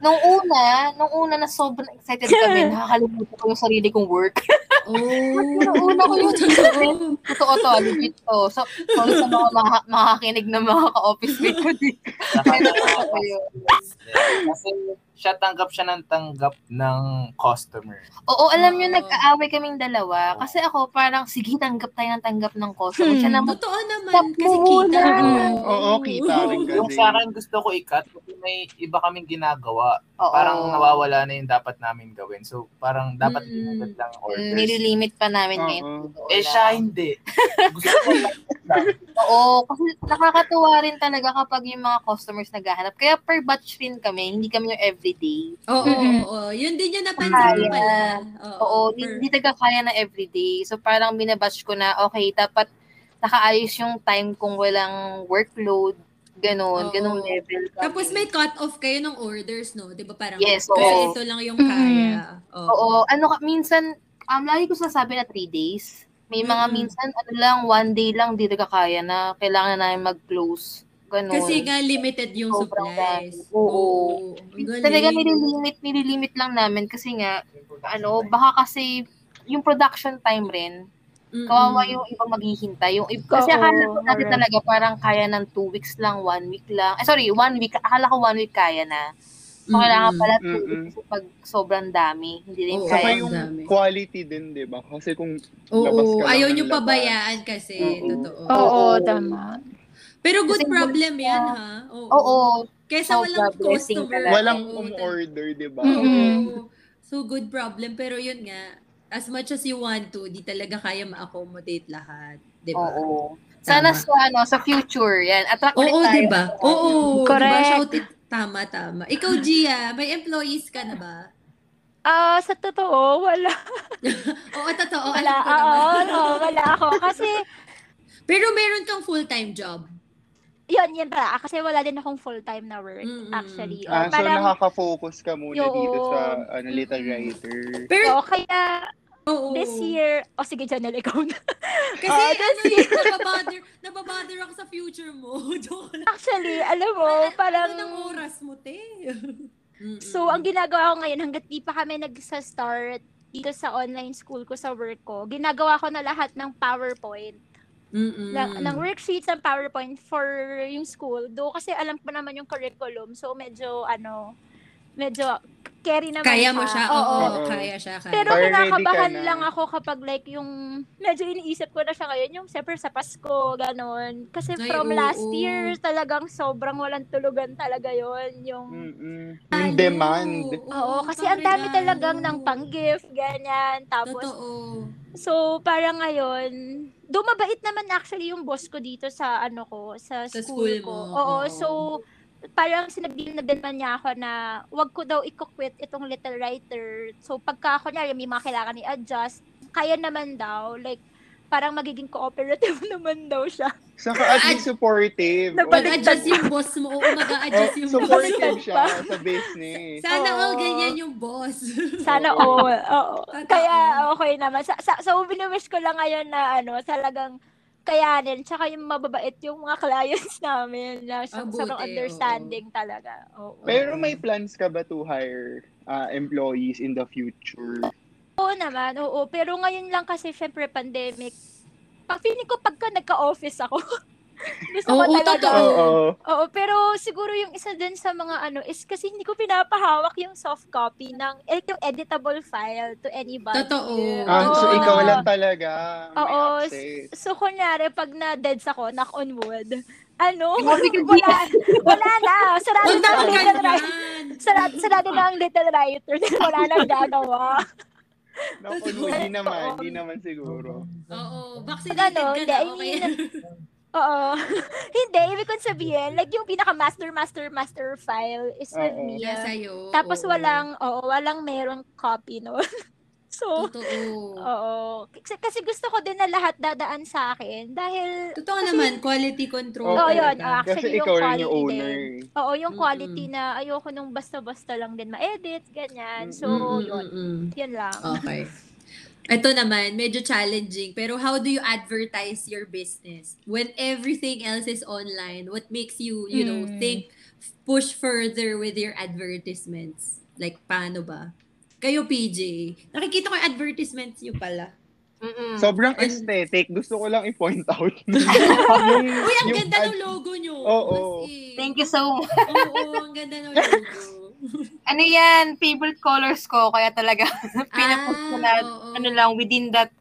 Speaker 4: Nung una, nung una na sobrang excited kami, nakakalimutan ko yung sarili kong work.
Speaker 2: Oh.
Speaker 4: Nung una ko yung
Speaker 2: Totoo.
Speaker 4: Totoo to, legit to. So, sorry sa mga maka- makakinig ng mga ka-office mate ko dito. Yun.
Speaker 5: Kasi siya tanggap siya ng tanggap ng customer.
Speaker 4: Oo, alam nyo,
Speaker 2: Oo.
Speaker 4: nag-aaway kaming dalawa. Kasi ako, parang, sige, tanggap tayo ng tanggap ng customer. Siya
Speaker 3: Hmm.
Speaker 4: naman,
Speaker 2: Totoo naman. Kasi kita. mo.
Speaker 1: Oo, kita rin kasi.
Speaker 5: Yung sa akin gusto ko i-cut kasi may iba kaming ginagawa.
Speaker 4: Oo.
Speaker 5: Parang nawawala na yung dapat namin gawin. So parang dapat
Speaker 2: Mm.
Speaker 5: mm. lang
Speaker 4: Mm,
Speaker 5: orders.
Speaker 4: Nililimit pa namin
Speaker 1: Oo.
Speaker 4: ngayon. Totoo
Speaker 5: eh
Speaker 4: lang.
Speaker 5: siya hindi. gusto ko.
Speaker 4: Oo, kasi nakakatuwa rin talaga kapag yung mga customers naghahanap. Kaya per batch rin kami, hindi kami yung everyday.
Speaker 2: Oo, oo, oo. Yun din yung napansin ko
Speaker 4: Kaya.
Speaker 2: pala.
Speaker 4: Oo, hindi,
Speaker 2: per-
Speaker 4: hindi taga kaya na everyday. So parang binabatch ko na, okay, dapat nakaayos yung time kung walang workload, ganun,
Speaker 2: Oo.
Speaker 4: ganung level. kami.
Speaker 2: Tapos may cut-off kayo ng orders, no? Di ba parang,
Speaker 4: Yes,
Speaker 2: kasi
Speaker 4: oo.
Speaker 2: ito lang yung
Speaker 3: Mm.
Speaker 2: kaya. Oo.
Speaker 4: Oo, ano ka, minsan, um, lagi ko sasabi na three days. May mga
Speaker 2: Mm-mm.
Speaker 4: minsan, ano lang, one day lang, di taga kaya na kailangan na namin mag-close. Ganun.
Speaker 2: Kasi nga limited yung
Speaker 4: Sobrang
Speaker 2: supplies.
Speaker 4: dami. Oo.
Speaker 2: Galing.
Speaker 4: Talaga nililimit, nililimit lang namin kasi nga, ano, baka kasi yung production time rin,
Speaker 2: Mm-mm.
Speaker 4: kawawa yung iba maghihintay. Yung, kasi
Speaker 3: Oo,
Speaker 4: akala ko dati
Speaker 3: correct.
Speaker 4: talaga parang kaya ng two weeks lang, one week lang. Eh, sorry, one week. Akala ko one week kaya na. So, kailangan pala two
Speaker 1: Mm-mm.
Speaker 4: weeks kasi pag sobrang dami. Hindi rin
Speaker 2: Oo.
Speaker 1: Saka
Speaker 4: kaya.
Speaker 1: yung
Speaker 2: dami.
Speaker 1: quality din, di ba? Kasi kung labas
Speaker 2: Oo,
Speaker 1: ka lang
Speaker 2: ayaw
Speaker 1: ng
Speaker 2: nyo
Speaker 1: labas.
Speaker 2: pabayaan kasi.
Speaker 1: Oo.
Speaker 2: Totoo.
Speaker 3: Oo,
Speaker 4: Oo.
Speaker 3: tama.
Speaker 2: Pero good
Speaker 4: Kasi
Speaker 2: problem
Speaker 4: good
Speaker 2: yan, ha? Oo.
Speaker 4: Oo.
Speaker 2: Kesa
Speaker 4: Sobra,
Speaker 2: walang
Speaker 4: blessing
Speaker 2: customer.
Speaker 4: talaga.
Speaker 1: Walang
Speaker 2: Oo,
Speaker 1: um-order, di ba?
Speaker 3: Mm.
Speaker 2: Oo. So, good problem. Pero yun nga, as much as you want to, di talaga kaya ma-accommodate lahat. Di ba?
Speaker 4: Oo. Sana sa, ano, sa future, yan. Attract ulit
Speaker 2: Oo,
Speaker 4: tayo.
Speaker 2: di ba? Oo.
Speaker 3: Correct.
Speaker 2: Diba? Shout it. Tama, tama. Ikaw, Gia, may employees ka na ba?
Speaker 3: Ah, sa totoo, wala.
Speaker 2: Oo, totoo.
Speaker 3: Wala,
Speaker 2: Alam ko
Speaker 3: oo,
Speaker 2: naman.
Speaker 3: oo, wala ako. Kasi,
Speaker 2: Pero meron kang full-time job.
Speaker 3: yun, yun pala. Kasi wala din akong full-time na work,
Speaker 2: Mm-mm.
Speaker 3: actually.
Speaker 1: Ah,
Speaker 3: Oh,
Speaker 1: so
Speaker 3: parang,
Speaker 1: nakaka-focus ka muna
Speaker 3: Yo.
Speaker 1: dito sa ano, little writer.
Speaker 2: Pero,
Speaker 3: so, kaya,
Speaker 2: oo.
Speaker 3: this year, oh, sige, Janelle, ikaw na.
Speaker 2: Kasi
Speaker 3: Ah,
Speaker 2: ano yun, nababother, nababother ako sa future mo.
Speaker 3: Actually, alam mo, parang,
Speaker 2: Ano ng oras mo, te?
Speaker 3: So, ang ginagawa ko ngayon, hanggat di pa kami nag-start dito sa online school ko sa work ko, ginagawa ko na lahat ng PowerPoint.
Speaker 2: Mm-mm.
Speaker 3: Ng, ng worksheets ng PowerPoint for yung school. Do kasi alam ko naman yung curriculum. So, medyo, ano, medyo carry naman
Speaker 2: Kaya mo siya, oo,
Speaker 1: Oo.
Speaker 2: kaya siya. Kaya.
Speaker 3: Pero kinakabahan
Speaker 1: ka na.
Speaker 3: lang ako kapag like yung medyo iniisip ko na siya ngayon yung siyempre sa Pasko ganon kasi
Speaker 2: Ay,
Speaker 3: from
Speaker 2: oo.
Speaker 3: last year talagang sobrang walang tulugan talaga yon yung
Speaker 1: Mm-mm. Yung demand.
Speaker 3: Oo, kasi ang dami talagang ng pang-gift, ganyan. Tapos,
Speaker 2: Totoo.
Speaker 3: so parang ngayon, dumabait naman actually yung boss ko dito sa ano ko, sa,
Speaker 2: Sa
Speaker 3: school,
Speaker 2: school
Speaker 3: ko.
Speaker 2: mo,
Speaker 3: Oo,
Speaker 2: oo.
Speaker 3: so parang sinabihan na din man niya ako na wag ko daw i-quit itong little writer. So pagka kunyari may mga kailangan i-adjust, kaya naman daw, like parang magiging cooperative naman daw siya.
Speaker 1: Saka at least supportive.
Speaker 3: Nabalik-
Speaker 2: Mag-adjust yung boss mo. Oo, mag-a-adjust
Speaker 1: Oh,
Speaker 2: yung boss
Speaker 1: supportive siya sa business.
Speaker 2: Sana
Speaker 3: Oo.
Speaker 2: all ganyan yung boss.
Speaker 3: Sana all.
Speaker 2: Totoo.
Speaker 3: Kaya okay naman. Sa, sa, so, biniwish ko lang ngayon na ano, talagang kayanin. Tsaka yung mababait yung mga clients namin na sa, sobrang understanding talaga. Oo.
Speaker 1: Pero may plans ka ba to hire uh, employees in the future?
Speaker 3: Oo naman, oo. Pero ngayon lang kasi syempre pandemic, pag feeling ko pagka nagka-office ako, gusto
Speaker 2: Oo,
Speaker 3: ko talaga.
Speaker 2: totoo.
Speaker 1: Oo.
Speaker 3: Oo, pero siguro yung isa din sa mga ano is kasi hindi ko pinapahawak yung soft copy ng eh, yung editable file to anybody.
Speaker 2: Totoo.
Speaker 1: Ah, so
Speaker 2: Oo.
Speaker 1: ikaw lang talaga. may
Speaker 3: Oo.
Speaker 1: access.
Speaker 3: So, kunyari, pag na-deads ako, knock on wood, ano, wala, wala na. Sarado
Speaker 2: Huwag
Speaker 3: na ang little writer.
Speaker 2: ganyan.
Speaker 3: Sarado, sarado na ang little writer. Wala nang gagawa.
Speaker 1: Naku, hindi naman, hindi naman siguro.
Speaker 2: Oo. Vaccinated
Speaker 3: Ano,
Speaker 2: ka
Speaker 3: hindi,
Speaker 2: na,
Speaker 3: I
Speaker 2: okay.
Speaker 3: mean, Oo. Hindi, ibig kong sabihin, like yung pinaka master, master, master file is with
Speaker 1: Oo.
Speaker 3: me.
Speaker 2: Yeah, sa'yo.
Speaker 3: Tapos
Speaker 2: Oo.
Speaker 3: walang, oo, walang merong copy nun. so,
Speaker 2: Totoo.
Speaker 3: oo. Kasi, kasi gusto ko din na lahat dadaan sa akin dahil,
Speaker 2: Totoo
Speaker 3: kasi-
Speaker 2: naman, quality control.
Speaker 3: Oo,
Speaker 1: Oo,
Speaker 3: yun.
Speaker 2: talaga.
Speaker 3: Ah,
Speaker 1: Kasi
Speaker 3: Actually, yung
Speaker 1: ikaw rin yung
Speaker 3: quality
Speaker 1: owner.
Speaker 3: oo, yung quality na ayoko nung basta-basta lang din ma-edit, ganyan. So,
Speaker 2: Mm-mm,
Speaker 3: yun.
Speaker 2: mm-mm.
Speaker 3: Yun lang.
Speaker 2: Okay. Ito naman, medyo challenging. Pero how do you advertise your business? When everything else is online, what makes you, you know,
Speaker 3: Mm.
Speaker 2: think, push further with your advertisements? Like, paano ba? Kayo, PJ. Nakikita ko yung advertisements nyo pala.
Speaker 4: Mm-mm.
Speaker 1: Sobrang
Speaker 2: And-
Speaker 1: aesthetic. Gusto ko lang i-point out. yung,
Speaker 2: Uy, ang
Speaker 1: yung
Speaker 2: ganda
Speaker 1: ad-
Speaker 2: ng logo nyo.
Speaker 1: Oo.
Speaker 2: As in.
Speaker 4: Thank you so much.
Speaker 2: Oo, ang ganda ng logo.
Speaker 4: Ano yan, favorite colors ko, kaya talaga pinapost ko na,
Speaker 2: oo.
Speaker 4: ano lang, within that,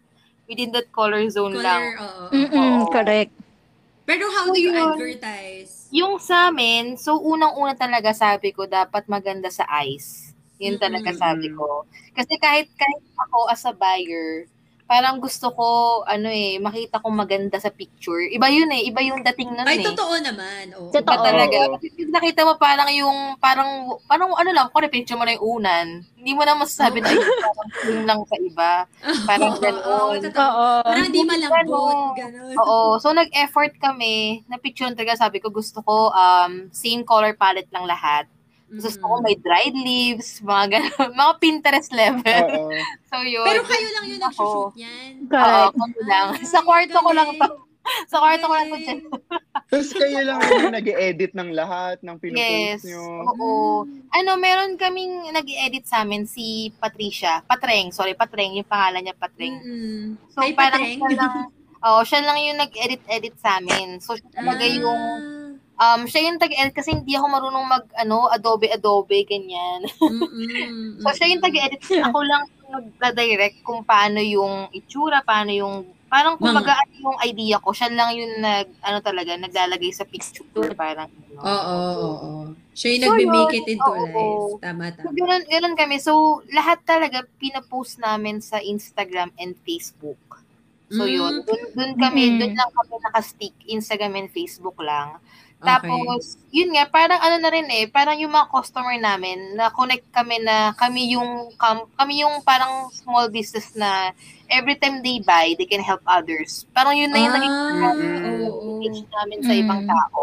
Speaker 4: within that color zone lang.
Speaker 2: Color, oo.
Speaker 3: Mm-mm,
Speaker 4: Oo.
Speaker 3: correct.
Speaker 2: Pero how do you
Speaker 4: Yun.
Speaker 2: advertise?
Speaker 4: Yung sa amin, so unang-una talaga sabi ko, dapat maganda sa eyes. Yun talaga
Speaker 2: Mm-mm.
Speaker 4: sabi ko. Kasi kahit, kahit ako as a buyer, parang gusto ko, ano eh, makita ko maganda sa picture. Iba yun eh, iba yung dating nun
Speaker 2: Ay,
Speaker 4: eh.
Speaker 2: totoo naman. Oo.
Speaker 3: Totoo.
Speaker 4: Iba talaga. Pag nakita mo parang yung, parang, parang ano lang, kung picture mo na yung unan, hindi mo na masasabi na yung parang yung lang sa iba. Parang
Speaker 2: Oo,
Speaker 4: gano'n.
Speaker 2: totoo.
Speaker 3: Oo.
Speaker 2: Parang di malambot.
Speaker 4: Ano,
Speaker 2: Ganon.
Speaker 4: Oo. So, nag-effort kami. Na picture talaga, sabi ko, gusto ko um, same color palette lang lahat. Gusto ko may dried leaves, mga gano'n. Mga Pinterest level.
Speaker 1: Oo.
Speaker 4: so, yun.
Speaker 2: Pero kayo lang yung
Speaker 4: Ako.
Speaker 2: nagsushoot yan.
Speaker 4: Oo, kami lang.
Speaker 2: Ay,
Speaker 4: Sa kwarto ko lang to. Sa kwarto ko lang to.
Speaker 1: Tapos kayo lang yung nag-edit ng lahat ng
Speaker 4: Yes.
Speaker 1: pinupost nyo.
Speaker 4: Oo. Ano, meron kaming nag-edit sa amin si Patricia. Patreng, sorry, Patreng. Yung pangalan niya, Patreng.
Speaker 2: Mm-mm.
Speaker 4: So,
Speaker 2: Ay,
Speaker 4: parang
Speaker 2: Patreng.
Speaker 4: siya lang, oh, siya lang yung nag-edit-edit sa amin. So, siya talaga
Speaker 2: Ah.
Speaker 4: yung, um, siya yung tag-edit kasi hindi ako marunong mag, ano, Adobe, Adobe, ganyan.
Speaker 2: Mm-mm.
Speaker 4: So, siya yung tag-edit. Ako lang yung nag-direct kung paano yung itsura, paano yung, parang kumbaga ano yung idea ko. Siya lang yung nag, ano talaga, naglalagay sa picture. Parang.
Speaker 2: Oo, oo, oo. Siya yung
Speaker 4: So,
Speaker 2: nagme-make
Speaker 4: yun.
Speaker 2: it into
Speaker 4: Oo.
Speaker 2: life. Tama,
Speaker 4: So,
Speaker 2: tama.
Speaker 4: ganun, ganun kami. So, lahat talaga pinapost namin sa Instagram and Facebook. So,
Speaker 2: Mm.
Speaker 4: yun. Dun, dun kami,
Speaker 3: Mm.
Speaker 4: dun lang kami nakastick. Instagram and Facebook lang.
Speaker 2: Okay.
Speaker 4: Tapos, yun nga, parang ano na rin eh, parang yung mga customer namin, na-connect kami na kami yung, kam- kami yung parang small business na every time they buy, they can help others. Parang yun na yung naging
Speaker 2: Ah,
Speaker 1: Mm-mm.
Speaker 2: oo.
Speaker 4: message namin sa ibang
Speaker 3: Mm.
Speaker 4: tao.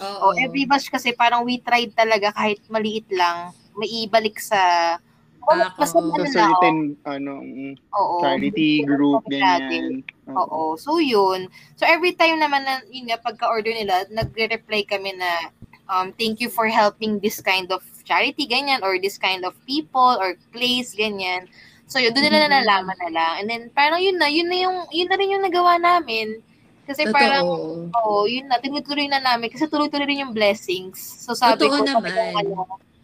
Speaker 2: Oo.
Speaker 4: O every batch kasi parang we tried talaga kahit maliit lang, maibalik sa
Speaker 2: Ah,
Speaker 4: basta
Speaker 2: oo.
Speaker 1: Sa
Speaker 4: ano na,
Speaker 1: certain ano, mm,
Speaker 4: oo.
Speaker 1: charity group, ganyan.
Speaker 4: Oo. So, yun. So, every time naman na, yun nga, pagka-order nila, nagre-reply kami na, um, thank you for helping this kind of charity, ganyan, or this kind of people, or place, ganyan. So, yun, doon nila
Speaker 2: Mhm.
Speaker 4: nalalaman na lang. And then, parang yun na, yun na yung, yun na rin yung nagawa namin. Kasi parang,
Speaker 2: Totoo.
Speaker 4: oo, yun na, tinutuloy na namin. Kasi tuloy-tuloy rin yung blessings. So, sabi
Speaker 2: Totoo
Speaker 4: ko, sabi ko,
Speaker 2: naman.
Speaker 4: ano,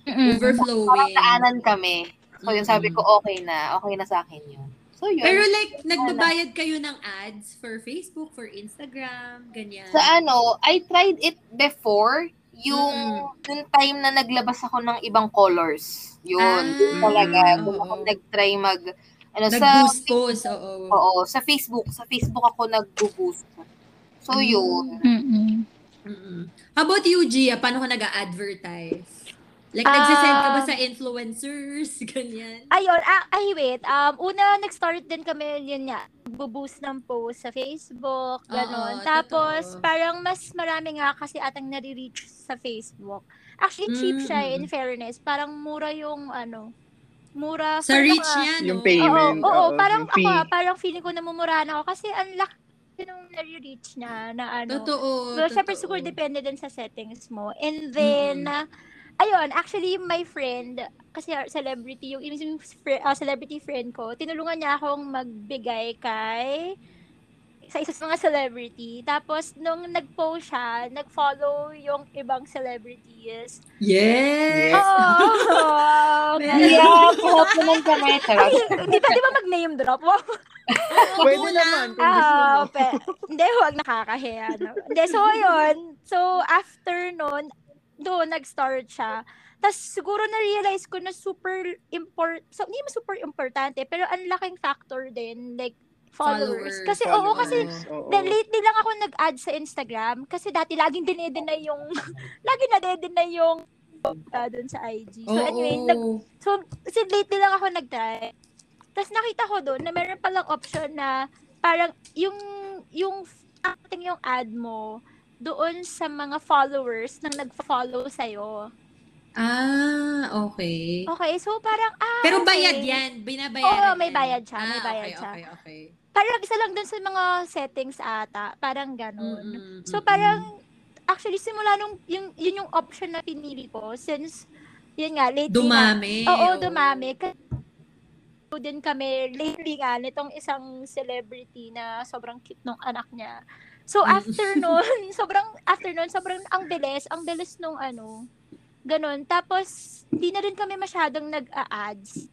Speaker 3: Mm-mm.
Speaker 4: parang
Speaker 2: Overflowing.
Speaker 4: daanan kami. So, yun, sabi ko, okay na. Okay na sa akin yun. So, yun.
Speaker 2: Pero like, nagbabayad kayo ng ads for Facebook, for Instagram, ganyan.
Speaker 4: Sa ano, I tried it before, yung,
Speaker 2: Mm.
Speaker 4: yung time na naglabas ako ng ibang colors. Yun,
Speaker 2: Ah,
Speaker 4: yun talaga. Doon
Speaker 2: oo.
Speaker 4: ako nag-try mag, ano, sa,
Speaker 2: Nag-boost post, oo.
Speaker 4: oo, sa Facebook, sa Facebook ako nag-boost. So,
Speaker 2: Mm.
Speaker 4: yun.
Speaker 3: Mm-mm.
Speaker 2: Mm-mm. How about you, Gia? Paano ka nag-advertise? Like,
Speaker 3: Ah.
Speaker 2: nagsisend ka ba sa influencers? Ganyan.
Speaker 3: Ayun, ah, ay wait. Um, una, nag-start din kami, yun nga, buboost ng post sa Facebook,
Speaker 2: Oo,
Speaker 3: gano'n. Tapos,
Speaker 2: totoo.
Speaker 3: parang mas marami nga kasi atang nare-reach sa Facebook. Actually, cheap siya,
Speaker 2: Mm.
Speaker 3: in fairness. Parang mura yung, ano, mura.
Speaker 2: Sa reach niya, no?
Speaker 1: Yung payment.
Speaker 3: Oo, oo,
Speaker 1: oo,
Speaker 3: parang ako,
Speaker 1: fee.
Speaker 3: ah, parang feeling ko namumurahan ako kasi ang laki nung nare-reach na, na ano.
Speaker 2: Totoo.
Speaker 3: Well, syempre,
Speaker 2: totoo.
Speaker 3: siguro depende din sa settings mo. And then,
Speaker 2: Mm-mm.
Speaker 3: Ayun, actually, my friend, kasi celebrity, yung, yung fr- ah, celebrity friend ko, tinulungan niya akong magbigay kay sa isa sa mga celebrity. Tapos, nung nag-post siya, nag-follow yung ibang celebrities.
Speaker 2: Yes!
Speaker 1: Yes.
Speaker 3: Oo!
Speaker 4: Yeah, puhupunan kami. Charot.
Speaker 3: Ay, di ba, di ba mag-name drop?
Speaker 1: Pwede
Speaker 2: mo
Speaker 1: naman mo.
Speaker 3: Ah, pe, hindi, huwag nakakahiya. No? Hindi, so yun. So, after doon nag-start siya. Tapos siguro na-realize ko na super import, so, hindi mo super importante, pero ang laking factor din, like, followers.
Speaker 2: Followers.
Speaker 3: Kasi, oo, kasi,
Speaker 1: Followers, oo.
Speaker 3: then lately lang ako nag-add sa Instagram kasi dati laging dinedeny yung lagi na dinedeny yung uh, dun sa IG. So
Speaker 2: Oo.
Speaker 3: anyway, nag, so kasi lately lang ako nag-try. Tapos nakita ko doon na meron palang option na parang yung yung acting yung ad mo doon sa mga followers nang nag-follow sa'yo.
Speaker 2: Ah, okay.
Speaker 3: Okay, so parang, ah,
Speaker 2: Pero
Speaker 3: okay.
Speaker 2: bayad yan. Binabayaran
Speaker 3: Oo, may
Speaker 2: yan.
Speaker 3: bayad siya, may
Speaker 2: Ah,
Speaker 3: bayad
Speaker 2: okay,
Speaker 3: siya.
Speaker 2: Okay, okay.
Speaker 3: Parang isa lang doon sa mga settings ata. Parang ganun.
Speaker 2: Mm-mm,
Speaker 3: So
Speaker 2: mm-mm.
Speaker 3: parang actually simula nung yung yun yung option na pinili ko since yun nga lately
Speaker 2: Dumami.
Speaker 3: nga, oo, dumami kasi din kami lately nga nitong isang celebrity na sobrang cute nung anak niya. So
Speaker 2: Mm.
Speaker 3: after nun, sobrang after nun, sobrang ang bilis, ang bilis nung ano, ganun. Tapos hindi na rin kami masyadong nag-a-ads.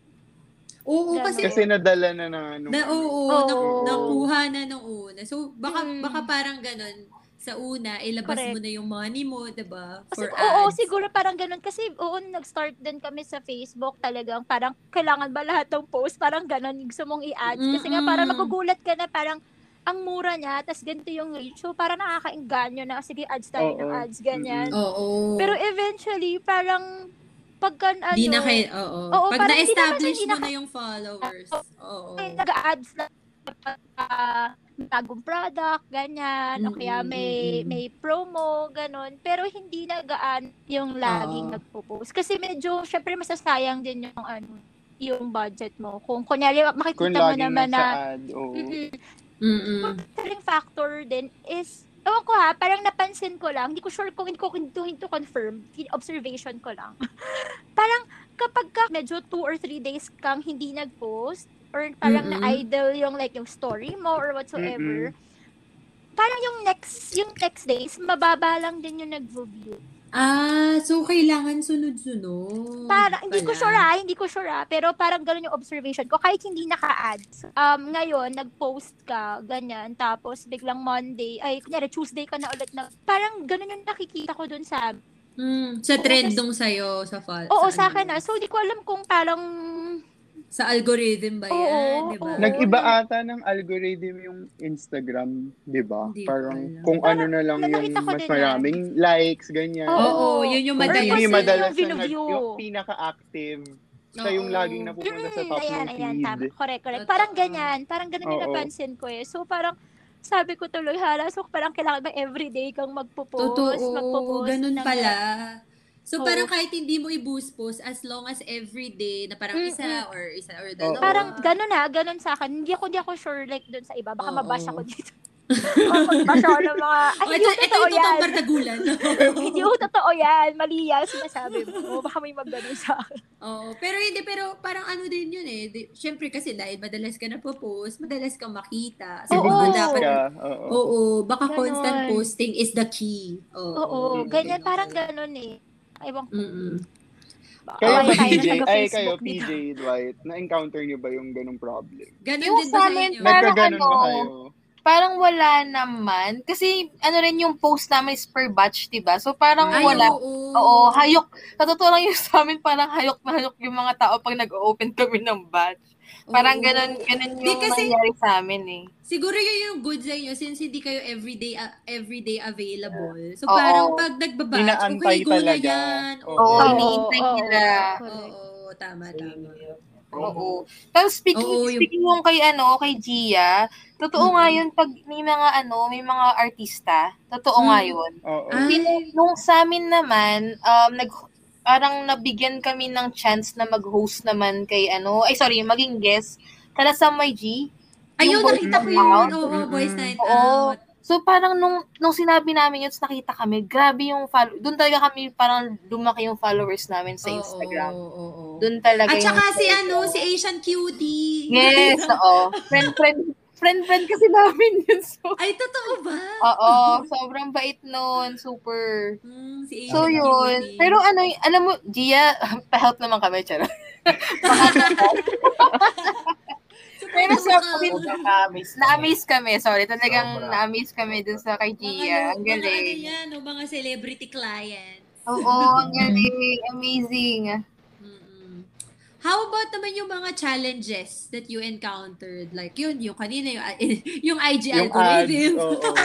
Speaker 2: Oo,
Speaker 3: Ganon.
Speaker 2: kasi,
Speaker 1: Kasi nadala na na ano.
Speaker 2: na, oo,
Speaker 3: Oo.
Speaker 2: na- nakuha na nung una. So, baka,
Speaker 3: Mm.
Speaker 2: baka parang ganun, sa una, ilabas
Speaker 3: Correct.
Speaker 2: mo na yung money mo, diba?
Speaker 3: Kasi,
Speaker 2: For
Speaker 3: oo,
Speaker 2: ads.
Speaker 3: siguro parang ganun. Kasi, oo, nag-start din kami sa Facebook talagang parang kailangan ba lahat ng post? Parang ganun, yung gusto mong i-ads. Kasi nga parang magugulat ka na parang ang mura niya, tas ganito yung reach. So, parang nakakainganyo na, sige, ads tayo ng
Speaker 1: Oo.
Speaker 3: ads, ganyan.
Speaker 2: Oo.
Speaker 3: Pero eventually, parang pagka, ano,
Speaker 2: Di na kayo, oo. Pag
Speaker 3: parang di naman
Speaker 2: na-establish mo
Speaker 3: na-
Speaker 2: na yung followers. Oo.
Speaker 3: ay, nag-ads na uh, bagong product, ganyan, o kaya may may promo, ganon. Pero hindi nagaan yung laging
Speaker 2: Oo.
Speaker 3: nagpo-post. Kasi medyo, syempre masasayang din yung ano, yung budget mo. Kung kunyari
Speaker 1: Kung
Speaker 3: makikita mo
Speaker 1: laging
Speaker 3: naman na,
Speaker 1: ad, oo.
Speaker 3: Mm
Speaker 2: Mm-mm.
Speaker 3: Factoring factor din is, ewan ko ha, parang napansin ko lang, hindi ko sure kung hindi ko to confirm, observation ko lang. parang kapag ka medyo two or three days kang hindi nag-post, or parang
Speaker 2: Mm-mm.
Speaker 3: na-idle yung like yung story mo or whatsoever, parang yung next yung next days, mababa lang din yung nag-view.
Speaker 2: Ah, so kailangan sunod-sunod.
Speaker 3: Parang, hindi ko
Speaker 2: pala.
Speaker 3: sure ah, hindi ko sure ah, pero parang ganun yung observation ko, kahit hindi naka-ads. Um, ngayon, nag-post ka, ganyan, tapos biglang Monday, ay, kunyari, Tuesday ka na ulit na, parang ganun yung nakikita ko dun sa,
Speaker 2: Mm, sa trend nung sa'yo, sa fall.
Speaker 3: oo, sa
Speaker 2: ano,
Speaker 3: akin ah, so di ko alam kung parang,
Speaker 2: Sa algorithm ba yan,
Speaker 3: Oo,
Speaker 2: di ba?
Speaker 3: oo.
Speaker 1: Nag-iba ata ng algorithm yung Instagram, di ba? Parang kung ano na lang yung
Speaker 3: nakita ko
Speaker 1: mas
Speaker 3: din
Speaker 1: maraming likes, ganyan.
Speaker 3: Oo.
Speaker 2: Oo, yun yung
Speaker 1: Or
Speaker 2: madalas.
Speaker 1: hindi
Speaker 3: kasi
Speaker 1: madalas
Speaker 3: yung
Speaker 1: na nag,
Speaker 3: view.
Speaker 1: yung pinaka-active. Siya yung
Speaker 2: Oo.
Speaker 1: laging napupunta sa
Speaker 3: Mm,
Speaker 1: top
Speaker 3: ayan,
Speaker 1: ng
Speaker 3: ayan,
Speaker 1: feed.
Speaker 3: tama. Correct, correct.
Speaker 2: Totoo.
Speaker 3: Parang ganyan. Parang ganun yung
Speaker 1: Oo.
Speaker 3: napansin ko eh. So, parang, sabi ko tuloy, hala, so parang kailangan ba everyday kang magpo-post,
Speaker 2: Totoo,
Speaker 3: magpo-post.
Speaker 2: ganun
Speaker 3: ng-
Speaker 2: pala. So
Speaker 3: Oo.
Speaker 2: parang kahit hindi mo i-boost post as long as everyday na parang isa
Speaker 3: Mm-mm.
Speaker 2: or isa or
Speaker 1: Oo.
Speaker 2: dalawa.
Speaker 3: Parang ganun na, ganun sa akin. Hindi ako, hindi ako sure like dun sa iba. Baka
Speaker 2: Oo.
Speaker 3: mabash ako dito. Baka mabash ako ng mga, ay,
Speaker 2: Oh,
Speaker 3: hindi
Speaker 2: ito,
Speaker 3: ko
Speaker 2: ito
Speaker 3: totoo
Speaker 2: yung totoong
Speaker 3: hindi ko totoo yan. Mali yan, sinasabi mo. Baka may magganun sa akin.
Speaker 2: Oo, pero hindi, pero parang ano din yun eh. Di, Siyempre kasi dahil madalas ka na po-post, madalas kang makita. So,
Speaker 3: Oo.
Speaker 2: baka
Speaker 1: Boost
Speaker 2: dapat,
Speaker 1: ka, oo.
Speaker 2: oo, baka
Speaker 3: Ganon.
Speaker 2: constant posting is the key. Oo.
Speaker 3: Oo, ganyan,
Speaker 2: Ganon.
Speaker 3: parang ganun eh. Ewan ko.
Speaker 2: Mm-mm.
Speaker 1: Kayo,
Speaker 3: tayo
Speaker 1: PJ,
Speaker 3: na
Speaker 1: ay kayo. PJ Dwight, na-encounter niyo ba yung ganong problem?
Speaker 2: Ganon
Speaker 4: Yung
Speaker 2: din
Speaker 4: sa
Speaker 2: ba sa
Speaker 4: amin,
Speaker 2: inyo?
Speaker 4: Parang
Speaker 1: ba
Speaker 4: ano,
Speaker 1: kayo?
Speaker 4: Parang wala naman. Kasi ano rin yung post namin is per batch, diba? So parang
Speaker 2: Ay,
Speaker 4: wala.
Speaker 2: oo.
Speaker 4: Oo, hayok. Sa totoo lang yung sa amin, parang hayok na hayok yung mga tao pag nag-open kami ng batch. Parang
Speaker 2: Oo.
Speaker 4: ganun, ganun
Speaker 2: Di
Speaker 4: yung
Speaker 2: kasi-
Speaker 4: nangyari sa amin eh.
Speaker 2: Siguro yun yung good sa inyo since hindi kayo everyday uh, everyday available. So
Speaker 4: Oo.
Speaker 2: parang pag nagbabatch,
Speaker 1: Inaantay
Speaker 2: okay, go na
Speaker 1: talaga.
Speaker 2: yan.
Speaker 1: Oo.
Speaker 4: Oo,
Speaker 3: Oo,
Speaker 4: iniintay
Speaker 3: oo,
Speaker 4: nila.
Speaker 3: correct.
Speaker 2: Oo, tama, tama.
Speaker 4: Oo. Tapos speaking,
Speaker 2: Oo, yung-
Speaker 4: speaking yung kay ano, kay Gia, totoo
Speaker 2: Mm.
Speaker 4: nga yun pag may mga ano, may mga artista, totoo nga
Speaker 2: Mm.
Speaker 4: yun.
Speaker 1: Oo.
Speaker 4: Kasi nung- nung sa amin naman, um, nag, parang nabigyan kami ng chance na mag-host naman kay ano, ay sorry, maging guest, kala sa my G.
Speaker 2: Ayun,
Speaker 4: Yung
Speaker 2: nakita ko
Speaker 1: Boys
Speaker 2: yun.
Speaker 1: Night Out.
Speaker 2: Oo,
Speaker 1: Mm-mm.
Speaker 2: Boys Night
Speaker 4: Oo.
Speaker 2: Out.
Speaker 4: So parang nung nung sinabi namin yun, nakita kami, grabe yung follow, doon talaga kami parang lumaki yung followers namin sa Instagram.
Speaker 2: oo, oo, oo.
Speaker 4: Doon talaga
Speaker 2: At saka
Speaker 4: yung-
Speaker 2: si ano, si Asian Cutie.
Speaker 4: Yes, oo. Friend, friend, friend-friend kasi namin yun. So,
Speaker 2: Ay, totoo ba?
Speaker 4: oo, sobrang bait nun. Super.
Speaker 2: Hmm, si
Speaker 4: So, yun. Pero ano, alam mo, Gia, pa-help naman kami, charot. Pero sa
Speaker 2: Sobrang
Speaker 5: na-miss.
Speaker 4: Na-amaze kami, sorry. Talagang
Speaker 5: Sobra.
Speaker 4: na-amaze kami dun sa kay
Speaker 2: Mga,
Speaker 4: Gia. Ang
Speaker 2: mga ano
Speaker 4: galing.
Speaker 2: yan, no, mga celebrity clients.
Speaker 4: Oo, ang galing. Amazing.
Speaker 2: How about naman yung mga challenges that you encountered? Like yun, yung kanina, yung, yung IG
Speaker 1: Yung
Speaker 2: algorithm.
Speaker 1: ads, oo.
Speaker 2: Oo.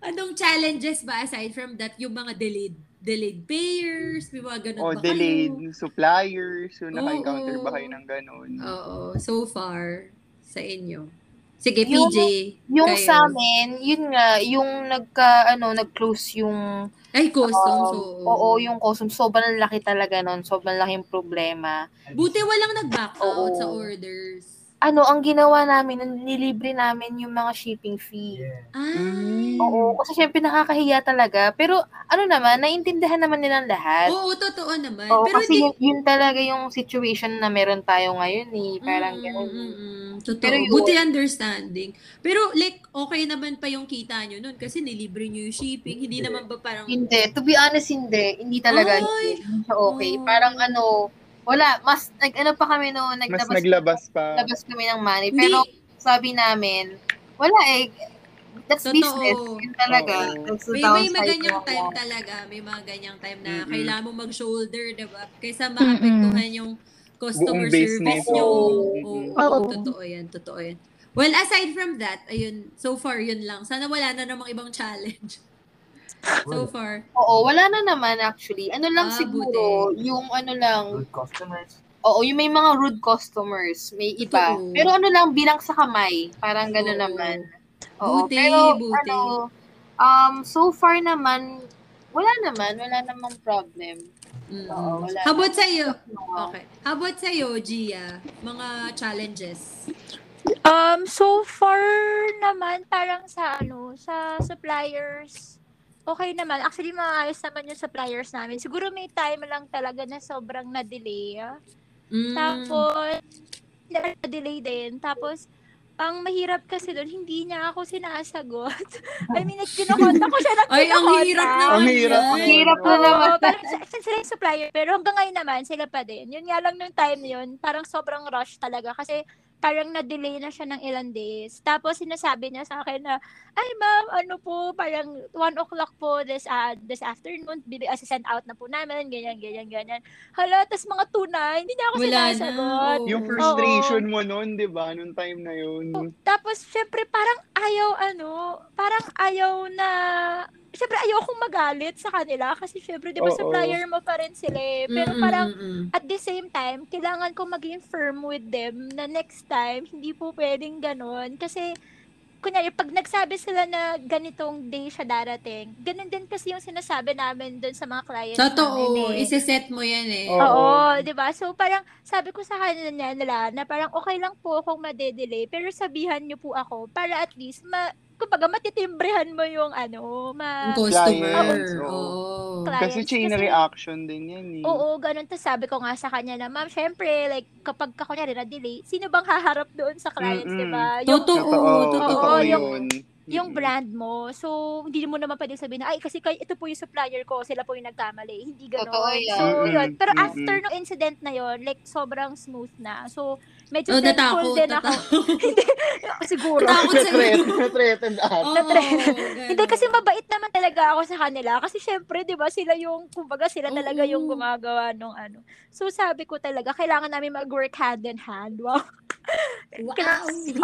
Speaker 2: Anong challenges ba aside from that, yung mga delayed delayed payers, may mga ganun
Speaker 1: O
Speaker 2: ba
Speaker 1: delayed
Speaker 2: kayo?
Speaker 1: suppliers, yung naka-encounter
Speaker 2: Oo.
Speaker 1: ba kayo ng ganun?
Speaker 2: Oo, so far sa inyo. Sige,
Speaker 4: Yung-
Speaker 2: PJ.
Speaker 4: Yung
Speaker 2: kayo.
Speaker 4: sa amin, yun nga, yung nagka, ano, nag-close yung,
Speaker 2: Ay, customs.
Speaker 4: um,
Speaker 2: oo.
Speaker 4: oo, yung custom. Sobrang laki talaga nun. Sobrang laking problema.
Speaker 2: Buti walang nag-back out
Speaker 4: Oo.
Speaker 2: sa orders.
Speaker 4: Ano, ang ginawa namin, nilibre namin yung mga shipping fee.
Speaker 5: Yeah.
Speaker 2: Ah.
Speaker 1: Mm.
Speaker 4: Oo, kasi syempre nakakahiya talaga. Pero ano naman, naintindihan naman nilang lahat.
Speaker 2: Oo, totoo naman.
Speaker 4: Oo,
Speaker 2: Pero
Speaker 4: kasi
Speaker 2: di,
Speaker 4: yun, yun talaga yung situation na meron tayo ngayon eh. Parang
Speaker 2: Mm,
Speaker 4: ganun.
Speaker 2: mm, mm, totoo.
Speaker 4: Pero yun-
Speaker 2: Buti understanding. Pero like, okay naman pa yung kita nyo nun kasi nilibre nyo yung shipping. Hindi
Speaker 5: Hindi.
Speaker 2: naman ba parang...
Speaker 4: Hindi. To be honest, hindi. Hindi talaga.
Speaker 2: Ay!
Speaker 4: Hindi, hindi siya okay.
Speaker 2: Oh.
Speaker 4: Parang ano, wala. Mas, nag, ano pa kami no,
Speaker 1: Mas
Speaker 4: naglabas,
Speaker 1: naglabas pa.
Speaker 4: naglabas kami ng money.
Speaker 2: Hindi.
Speaker 4: Pero sabi namin, wala eh. That's
Speaker 2: Totoo.
Speaker 4: business. Yun talaga. That's the
Speaker 2: May, may
Speaker 4: downside
Speaker 2: maganyang
Speaker 4: ng-
Speaker 2: time talaga. May mga ganyang time na
Speaker 1: Mm-mm.
Speaker 2: kailangan mo mag-shoulder, diba? Kaysa maapektuhan yung customer
Speaker 1: Buong
Speaker 2: service nyo.
Speaker 4: Oo.
Speaker 2: Oo,
Speaker 3: Oo.
Speaker 2: totoo yan, totoo yan. Well, aside from that, ayun, so far, yun lang. Sana wala na namang ibang challenge. So far.
Speaker 4: Oo, wala na naman actually. Ano lang
Speaker 2: Ah,
Speaker 4: siguro, yung ano lang,
Speaker 5: Good customers.
Speaker 4: oo, yung may mga rude customers, may iba.
Speaker 2: Totoo.
Speaker 4: Pero ano lang, bilang sa kamay. Parang gano'n naman. Oo,
Speaker 2: Buti,
Speaker 4: pero
Speaker 2: buti.
Speaker 4: ano, um, so far naman, wala naman, wala namang problem.
Speaker 2: Mm.
Speaker 4: Oo, wala
Speaker 2: How about sa'yo? Okay. How about sa'yo, Gia? Mga challenges?
Speaker 3: Um, so far naman, parang sa ano, sa suppliers, okay naman. Actually, maayos naman yung suppliers namin. Siguro may time lang talaga na sobrang na-delay.
Speaker 2: Mm.
Speaker 3: Tapos, na-delay din. Tapos, ang mahirap kasi doon, hindi niya ako sinasagot. I mean, like, kinokonta ko siya ng
Speaker 2: Ay, ang hirap naman
Speaker 1: Ang hirap.
Speaker 4: Ang hirap na
Speaker 3: Oo,
Speaker 4: naman.
Speaker 3: parang sa- sa- sila yung supplier, pero hanggang ngayon naman, sila pa din. Yun nga lang nung time na yun, parang sobrang rush talaga kasi parang na-delay na siya ng ilang days. Tapos sinasabi niya sa akin na, ay ma'am, ano po, parang 1 o'clock po this uh, this afternoon, bibi, uh, send out na po namin, ganyan, ganyan, ganyan. Hala, tas mga tuna, hindi niya ako
Speaker 2: Wala na.
Speaker 3: sinasagot.
Speaker 2: Oo.
Speaker 1: Yung frustration mo noon, di ba? Nung time na yun.
Speaker 3: Tapos, syempre, parang ayaw, ano, parang ayaw na, syempre, ayaw akong magalit sa kanila kasi syempre, di ba,
Speaker 1: Oo.
Speaker 3: supplier mo pa rin sila eh. Pero
Speaker 2: Mm,
Speaker 3: parang,
Speaker 2: mm,
Speaker 3: at the same time, kailangan ko maging firm with them na next time, hindi po pwedeng ganon. Kasi, kunyari, pag nagsabi sila na ganitong day siya darating, ganun din kasi yung sinasabi namin dun sa mga clients
Speaker 2: Totoo.
Speaker 3: namin eh.
Speaker 2: Isa-set mo yan eh.
Speaker 1: Oo.
Speaker 3: Oo, 'di ba? So parang sabi ko sa kanila nila na parang okay lang po akong made-delay pero sabihan niyo po ako para at least ma kumbaga matitimbrehan mo yung ano, ma
Speaker 2: Yung customer.
Speaker 1: Oo.
Speaker 2: Oo.
Speaker 3: Clients.
Speaker 1: Kasi chain
Speaker 3: Kasi-
Speaker 1: reaction din yan eh.
Speaker 3: Oo, ganun. Tapos sabi ko nga sa kanya na, ma'am, syempre, like, kapag ka, kunyari, na-delay, sino bang haharap doon sa clients,
Speaker 1: Mm-mm.
Speaker 3: di ba? Yung,
Speaker 2: Totoo.
Speaker 1: Totoo,
Speaker 2: totoo.
Speaker 1: totoo
Speaker 3: yung-
Speaker 1: yun.
Speaker 3: yung brand mo. So, hindi mo naman pwedeng sabihin na, ay, kasi kay, ito po yung supplier ko, sila po yung nagkamali. Hindi.
Speaker 4: Totoo yan.
Speaker 3: So, yun. Pero
Speaker 1: Mm-mm.
Speaker 3: after ng incident na yun, like, sobrang smooth na. So, medyo
Speaker 2: Oh,
Speaker 3: thankful
Speaker 2: natakot.
Speaker 3: din ako.
Speaker 2: natakot.
Speaker 3: Siguro.
Speaker 2: Natakot sa'yo.
Speaker 1: Na-threat, na-threatened
Speaker 3: Na-threat.
Speaker 2: ganun.
Speaker 3: Hindi kasi mabait naman talaga ako sa kanila kasi syempre 'di ba sila yung kumbaga sila talaga yung gumagawa nung ano. So sabi ko talaga kailangan namin mag-work hand in hand. Wow.
Speaker 2: Wow.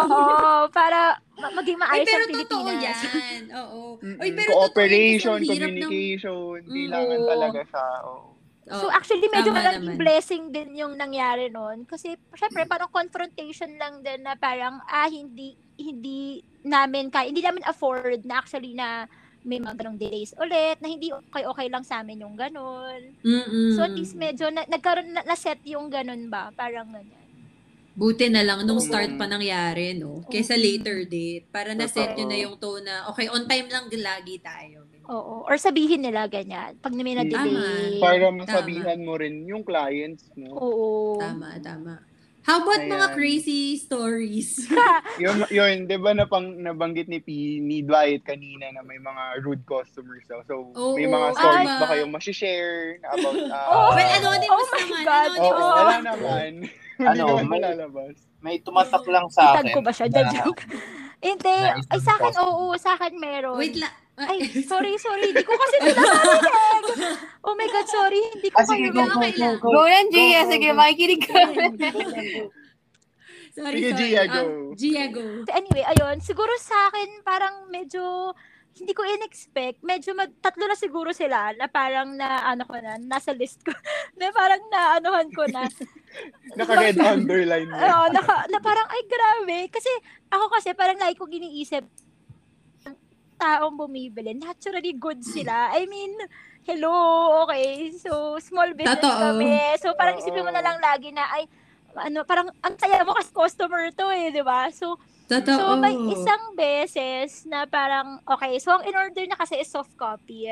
Speaker 3: Oo, para ma- maging
Speaker 2: Ay,
Speaker 3: maayos
Speaker 2: pero
Speaker 3: ang
Speaker 2: totoo
Speaker 3: Pilipinas.
Speaker 2: yan. Oo. Ay, pero
Speaker 1: Cooperation,
Speaker 2: totoo ng-
Speaker 1: communication,
Speaker 2: Mm,
Speaker 1: kailangan
Speaker 2: oo.
Speaker 1: talaga siya. oo.
Speaker 2: Oo.
Speaker 3: So actually medyo malaking
Speaker 2: naman.
Speaker 3: blessing din yung nangyari noon kasi syempre parang confrontation lang din na parang ah hindi hindi namin kaya hindi namin afford na actually na may mga ganong delays ulit na hindi okay okay lang sa amin yung ganon.
Speaker 2: Mm-mm.
Speaker 3: So at least medyo na, nagkaroon na, na-set yung ganun ba? Parang ganyan.
Speaker 2: Buti na lang nung start pa nangyari, no? Kaysa
Speaker 3: Mm.
Speaker 2: later date. Para na-set nyo na yung tone na, okay, on time lang lagi tayo.
Speaker 3: Oo. Or sabihin nila ganyan. Pag may na-delay.
Speaker 2: Tama.
Speaker 1: Para masabihan mo rin yung clients mo.
Speaker 3: Oo.
Speaker 2: Tama, tama. How about mga
Speaker 1: Ayan.
Speaker 2: crazy stories?
Speaker 1: Yun, yun 'di ba na pang nabanggit ni P ni Dwight kanina na may mga rude customers daw. So, may
Speaker 2: Oo,
Speaker 1: mga
Speaker 2: ano
Speaker 1: stories
Speaker 2: ba?
Speaker 1: ba kayong ma-share na about uh,
Speaker 3: Oh,
Speaker 2: well, anonymous
Speaker 3: Oh my
Speaker 2: naman.
Speaker 3: God.
Speaker 2: Anonymous
Speaker 3: Oo.
Speaker 1: wala
Speaker 2: naman.
Speaker 5: Ano,
Speaker 1: naman
Speaker 5: may-
Speaker 1: malalabas.
Speaker 5: May tumatak lang sa
Speaker 3: Itag
Speaker 5: akin.
Speaker 3: ko ba siya?
Speaker 5: na-
Speaker 3: Joke. Hindi. Ay, sa akin, oo. Sa akin meron.
Speaker 2: Wait lang.
Speaker 3: Ay, sorry, sorry. Hindi ko kasi sila narinig. Oh my God, sorry. Hindi ko
Speaker 5: Ah, sige,
Speaker 3: kayo
Speaker 5: go, go, go, go.
Speaker 4: Go yan, Gia.
Speaker 5: Go,
Speaker 4: Sige, makikinig ka.
Speaker 2: Sorry,
Speaker 1: Sige,
Speaker 2: sorry.
Speaker 1: Gia, go.
Speaker 2: Gia, go.
Speaker 3: Anyway, ayun. Siguro sa akin, parang medyo hindi ko in-expect. Medyo mag, tatlo na siguro sila na parang na ano ko na, nasa list ko. na parang na anuhan ko na.
Speaker 1: Naka-red underline.
Speaker 3: Oo, naka, na parang, ay grabe. Kasi ako kasi parang lagi ko giniisip, taong bumibili, naturally good sila. I mean, hello, okay. So, small business
Speaker 2: Totoo.
Speaker 3: kami. So, parang isipin mo na lang lagi na, ay, ano, parang ang saya mo kasi customer to eh, di ba? So,
Speaker 2: Totoo.
Speaker 3: so may isang beses na parang, okay, so ang in-order na kasi is soft copy.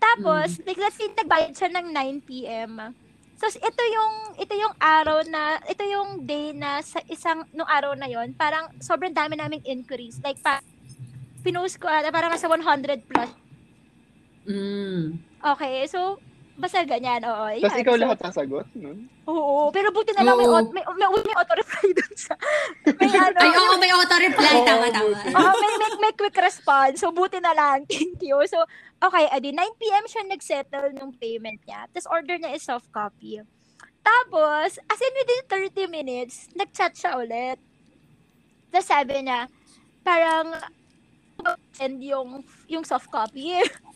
Speaker 3: Tapos, like, let's say, nagbayad siya ng 9 p.m. So, ito yung, ito yung araw na, ito yung day na sa isang, nung araw na yon parang sobrang dami naming inquiries. Like, pa, pinost ko, ata, parang nasa 100 plus.
Speaker 2: Mm.
Speaker 3: Okay, so, basta ganyan, oo.
Speaker 1: Tapos
Speaker 3: yan.
Speaker 1: ikaw
Speaker 3: So,
Speaker 1: lahat sasagot, no?
Speaker 3: Oo, pero buti na lang may,
Speaker 2: Oo.
Speaker 3: auto, may, may, may auto-reply dun sa, may ano,
Speaker 2: Ay, oo, may auto-reply.
Speaker 1: Oo,
Speaker 2: Tama, tama.
Speaker 3: Oo, may, may, may quick response. So, buti na lang. Thank you. So, okay, adi, 9 p.m. siya nag-settle ng payment niya. Tapos, order na is soft copy. Tapos, as in within 30 minutes, nag-chat siya ulit. Tapos sabi niya, parang, send yung, yung soft copy.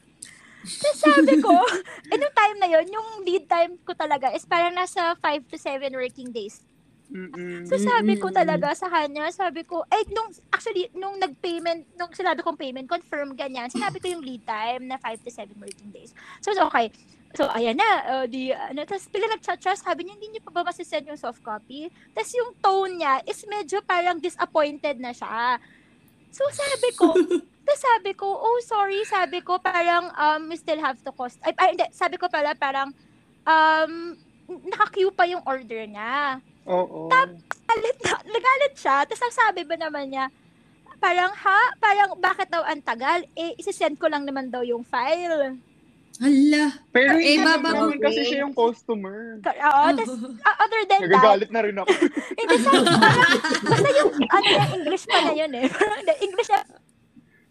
Speaker 3: Tapos sabi ko, eh, nung time na yon yung lead time ko talaga is parang nasa 5 to 7 working days.
Speaker 1: Mm-mm.
Speaker 3: So sabi ko talaga sa kanya, sabi ko, ay nung actually nung nag-payment, nung sinabi kong payment confirm ganyan, sinabi ko yung lead time na 5 to 7 working days. So, so okay. So ayan na, uh, di ano, tapos bigla nag-chat siya, sabi niya, hindi niyo pa ba masisend yung soft copy? Tapos yung tone niya is medyo parang disappointed na siya. So sabi ko, tapos sabi ko, oh sorry, sabi ko parang um, we still have to cost, ay, ay hindi, sabi ko pala parang um, naka-queue pa yung order niya
Speaker 1: Oo.
Speaker 3: galit na, nagalit siya. Tapos ang sabi ba naman niya, parang ha? Parang bakit daw ang tagal? Eh, isisend ko lang naman daw yung file.
Speaker 2: Hala.
Speaker 1: Pero
Speaker 2: Eh,
Speaker 1: hindi
Speaker 2: babago-
Speaker 1: naman kasi siya yung customer.
Speaker 3: Ka- Oo, tas, uh, other than that,
Speaker 1: Nagagalit na rin ako.
Speaker 3: hindi sa, parang, basta yung, ano yung English pa na yun eh. Parang, the English na,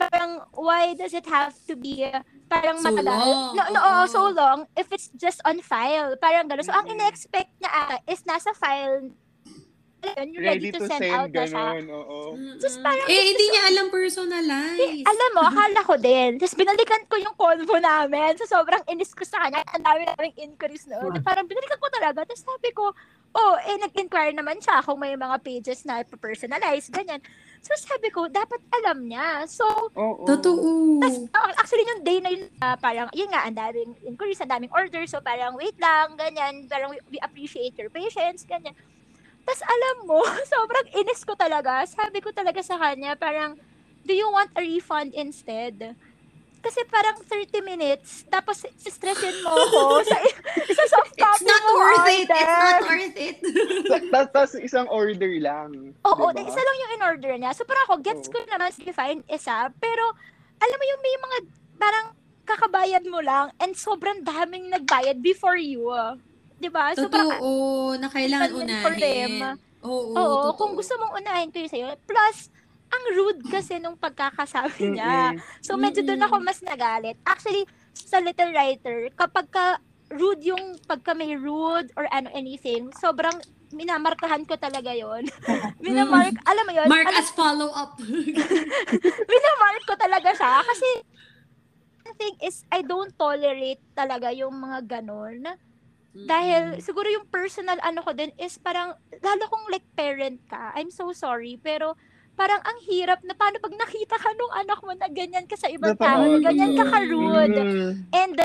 Speaker 3: parang, why does it have to be, uh, parang
Speaker 2: So
Speaker 3: matagal?
Speaker 2: long,
Speaker 3: No, no, oo. so long, if it's just on file. Parang gano'n. So, ang ina-expect niya ata is nasa file, yun, ready, to, send, out na siya.
Speaker 1: oo.
Speaker 3: Just parang-
Speaker 2: eh, hindi niya alam personalize.
Speaker 3: Alam mo, akala ko din. Tapos binalikan ko yung convo namin. So, sobrang inis ko sa kanya. Ang dami naming inquiries noon. Parang binalikan ko talaga. Tapos sabi ko, oh, eh, nag-inquire naman siya kung may mga pages na personalize, ganyan. So, sabi ko, dapat alam niya. So,
Speaker 1: Oo.
Speaker 2: Totoo.
Speaker 3: ah, actually, yung day na yun, ah, parang, yun nga, ang daming inquiries, ang daming orders. So, parang, wait lang, ganyan. Parang, we, we appreciate your patience, ganyan. Tapos, alam mo, sobrang inis ko talaga. Sabi ko talaga sa kanya, parang, do you want a refund instead? Kasi parang 30 minutes, tapos stressin mo ko sa, sa soft
Speaker 2: It's not
Speaker 3: mo
Speaker 2: worth it.
Speaker 3: order.
Speaker 2: It's not worth it.
Speaker 1: Tapos tas isang order lang.
Speaker 3: Oo,
Speaker 1: diba?
Speaker 3: isa lang yung in-order niya. So parang ako, gets ko naman, sige fine, isa. Pero, alam mo yung may mga, parang kakabayad mo lang and sobrang daming nagbayad before you. ah. 'Di ba? So parang,
Speaker 2: Totoo. Na kailangan
Speaker 3: Ganyan for them.
Speaker 2: unahin. Oo,
Speaker 3: oo,
Speaker 2: totoo.
Speaker 3: kung gusto mong unahin ko yun sa'yo. Plus, ang rude kasi nung pagkakasabi niya.
Speaker 1: Mm-mm.
Speaker 3: So medyo doon ako mas nagalit. Actually, sa Little Writer, kapag ka rude yung pagka may rude or ano anything, sobrang minamarkahan ko talaga yon Minamark, alam mo yun?
Speaker 2: Mark
Speaker 3: alam,
Speaker 2: as follow-up.
Speaker 3: minamark ko talaga siya kasi the thing is, I don't tolerate talaga yung mga ganon. Dahil siguro yung personal ano ko din is parang, lalo kung like parent ka, I'm so sorry, pero parang ang hirap na paano pag nakita ka nung anak mo na ganyan ka sa ibang tao, ganyan ka ka-rude.
Speaker 1: Mm.
Speaker 3: And,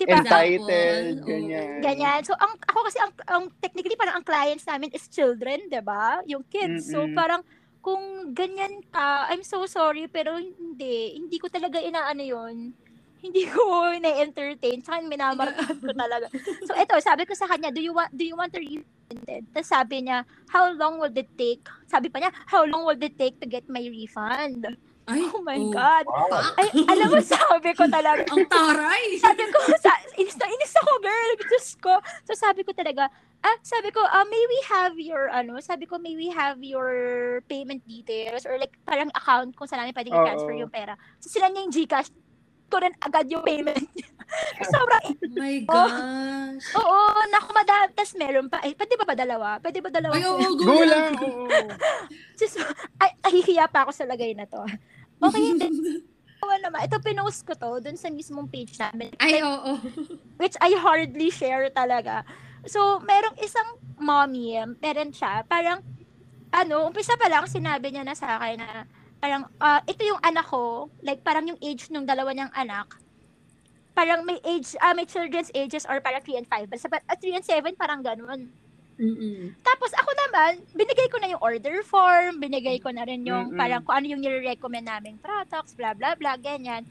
Speaker 3: di ba,
Speaker 1: Entitled, ganyan.
Speaker 3: ganyan. So, ang, ako kasi, ang, ang technically, parang ang clients namin is children, di ba? Yung kids. So,
Speaker 1: Mm-mm.
Speaker 3: parang, kung ganyan ka, I'm so sorry, pero hindi. Hindi ko talaga inaano yun. Hindi ko na-entertain. Tsaka minamarkahan ko talaga. So, ito, sabi ko sa kanya, do you want, do you want to refund it? Tapos sabi niya, how long will it take? Sabi pa niya, how long will it take to get my refund?
Speaker 2: Ay,
Speaker 3: Oh my
Speaker 2: oh.
Speaker 3: God.
Speaker 5: Wow.
Speaker 3: Ay, alam mo, sabi ko talaga,
Speaker 2: Ang taray!
Speaker 3: sabi ko, sa, inis na inis ako, girl. Diyos ko. So, sabi ko talaga, ah, sabi ko, ah, may we have your, ano, sabi ko, may we have your payment details or like, parang account kung saan namin pwedeng i-transfer yung pera. So, sila niya yung Gcash ko rin agad yung payment. Sobrang,
Speaker 2: Oh my gosh.
Speaker 3: oo, naku, madami. Tapos meron pa, eh, pwede ba ba dalawa? Pwede ba dalawa?
Speaker 2: Ay, oo,
Speaker 1: Go
Speaker 2: go
Speaker 1: lang.
Speaker 3: Just, ay, nahihiya pa ako sa lagay na to. Okay, hindi. Oo naman. Ito, pinost ko to dun sa mismong page namin.
Speaker 2: Ay, oo.
Speaker 3: which I hardly share talaga. So, merong isang mommy, parent siya, parang, ano, umpisa pa lang, sinabi niya na sa akin na, parang, ah, ito yung anak ko, like, parang yung age nung dalawa niyang anak, parang may age, ah, may children's ages or parang 3 and 5. Basta, uh, 3 and 7, parang ganun.
Speaker 2: Mm-mm.
Speaker 3: Tapos ako naman, binigay ko na yung order form, binigay ko na rin yung
Speaker 1: Mm-mm.
Speaker 3: parang kung ano yung nire-recommend naming products, blah, blah, blah, ganyan.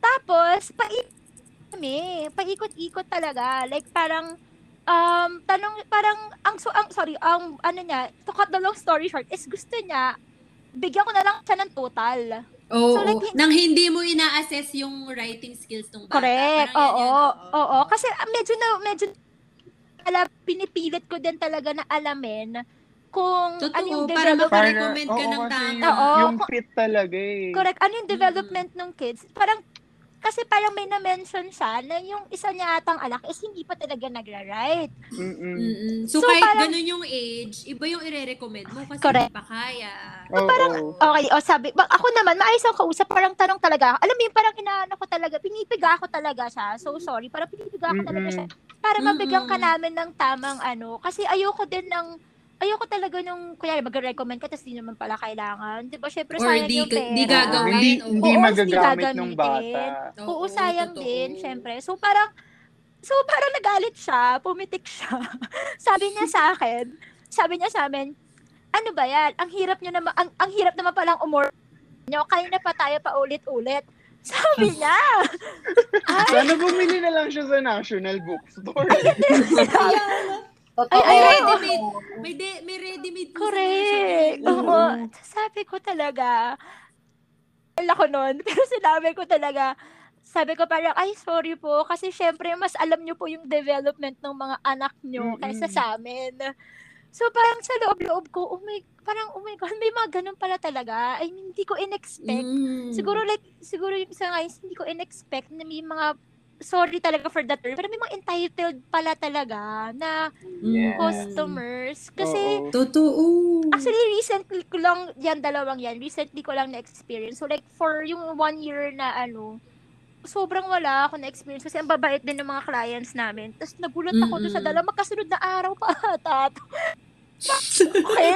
Speaker 3: Tapos, paikot kami, paikot-ikot talaga. Like parang, um, tanong, parang, ang, so, ang, sorry, ang, ano niya, to cut the long story short, is gusto niya, bigyan ko na lang siya ng total.
Speaker 2: Oo.
Speaker 3: So, like, hin-
Speaker 2: nang hindi mo ina-assess yung writing skills ng bata.
Speaker 3: Correct.
Speaker 2: Parang
Speaker 3: Oo,
Speaker 2: yun,
Speaker 3: oo, Kasi ah, medyo na, medyo, ala, pinipilit ko din talaga na alamin kung
Speaker 2: Totoo,
Speaker 3: ano yung
Speaker 2: para
Speaker 3: development
Speaker 1: Para,
Speaker 2: makarecommend ka
Speaker 1: oo,
Speaker 2: ng tama.
Speaker 1: yung,
Speaker 3: Oo.
Speaker 1: yung fit talaga eh.
Speaker 3: Correct. Ano yung development ng kids? Parang, kasi parang may na-mention siya na yung isa niya atang anak is hindi pa talaga nagra-write.
Speaker 1: Mm-mm.
Speaker 2: Mm-mm. So,
Speaker 3: So,
Speaker 2: kahit
Speaker 3: parang-
Speaker 2: ganun yung age, iba yung ire-recommend mo kasi
Speaker 3: Correct.
Speaker 2: hindi pa kaya.
Speaker 1: Oo.
Speaker 3: Okay, o sabi, ba- ako naman, maayos ang kausap, parang tanong talaga, alam mo yun, parang inaano ko talaga, pinipiga ko talaga siya. So, sorry, parang pinipiga ko talaga siya. Para mabigyan ka
Speaker 2: Mm-mm.
Speaker 3: namin ng tamang ano. Kasi ayoko din ng, ayoko talaga nung, kuya, mag-recommend ka, tapos di naman pala kailangan. Di ba, syempre,
Speaker 2: Or
Speaker 3: sayang
Speaker 2: di,
Speaker 3: yung pera.
Speaker 2: di gagawin.
Speaker 1: hindi, hindi
Speaker 3: Oo,
Speaker 1: magagamit ng bata.
Speaker 3: Oo, sayang
Speaker 2: totoo.
Speaker 3: din, syempre. So, parang, so, parang nagalit siya, pumitik siya. sabi niya sa akin, sabi niya sa amin, ano ba yan? Ang hirap niyo naman, ang, ang hirap naman palang umor nyo, kaya na pa tayo pa ulit-ulit. Sabi niya. Ay,
Speaker 1: Sana bumili na lang siya sa National Bookstore.
Speaker 4: Totoo.
Speaker 3: Ay, ay,
Speaker 2: ready-made. May, de, may ready-made.
Speaker 3: correct. Oo. Sabi ko talaga, wala ko nun, pero sinabi ko talaga, sabi ko parang, ay, sorry po, kasi syempre, mas alam nyo po yung development ng mga anak nyo kaysa
Speaker 1: Mm-mm.
Speaker 3: sa amin. So, parang sa loob-loob ko, oh my, parang, oh my God, may mga ganun pala talaga. I mean, hindi ko in-expect.
Speaker 2: Mm.
Speaker 3: Siguro, like, siguro yung isa nga, hindi ko in-expect na may mga, sorry talaga for that term, pero may mga entitled pala talaga na
Speaker 2: Mm.
Speaker 3: customers. Kasi,
Speaker 1: Oo.
Speaker 2: Totoo.
Speaker 3: Actually, recently ko lang, yan, dalawang yan, recently ko lang na-experience. So, like, for yung one year na, ano, sobrang wala ako na-experience kasi ang babait din ng mga clients namin. Tapos nagulat ako doon sa dalawa, magkasunod na araw pa ata. okay?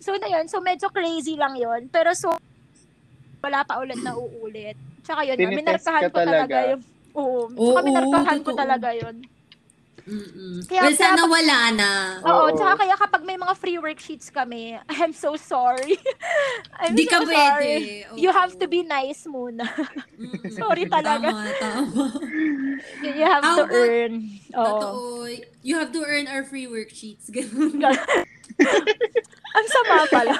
Speaker 3: so, na yun. So, medyo crazy lang yun. Pero so, wala pa ulit na uulit. Tsaka yun,
Speaker 1: Tinitest
Speaker 3: minarkahan
Speaker 1: ka
Speaker 3: ko talaga
Speaker 1: talaga.
Speaker 3: yung Oo.
Speaker 2: Oo,
Speaker 3: Tsaka minarkahan ko
Speaker 2: totoo.
Speaker 3: talaga yun.
Speaker 2: Mm-mm.
Speaker 3: Kaya-
Speaker 2: well, sana
Speaker 3: kaya-
Speaker 2: wala na.
Speaker 3: Oo, tsaka kaya kapag may mga free worksheets kami, I'm so sorry. I'm
Speaker 2: Di
Speaker 3: so
Speaker 2: ka
Speaker 3: sorry.
Speaker 2: pwede.
Speaker 3: You
Speaker 2: Oo.
Speaker 3: have to be nice muna.
Speaker 2: Mm-mm.
Speaker 3: sorry talaga.
Speaker 2: Tama, tama.
Speaker 3: You have
Speaker 2: How
Speaker 3: to
Speaker 2: about-
Speaker 3: earn. Oo.
Speaker 2: Totoo. You have to earn our free worksheets. Ganun.
Speaker 3: Ang sama pala.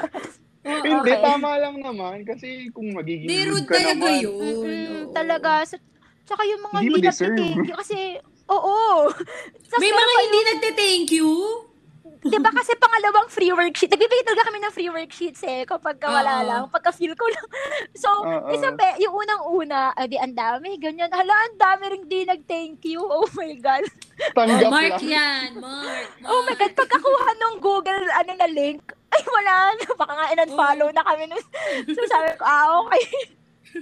Speaker 2: Oo.
Speaker 1: Hindi,
Speaker 3: Okay.
Speaker 1: tama lang naman. Kasi kung magiging
Speaker 2: Di, rude
Speaker 1: rude ka
Speaker 2: talaga
Speaker 1: naman,
Speaker 2: yun.
Speaker 3: Mm,
Speaker 2: Oo.
Speaker 3: talaga. So, tsaka yung mga
Speaker 1: Hindi
Speaker 3: hindi
Speaker 1: deserve.
Speaker 3: nagtitinky kasi, oo. Tapos
Speaker 2: May mga
Speaker 3: pa
Speaker 2: hindi nagte-thank you.
Speaker 3: Di ba kasi pangalawang free worksheet, nagbibigay talaga kami ng free worksheets eh, kapag ka wala
Speaker 2: Oo.
Speaker 3: lang, pagka feel ko lang. So,
Speaker 1: Oo.
Speaker 3: isang be, yung unang-una, adi, ang dami, ganyan. Hala, ang dami rin di nag-thank you. Oh my God.
Speaker 1: tanggap
Speaker 2: Oh, Mark
Speaker 1: lang.
Speaker 2: yan. Mark.
Speaker 3: Oh my God, pagkakuha ng Google, ano na link, ay wala na, baka nga in-unfollow na kami. nun. So, sabi ko, ah, okay.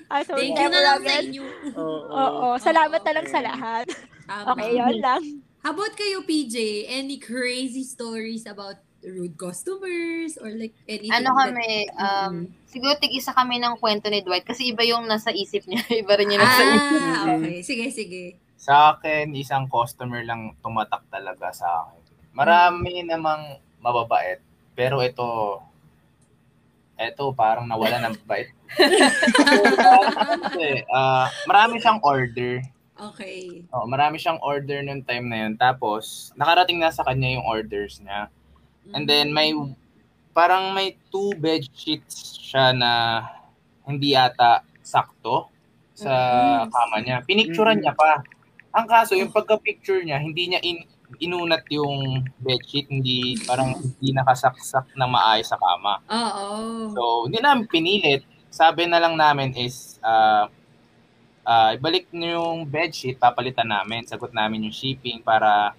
Speaker 3: Ah, so,
Speaker 2: Thank you na lang sa inyo.
Speaker 1: Oo.
Speaker 3: Oo, salamat na lang sa lahat.
Speaker 2: Tama.
Speaker 3: Okay, yun lang.
Speaker 2: How about kayo, PJ? Any crazy stories about rude customers or like anything
Speaker 4: Ano
Speaker 2: that-
Speaker 4: kami, um, siguro tig-isa kami ng kwento ni Dwight kasi iba yung nasa isip niya, iba rin yung nasa isip.
Speaker 2: Ah, okay. Sige, sige.
Speaker 5: Sa akin, isang customer lang tumatak talaga sa akin. Marami namang mababait, pero ito, eto, parang nawala ng bite. Kasi, ah, marami siyang order.
Speaker 2: Okay.
Speaker 5: Oh, marami siyang order noong time na yun. Tapos, nakarating na sa kanya yung orders niya. And then, may, parang may two bed sheets siya na hindi yata sakto sa
Speaker 2: Mm.
Speaker 5: kama niya. Pinicturean
Speaker 1: Mm.
Speaker 5: niya pa. Ang kaso, yung pagka-picture niya, hindi niya in, inunat yung bedsheet, hindi, parang hindi nakasaksak na maayos sa kama.
Speaker 2: Oo.
Speaker 5: So, hindi namin pinilit. Sabi na lang namin is, ah, ah, ibalik niyo yung bedsheet, papalitan namin. Sagot namin yung shipping para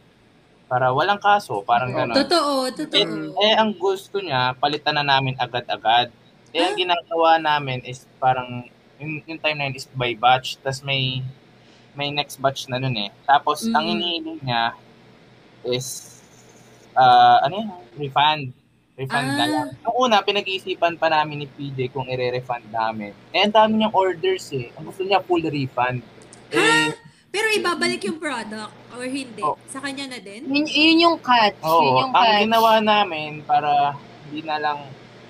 Speaker 5: para walang kaso, parang gano'n.
Speaker 2: Totoo, totoo.
Speaker 5: eh, ang gusto niya, palitan na namin agad-agad. Eh, ang ginagawa namin is parang, yung, yung time na yun is by batch, tas may may next batch na nun eh. Tapos,
Speaker 2: Mm.
Speaker 5: ang iniiling niya is, ah ano yun, refund. Refund na
Speaker 2: Ah.
Speaker 5: lang. Nung una, pinag-iisipan pa namin ni PJ kung i-refund namin. Eh, ang dami niyang orders eh. Ang gusto niya, full refund. Eh,
Speaker 2: Pero ibabalik yung product or hindi?
Speaker 5: Oh.
Speaker 2: Sa kanya na din?
Speaker 4: Yun, yun yung catch. yun
Speaker 5: Oo,
Speaker 4: yung
Speaker 5: ang
Speaker 4: catch.
Speaker 5: ginawa namin para hindi na lang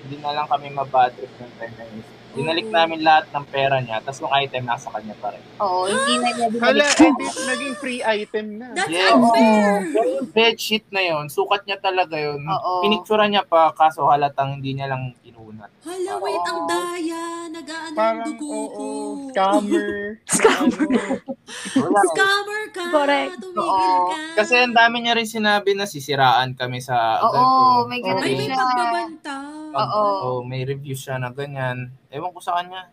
Speaker 5: hindi na lang kami mabad trip ng time na yun. Dinalik
Speaker 2: Oo.
Speaker 5: namin lahat ng pera niya, tapos yung item nasa kanya pa rin.
Speaker 4: Oo, hindi na niya
Speaker 1: Hala,
Speaker 4: binalik.
Speaker 1: eh, di- naging free item na.
Speaker 2: That's
Speaker 5: Yes.
Speaker 2: unfair!
Speaker 5: Yung bedsheet na yun, sukat niya talaga yun.
Speaker 4: Oo.
Speaker 5: Pinicturean niya pa, kaso halatang hindi niya lang inunat.
Speaker 2: Hala, wait, ang daya. Nag-ano yung
Speaker 1: Parang,
Speaker 2: dugo ko.
Speaker 1: oo, scammer.
Speaker 3: Scammer.
Speaker 5: Wala.
Speaker 2: Scammer ka!
Speaker 3: Correct.
Speaker 2: Tumigil
Speaker 4: Oo.
Speaker 2: ka!
Speaker 5: Kasi ang dami niya rin sinabi na sisiraan kami sa
Speaker 4: Oo,
Speaker 5: ganito.
Speaker 4: may
Speaker 2: Ay,
Speaker 4: ganun
Speaker 2: may
Speaker 4: siya.
Speaker 2: pagbabanta.
Speaker 4: Oo.
Speaker 5: Oh, may review siya na ganyan. Ewan ko sa kanya.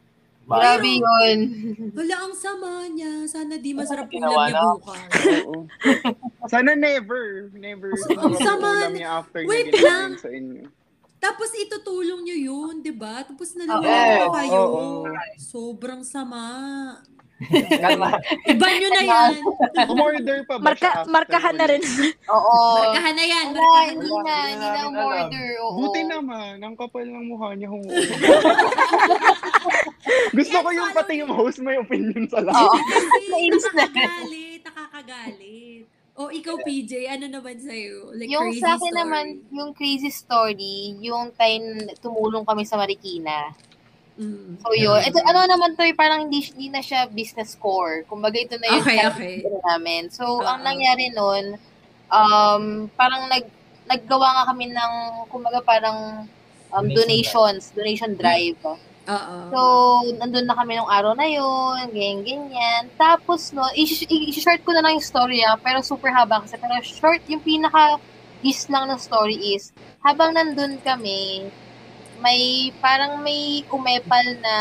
Speaker 5: Bakit?
Speaker 4: Grabe yun.
Speaker 2: Wala ang sama niya. Sana di masarap ulam niya
Speaker 5: na.
Speaker 2: bukas.
Speaker 1: Oo. Sana never. Never.
Speaker 2: Ang sama.
Speaker 1: niya after niya
Speaker 2: Wait
Speaker 1: ginawa
Speaker 2: lang.
Speaker 1: sa inyo.
Speaker 2: Tapos itutulong niyo yun, di ba? Tapos
Speaker 4: Yes,
Speaker 2: nalilito kayo.
Speaker 1: oo.
Speaker 2: Sobrang sama.
Speaker 5: Kalma.
Speaker 2: Iba nyo na yan.
Speaker 1: Umorder pa ba
Speaker 3: Marka,
Speaker 1: siya
Speaker 3: markahan na rin.
Speaker 4: Oo.
Speaker 2: Markahan na yan. Markahan
Speaker 4: hindi
Speaker 2: na.
Speaker 4: na, hindi na umorder. Oo.
Speaker 1: Buti naman, ang kapal ng mukha niya kung Gusto ko yung pati yung host may opinion sa lahat.
Speaker 4: Oo. Na.
Speaker 2: nakakagalit. Nakakagalit. O ikaw, PJ, ano naman sa'yo? Like
Speaker 4: yung
Speaker 2: crazy
Speaker 4: sa akin
Speaker 2: story.
Speaker 4: naman, yung crazy story, yung time tumulong kami sa Marikina.
Speaker 2: Mm.
Speaker 4: So yun, ito ano naman to, eh, parang hindi, hindi na siya business core. Kumbaga ito na yung
Speaker 2: Okay, okay.
Speaker 4: namin. So ang
Speaker 2: Oo.
Speaker 4: nangyari nun, um, parang nag naggawa nga kami ng, kumbaga parang um,
Speaker 5: Donation
Speaker 4: donations, donation drive.
Speaker 2: Oo.
Speaker 4: So, nandun na kami nung araw na yun, ganyan-ganyan. Tapos, no, i-short ko na lang yung story, ah, pero super haba kasi. Pero short, yung pinaka gist lang ng story is, habang nandun kami, may, parang may umepal na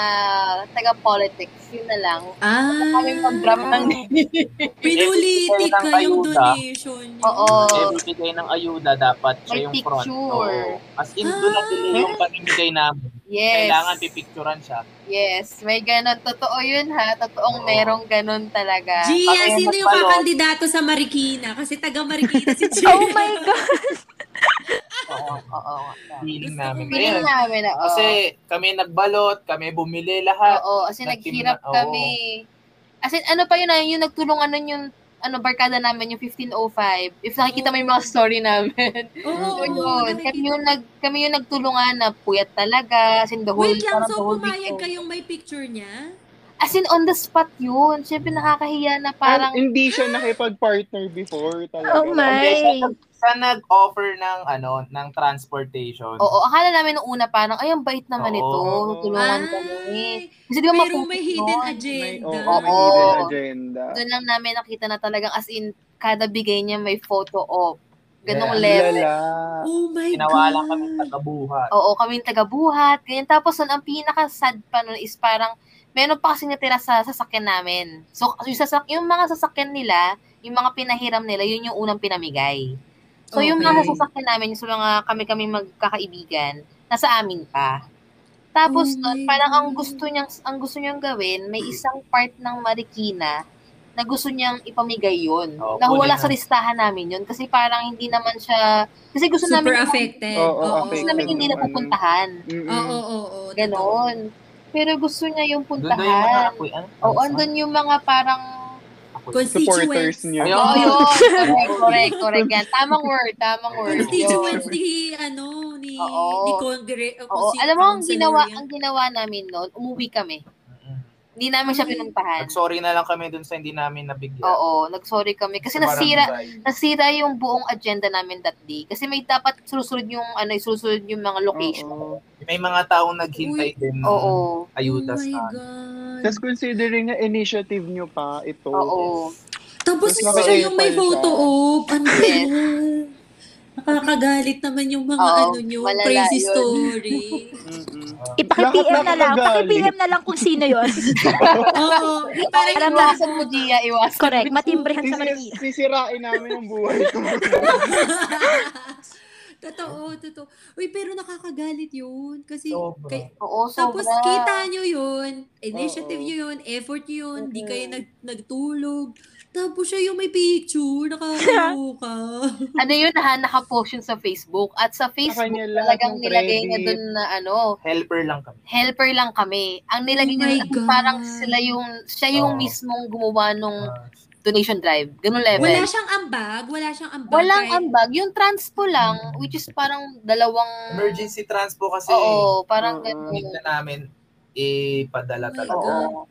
Speaker 4: taga-politics, yun na lang.
Speaker 2: ah,
Speaker 4: Kami mag-drop ng
Speaker 2: Pinulitik
Speaker 5: Ibibigay ng
Speaker 2: ka yung
Speaker 5: ayuda.
Speaker 2: donation niyo.
Speaker 4: Oo.
Speaker 5: Bibigay ng ayuda, dapat siya yung front. Oo. As in, doon na tuloy yung pamimigay namin.
Speaker 4: Yes.
Speaker 5: Kailangan pipicturan siya.
Speaker 4: Yes, may ganon. Totoo yun ha. Totoong
Speaker 5: Oo.
Speaker 4: merong ganon talaga.
Speaker 2: Gia, sino yung kakandidato sa Marikina? Kasi taga Marikina si Gia.
Speaker 3: Oh my God.
Speaker 5: Oo.
Speaker 4: Oo.
Speaker 5: Feeling namin.
Speaker 4: Feeling
Speaker 5: Ayun.
Speaker 4: namin na, oo.
Speaker 5: Kasi kami nagbalot, kami bumili lahat.
Speaker 4: Oo, kasi naghirap
Speaker 5: na-
Speaker 4: kami. As in, ano pa yun yung nagtulungan nun yung ano, barkada namin, yung 1505. If nakikita mo yung mga story namin.
Speaker 2: Oo,
Speaker 4: so, yun. Kami yung, nag, kami yung nagtulungan na puyat talaga. As in, the whole,
Speaker 2: Wait lang, so pumayag kayong may picture niya?
Speaker 4: As in, on the spot yun. Siyempre, nakakahiya na parang,
Speaker 1: Parang, hindi siya nakipag-partner before talaga.
Speaker 3: Oh my.
Speaker 5: Hindi, siya, nag- siya nag-offer ng, ano, ng transportation.
Speaker 4: oo, akala namin nung una parang, ay, ang bait naman
Speaker 5: Oo.
Speaker 4: ito. Tulungan
Speaker 2: Ay,
Speaker 4: kami. Kasi di ba
Speaker 2: pero may hidden
Speaker 4: nun?
Speaker 1: May,
Speaker 2: agenda.
Speaker 1: oh,
Speaker 4: Oo.
Speaker 1: may hidden agenda.
Speaker 4: Doon lang namin nakita na talagang as in, kada bigay niya may photo op. Ganong
Speaker 5: Yeah.
Speaker 4: level.
Speaker 1: Lala.
Speaker 2: Oh my
Speaker 5: Ginawa
Speaker 2: God.
Speaker 5: lang kami tagabuhat.
Speaker 4: Oo, kami taga-buhat. Ganyan. Tapos nun, ang pinaka-sad pa nun is parang, meron pa kasi natira sa sasakyan namin. So, yung, sasak yung mga sasakyan nila, yung mga pinahiram nila, yun yung unang pinamigay. So, yung mga
Speaker 2: Okay.
Speaker 4: sasakyan namin, yung sa mga kami-kami magkakaibigan, nasa amin pa. Tapos
Speaker 2: Oh
Speaker 4: nun, parang ang gusto niyang ang gusto niyang gawin, may isang part ng Marikina na gusto niyang ipamigay yun.
Speaker 5: Oo,
Speaker 4: na wala
Speaker 5: kunin
Speaker 4: sa listahan namin yun kasi parang hindi naman siya kasi gusto
Speaker 2: Super
Speaker 4: namin
Speaker 2: affected.
Speaker 1: Oo,
Speaker 2: Oo,
Speaker 4: gusto
Speaker 1: affected
Speaker 4: namin hindi
Speaker 1: yung
Speaker 4: na pupuntahan.
Speaker 1: Mm-mm.
Speaker 2: Oo, oo, oo.
Speaker 4: Ganon. Pero gusto niya yung
Speaker 5: Doon daw yung mga
Speaker 4: puntahan.
Speaker 5: apoy. Ano?
Speaker 4: Oo, andun yung mga parang.
Speaker 1: Supporters
Speaker 2: Constituents.
Speaker 1: niya.
Speaker 4: Oo, yun. Correct, correct, correct yan. Tamang word, tamang word.
Speaker 2: Constituents ni, ano, ni
Speaker 4: Oo.
Speaker 2: ni Congre o
Speaker 4: Oo,
Speaker 2: si
Speaker 4: alam mo ang ginawa, ang ginawa namin noon, umuwi kami. Hindi namin siya pinuntahan.
Speaker 5: Nag-sorry na lang kami dun sa hindi namin nabigyan.
Speaker 4: Oo, nag-sorry kami kasi
Speaker 5: Sa
Speaker 4: nasira
Speaker 5: barangay.
Speaker 4: nasira yung buong agenda namin that day. Kasi may dapat susunod yung ano, susunod yung mga location.
Speaker 1: Oo.
Speaker 5: May mga taong naghintay din ng
Speaker 4: Oo.
Speaker 5: ayuda
Speaker 2: oh my
Speaker 5: sa.
Speaker 1: Tapos considering na initiative nyo pa ito.
Speaker 4: Oo.
Speaker 2: Tapos
Speaker 1: Mas
Speaker 2: siya yung may photo op. Ano
Speaker 4: Yes.
Speaker 2: Nakakagalit naman yung mga
Speaker 4: Oo,
Speaker 2: ano nyo,
Speaker 4: malala
Speaker 2: crazy
Speaker 4: yun.
Speaker 2: story.
Speaker 1: Mm-mm.
Speaker 3: Ipaki-PM na lang.
Speaker 1: nakakagalit.
Speaker 3: Paki-PM na lang kung sino yon.
Speaker 2: Oo. Yung parang
Speaker 3: Parang
Speaker 4: Iwasan mo, Gia, iwasan.
Speaker 3: Correct. Matimbrehan sa
Speaker 1: Sisi-
Speaker 3: Manila.
Speaker 1: Sisirain namin ang buhay ko.
Speaker 2: Totoo, totoo. Uy, pero nakakagalit yun. Kasi,
Speaker 5: Sobra.
Speaker 2: kay-
Speaker 4: Oo,
Speaker 2: tapos
Speaker 4: sobra.
Speaker 2: kita nyo yun, initiative
Speaker 1: Oo.
Speaker 2: nyo yun, effort nyo yun, di kayo nag, nagtulog. Tapos siya yung may picture, nakakaloka.
Speaker 4: ano yun, ha, nakapost yun sa Facebook. At sa Facebook,
Speaker 1: lahat
Speaker 4: talagang
Speaker 1: ng
Speaker 4: nilagay niya dun na ano,
Speaker 5: Helper lang kami.
Speaker 4: helper lang kami. Ang nilagay
Speaker 2: Oh
Speaker 4: niya dun, parang sila yung, siya yung
Speaker 5: Oo.
Speaker 4: mismong gumawa nung
Speaker 5: Ah,
Speaker 4: donation drive. Ganun level.
Speaker 2: Wala siyang ambag, wala siyang ambag.
Speaker 4: Walang
Speaker 2: kahit-
Speaker 4: ambag. Yung transpo lang, which is parang dalawang...
Speaker 5: emergency transpo kasi
Speaker 4: Oo, parang
Speaker 1: Oo.
Speaker 4: ganun.
Speaker 5: hindi na namin ipadala
Speaker 2: Oh
Speaker 5: talaga.
Speaker 4: Oo.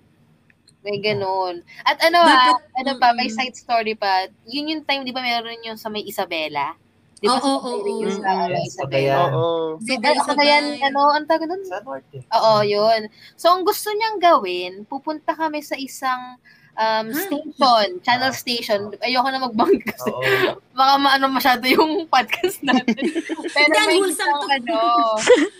Speaker 4: May ganun. At ano ah, ano pa, may side story pa. Yun yung time, di ba meron yung sa may Isabela? Di ba
Speaker 2: Oo,
Speaker 4: sa
Speaker 2: oo,
Speaker 4: may
Speaker 2: oo.
Speaker 4: ano, Isabela?
Speaker 1: Oo.
Speaker 4: Si, ano, Cagayan,
Speaker 2: sabay.
Speaker 4: ano, ang tawag nun?
Speaker 5: Sa norte.
Speaker 4: Oo, yun. So, ang gusto niyang gawin, pupunta kami sa isang um,
Speaker 2: Huh?
Speaker 4: station, channel station. Ayoko na mag-bank kasi
Speaker 5: Oo.
Speaker 4: baka maano masyado yung podcast natin. Pero may isang,
Speaker 2: to.
Speaker 4: ano,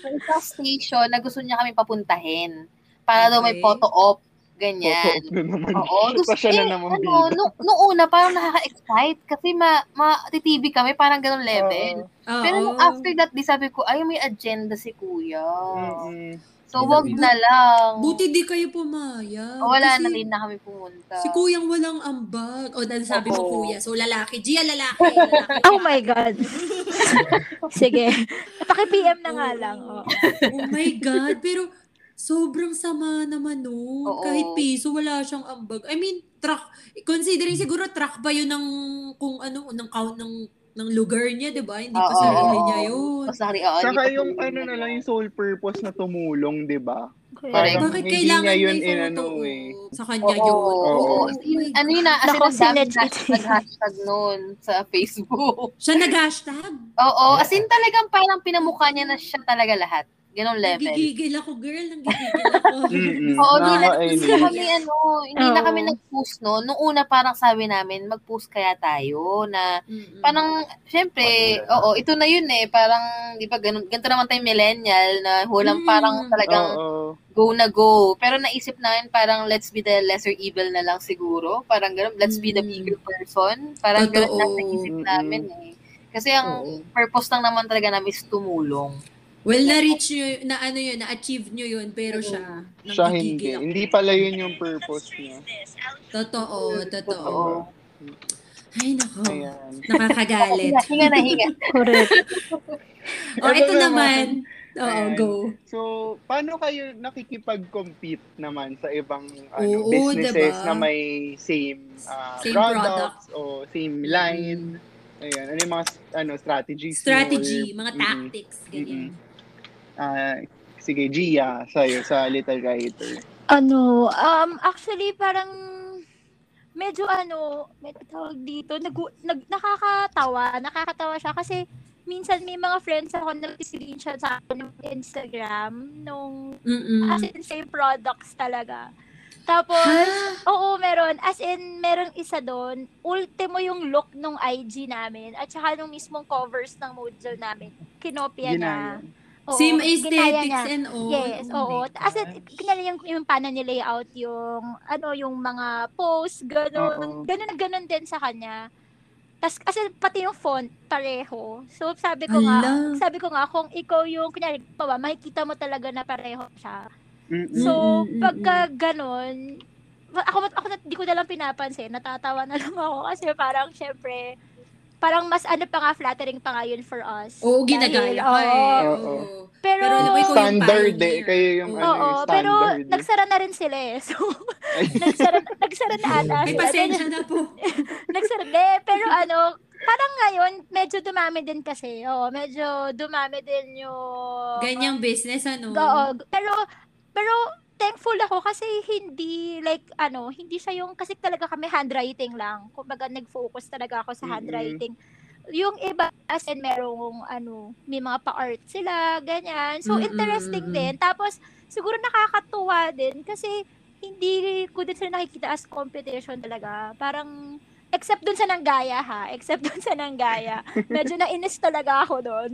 Speaker 4: may isang station na gusto niya kami papuntahin. Para daw may
Speaker 2: Okay.
Speaker 4: photo op. Ganyan.
Speaker 1: Photo op na naman.
Speaker 4: Oo. Tapos,
Speaker 1: Pa siya
Speaker 4: eh,
Speaker 1: na naman
Speaker 4: ano,
Speaker 1: bida.
Speaker 4: nung, nung una, parang nakaka-excite kasi ma, ma-TV kami, parang ganun level.
Speaker 2: Oo.
Speaker 4: Pero nung after that, di sabi ko, ay, may agenda si kuya.
Speaker 1: Mm-mm.
Speaker 4: So, wag
Speaker 5: na-
Speaker 4: lang.
Speaker 2: Buti di kayo pumayag.
Speaker 4: O, wala
Speaker 2: Kasi
Speaker 4: na rin na kami pumunta.
Speaker 2: Si kuyang walang ambag. O, dahil sabi mo kuya. So, lalaki. Gia, lalaki. lalaki.
Speaker 3: Oh my God. Sige. Paki-PM na nga lang. Oo.
Speaker 2: oh my God. Pero, sobrang sama naman nun.
Speaker 4: Oo.
Speaker 2: Kahit piso, wala siyang ambag. I mean, truck. Considering siguro truck ba yun ng, kung ano, ng count ng, ng lugar niya, di ba? Hindi pa sarili niya yun.
Speaker 4: Mas nakari, oo,
Speaker 1: Saka yung ano na lang, yung sole purpose na tumulong, di ba?
Speaker 4: Correct.
Speaker 1: Parang
Speaker 2: Bakit
Speaker 1: hindi
Speaker 2: kailangan
Speaker 1: niya yun
Speaker 2: photo
Speaker 1: inano eh.
Speaker 2: sa kanya
Speaker 4: Oo,
Speaker 2: yun?
Speaker 4: oo,
Speaker 1: Oo.
Speaker 2: Oh
Speaker 4: in,
Speaker 2: God.
Speaker 4: ano yun na, as in, ang dami
Speaker 3: sinedge it.
Speaker 4: hashtag, hashtag nun sa Facebook.
Speaker 2: Siya nag-hashtag?
Speaker 4: Oo, as in talagang parang pinamukha niya na siya talaga lahat. Ganong level.
Speaker 2: Nagigigil ako, girl. Nagigigil ako.
Speaker 1: Mm-mm.
Speaker 4: Oo, hindi na, hindi na kami ano, hindi na kami nag-post no. Nung una parang sabi namin, mag-post kaya tayo na
Speaker 2: Mm-mm.
Speaker 4: parang, syempre,
Speaker 5: Wala.
Speaker 4: oo, ito na yun eh. Parang, di ba, ganun, ganito naman tayo millennial na walang
Speaker 2: Mm.
Speaker 4: parang talagang
Speaker 1: Oo.
Speaker 4: go na go. Pero naisip namin parang let's be the lesser evil na lang siguro. Parang ganun, let's be the bigger person. Parang ganun
Speaker 2: Totoo.
Speaker 4: lang naisip namin eh. Kasi ang
Speaker 2: Oo.
Speaker 4: purpose lang naman talaga namin is tumulong.
Speaker 2: Well, na-reach nyo, na ano yun, na-achieve nyo yun, pero siya,
Speaker 1: Siya hindi.
Speaker 2: ako.
Speaker 1: Hindi pala yun yung purpose niya.
Speaker 2: Totoo, totoo.
Speaker 4: Oo.
Speaker 2: Ay, nako.
Speaker 1: Ayan.
Speaker 2: Nakakagalit.
Speaker 4: Hinga, hinga na hinga.
Speaker 3: Correct.
Speaker 2: O,
Speaker 1: Ito
Speaker 2: ito
Speaker 1: naman.
Speaker 2: naman. Oo,
Speaker 1: Ayan.
Speaker 2: go.
Speaker 1: So, paano kayo nakikipag-compete naman sa ibang ano,
Speaker 2: Oo,
Speaker 1: businesses
Speaker 2: diba?
Speaker 1: na may same, uh,
Speaker 2: Same
Speaker 1: products o same line? Ayan, ano yung mga ano, strategies? nyo
Speaker 2: Strategy, mga
Speaker 1: Mm-mm.
Speaker 2: tactics, ganyan.
Speaker 1: Ah, sige, Gia, sa'yo, sa Little Writer.
Speaker 3: Ano, um, actually, parang medyo ano, may tawag dito, nag, nag, nakakatawa, nakakatawa siya kasi minsan may mga friends ako na screenshot sa akin ng Instagram nung
Speaker 2: Mm-mm.
Speaker 3: as in same products talaga. Tapos, oo, meron. As in, merong isa doon. Ultimo yung look nung IG namin at saka nung mismong covers ng Mojo namin. Kinopia
Speaker 1: Ginaya.
Speaker 3: niya. Oo,
Speaker 2: Same aesthetics and all.
Speaker 3: Yes,
Speaker 2: Oh
Speaker 3: oo. As in, kinala yung, yung paano ni-layout yung, ano, yung mga posts,
Speaker 1: Oo.
Speaker 3: gano'n. Gano'n na gano'n din sa kanya. Tas kasi pati yung font, pareho. So, sabi ko nga,
Speaker 2: Hala.
Speaker 3: sabi ko nga, kung ikaw yung, kunyari, bawa, makikita mo talaga na pareho siya.
Speaker 1: Mm-mm.
Speaker 3: So, pagka ganon, ako, ako na, di ko na lang pinapansin, natatawa na lang ako kasi parang, syempre, parang mas ano pa nga, flattering pa nga yun for us.
Speaker 2: Oo, ginagaya ka
Speaker 3: oo.
Speaker 2: eh.
Speaker 1: Oo.
Speaker 3: Pero,
Speaker 2: Pero alam mo, yung
Speaker 1: standard eh. Kayo yung ano,
Speaker 3: Oo,
Speaker 1: yung
Speaker 3: pero
Speaker 1: standard. eh.
Speaker 3: nagsara na rin sila eh. So, nagsara, nagsara na ata
Speaker 2: May
Speaker 3: sila.
Speaker 2: pasensya na po.
Speaker 3: nagsara, de, pero ano, parang ngayon, medyo dumami din kasi. Oo, medyo dumami din yung...
Speaker 2: Ganyang business, ano?
Speaker 3: Oo, pero, pero, thankful ako kasi hindi like ano, hindi siya yung kasi talaga kami handwriting lang. Kumbaga nag-focus talaga ako sa handwriting. Yung iba as in merong ano, may mga pa-art sila, ganyan. So
Speaker 2: Mm-mm,
Speaker 3: interesting din. Tapos siguro nakakatuwa din kasi hindi ko din sila nakikita as competition talaga. Parang except dun sa nanggaya ha, except dun sa nanggaya. Medyo nainis talaga ako doon.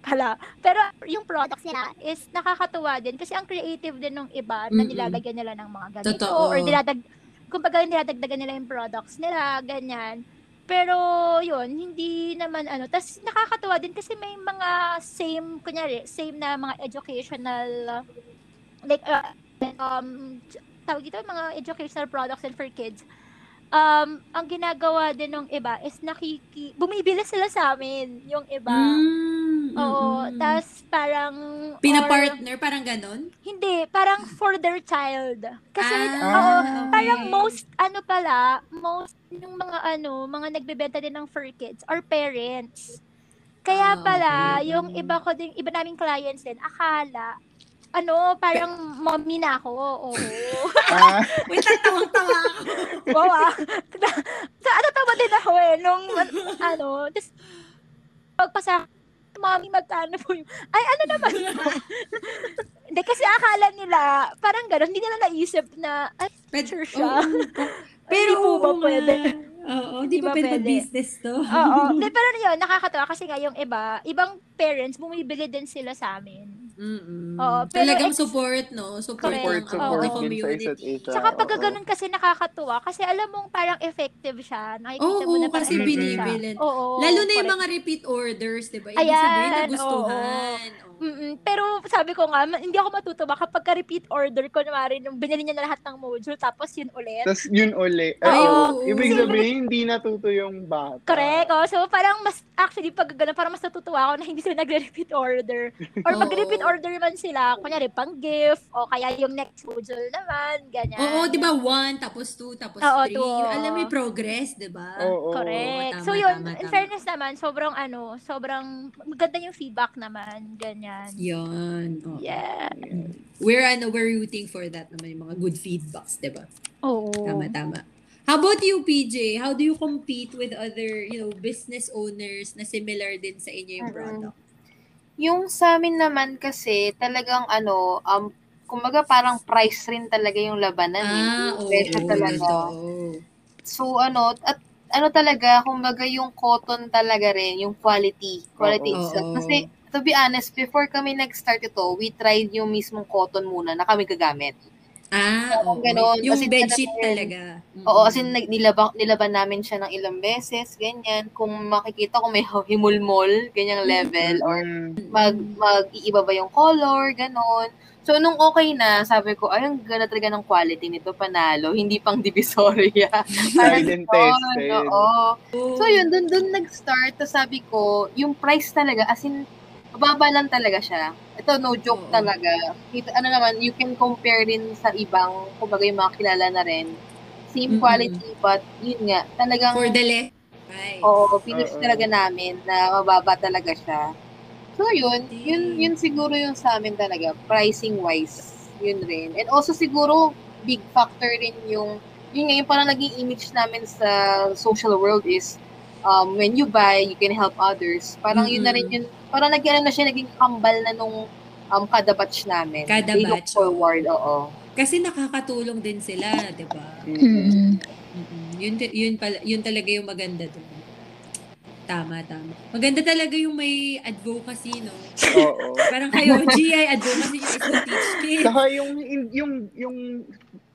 Speaker 3: Pala. Pero yung products nila is nakakatuwa din kasi ang creative din ng iba na nilalagyan nila ng mga ganito
Speaker 2: Totoo.
Speaker 3: or niladag kumbaga niladagdagan nila yung products nila, ganyan. Pero yun, hindi naman ano. Tapos nakakatuwa din kasi may mga same, kunyari, same na mga educational, like, uh, um, tawag dito, mga educational products and for kids. Um, ang ginagawa din ng iba is nakiki, bumibili sila sa amin, yung iba.
Speaker 2: Mm,
Speaker 3: Oo,
Speaker 2: mm,
Speaker 3: tas parang, or-
Speaker 2: Pina-partner, parang ganon?
Speaker 3: hindi, parang for their child. Kasi,
Speaker 2: Ah,
Speaker 3: oo,
Speaker 2: okay.
Speaker 3: parang most, ano pala, most, yung mga ano, mga nagbebenta din ng fur kids are parents. Kaya
Speaker 2: Ah,
Speaker 3: pala,
Speaker 2: okay.
Speaker 3: yung iba ko din, iba naming clients din, akala, ano, parang mommy na ako. Oo.
Speaker 1: Ah,
Speaker 2: Wait, tatawang-tawa ako.
Speaker 3: wow, ah. Sa ano tawa din ako eh, nung, ano, tapos, pagpasa, mommy, magkano po yung, ay, ano naman po? Hindi, kasi akala nila, parang gano'n, hindi nila naisip na, ay, sure siya. Pero,
Speaker 2: Pero
Speaker 3: po ba pwede?
Speaker 2: nga. Oo, di
Speaker 3: Di
Speaker 2: ba
Speaker 3: ba
Speaker 2: pwede
Speaker 3: pwede?
Speaker 2: business to?
Speaker 3: Oo. Hindi, pero yun, nakakatawa kasi nga yung iba, ibang parents, bumibili din sila sa amin.
Speaker 2: Mm-mm.
Speaker 3: Oo, pero
Speaker 2: Talagang
Speaker 3: ex-
Speaker 2: support, no? Support, ng,
Speaker 1: support,
Speaker 2: the
Speaker 1: support sa isa't
Speaker 2: community.
Speaker 1: isa.
Speaker 3: Tsaka pag
Speaker 1: oo.
Speaker 3: ganun kasi nakakatuwa, kasi alam mong parang effective siya. Nakikita mo
Speaker 2: Oo,
Speaker 3: na parang
Speaker 2: kasi
Speaker 3: effective siya.
Speaker 2: binibilin.
Speaker 3: Oo.
Speaker 2: Lalo na yung
Speaker 3: correct.
Speaker 2: mga repeat orders, di ba? Ibig
Speaker 3: Ayan,
Speaker 2: sabihin, nagustuhan. Oo.
Speaker 3: Mm-mm. Pero sabi ko nga, hindi ako matutuwa kapag ka-repeat order ko, naman nung binili niya na lahat ng module, tapos yun ulit.
Speaker 1: Tapos yun uli.
Speaker 2: Ay,
Speaker 1: Oo.
Speaker 2: oo.
Speaker 1: Ibig sabihin, hindi natuto yung bata.
Speaker 3: Correct. Oh. So, parang mas, actually, pag ganun, parang mas natutuwa ako na hindi sila nagre-repeat order. Or pag
Speaker 2: Oo.
Speaker 3: repeat order man sila, kunyari, pang gift, o kaya yung next module naman, ganyan.
Speaker 2: Oo, di ba? One, tapos two, tapos
Speaker 3: Oo,
Speaker 2: three.
Speaker 3: two.
Speaker 2: Yung Alam mo yung progress, di ba?
Speaker 1: Oo.
Speaker 3: Correct.
Speaker 2: Oo,
Speaker 3: so
Speaker 2: tama,
Speaker 3: yun,
Speaker 2: tama,
Speaker 3: in
Speaker 2: tama.
Speaker 3: fairness naman, sobrang ano, sobrang maganda yung feedback naman, ganyan.
Speaker 2: Yun. oo.
Speaker 3: Yeah.
Speaker 2: We're, ano, we're rooting for that naman, yung mga good feedbacks, di ba?
Speaker 3: Oo.
Speaker 2: Tama, tama. How about you, PJ? How do you compete with other, you know, business owners na similar din sa inyo yung product?
Speaker 4: Yung sa amin naman kasi, talagang ano, um, kumbaga parang price rin talaga yung labanan. eh.
Speaker 2: Ah, oo.
Speaker 4: presyo talaga.
Speaker 2: totoo.
Speaker 4: So ano, at ano talaga, kumbaga yung cotton talaga rin, yung quality, quality
Speaker 1: Oo.
Speaker 4: itself.
Speaker 2: Oo.
Speaker 4: Kasi to be honest, before kami nag-start ito, we tried yung mismong cotton muna na kami gagamit.
Speaker 2: Ah,
Speaker 4: Oo,
Speaker 2: oo.
Speaker 4: ganon.
Speaker 2: Yung
Speaker 4: Kasi
Speaker 2: bedsheet
Speaker 4: talaga-
Speaker 2: talaga. Mm.
Speaker 4: Oo, kasi nilaban, nilaban namin siya ng ilang beses, ganyan. Kung makikita kung may himulmol, ganyang level, or mag, mag-iiba ba yung color, ganon. So, nung okay na, sabi ko, ay, ang ganda talaga ng quality nito, panalo. Hindi pang divisoria. Ganon,
Speaker 1: tested.
Speaker 4: Oo.
Speaker 2: Oo.
Speaker 4: So, yun, dun, dun nag-start. Tapos sabi ko, yung price talaga, as in, mababa lang talaga siya. Ito, no joke
Speaker 2: Oo.
Speaker 4: talaga. Ito, ano naman, you can compare din sa ibang, kumbaga yung mga kilala na rin. Same
Speaker 2: Mm-mm.
Speaker 4: quality, but yun nga, talagang,
Speaker 2: For the less price.
Speaker 4: oo, finish
Speaker 1: Oo.
Speaker 4: talaga namin na mababa talaga siya. So, yun, yun, yun siguro yung sa amin talaga, pricing-wise, yun rin. And also siguro, big factor rin yung, yun nga, yung parang naging image namin sa social world is, um, when you buy, you can help others. Parang yun na rin
Speaker 2: Mm-mm.
Speaker 4: Parang nag, ano na siya, naging kambal na nung um, kada batch namin.
Speaker 2: Kada
Speaker 4: They look
Speaker 2: batch,
Speaker 4: forward, oo.
Speaker 2: Kasi nakakatulong din sila, di ba?
Speaker 1: Mm.
Speaker 3: Mm.
Speaker 2: Mm-mm. Yun, yun, pala, yun talaga yung maganda doon. Tama, tama. Maganda talaga yung may advocacy, no?
Speaker 1: Oo.
Speaker 2: Parang kayo, GI advocacy yung is to teach kids.
Speaker 1: Saka yung, yung, yung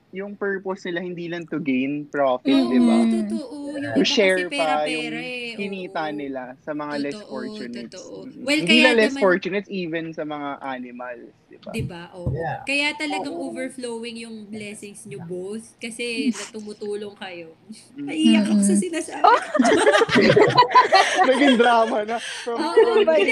Speaker 1: yung purpose nila hindi lang to gain profit,
Speaker 3: Mm.
Speaker 1: di ba?
Speaker 3: Mm.
Speaker 2: totoo. Yung
Speaker 1: To share
Speaker 2: kasi
Speaker 1: pa yung
Speaker 2: eh.
Speaker 1: kinita
Speaker 2: Oo.
Speaker 1: nila sa mga less
Speaker 2: Totoo,
Speaker 1: fortunate.
Speaker 2: totoo.
Speaker 1: Mm.
Speaker 2: Well,
Speaker 1: hindi
Speaker 2: kaya
Speaker 1: na less
Speaker 2: naman-
Speaker 1: fortunate even sa mga animals, di ba?
Speaker 2: Di ba? Oo.
Speaker 5: Yeah.
Speaker 2: Kaya talagang
Speaker 4: Oo.
Speaker 2: overflowing yung blessings nyo both kasi natumutulong kayo.
Speaker 1: Mm.
Speaker 2: Naiiyak ako sa sinasabi.
Speaker 3: Oh,
Speaker 1: Naging drama na. From
Speaker 2: Oo,
Speaker 3: yun?
Speaker 2: pero gets,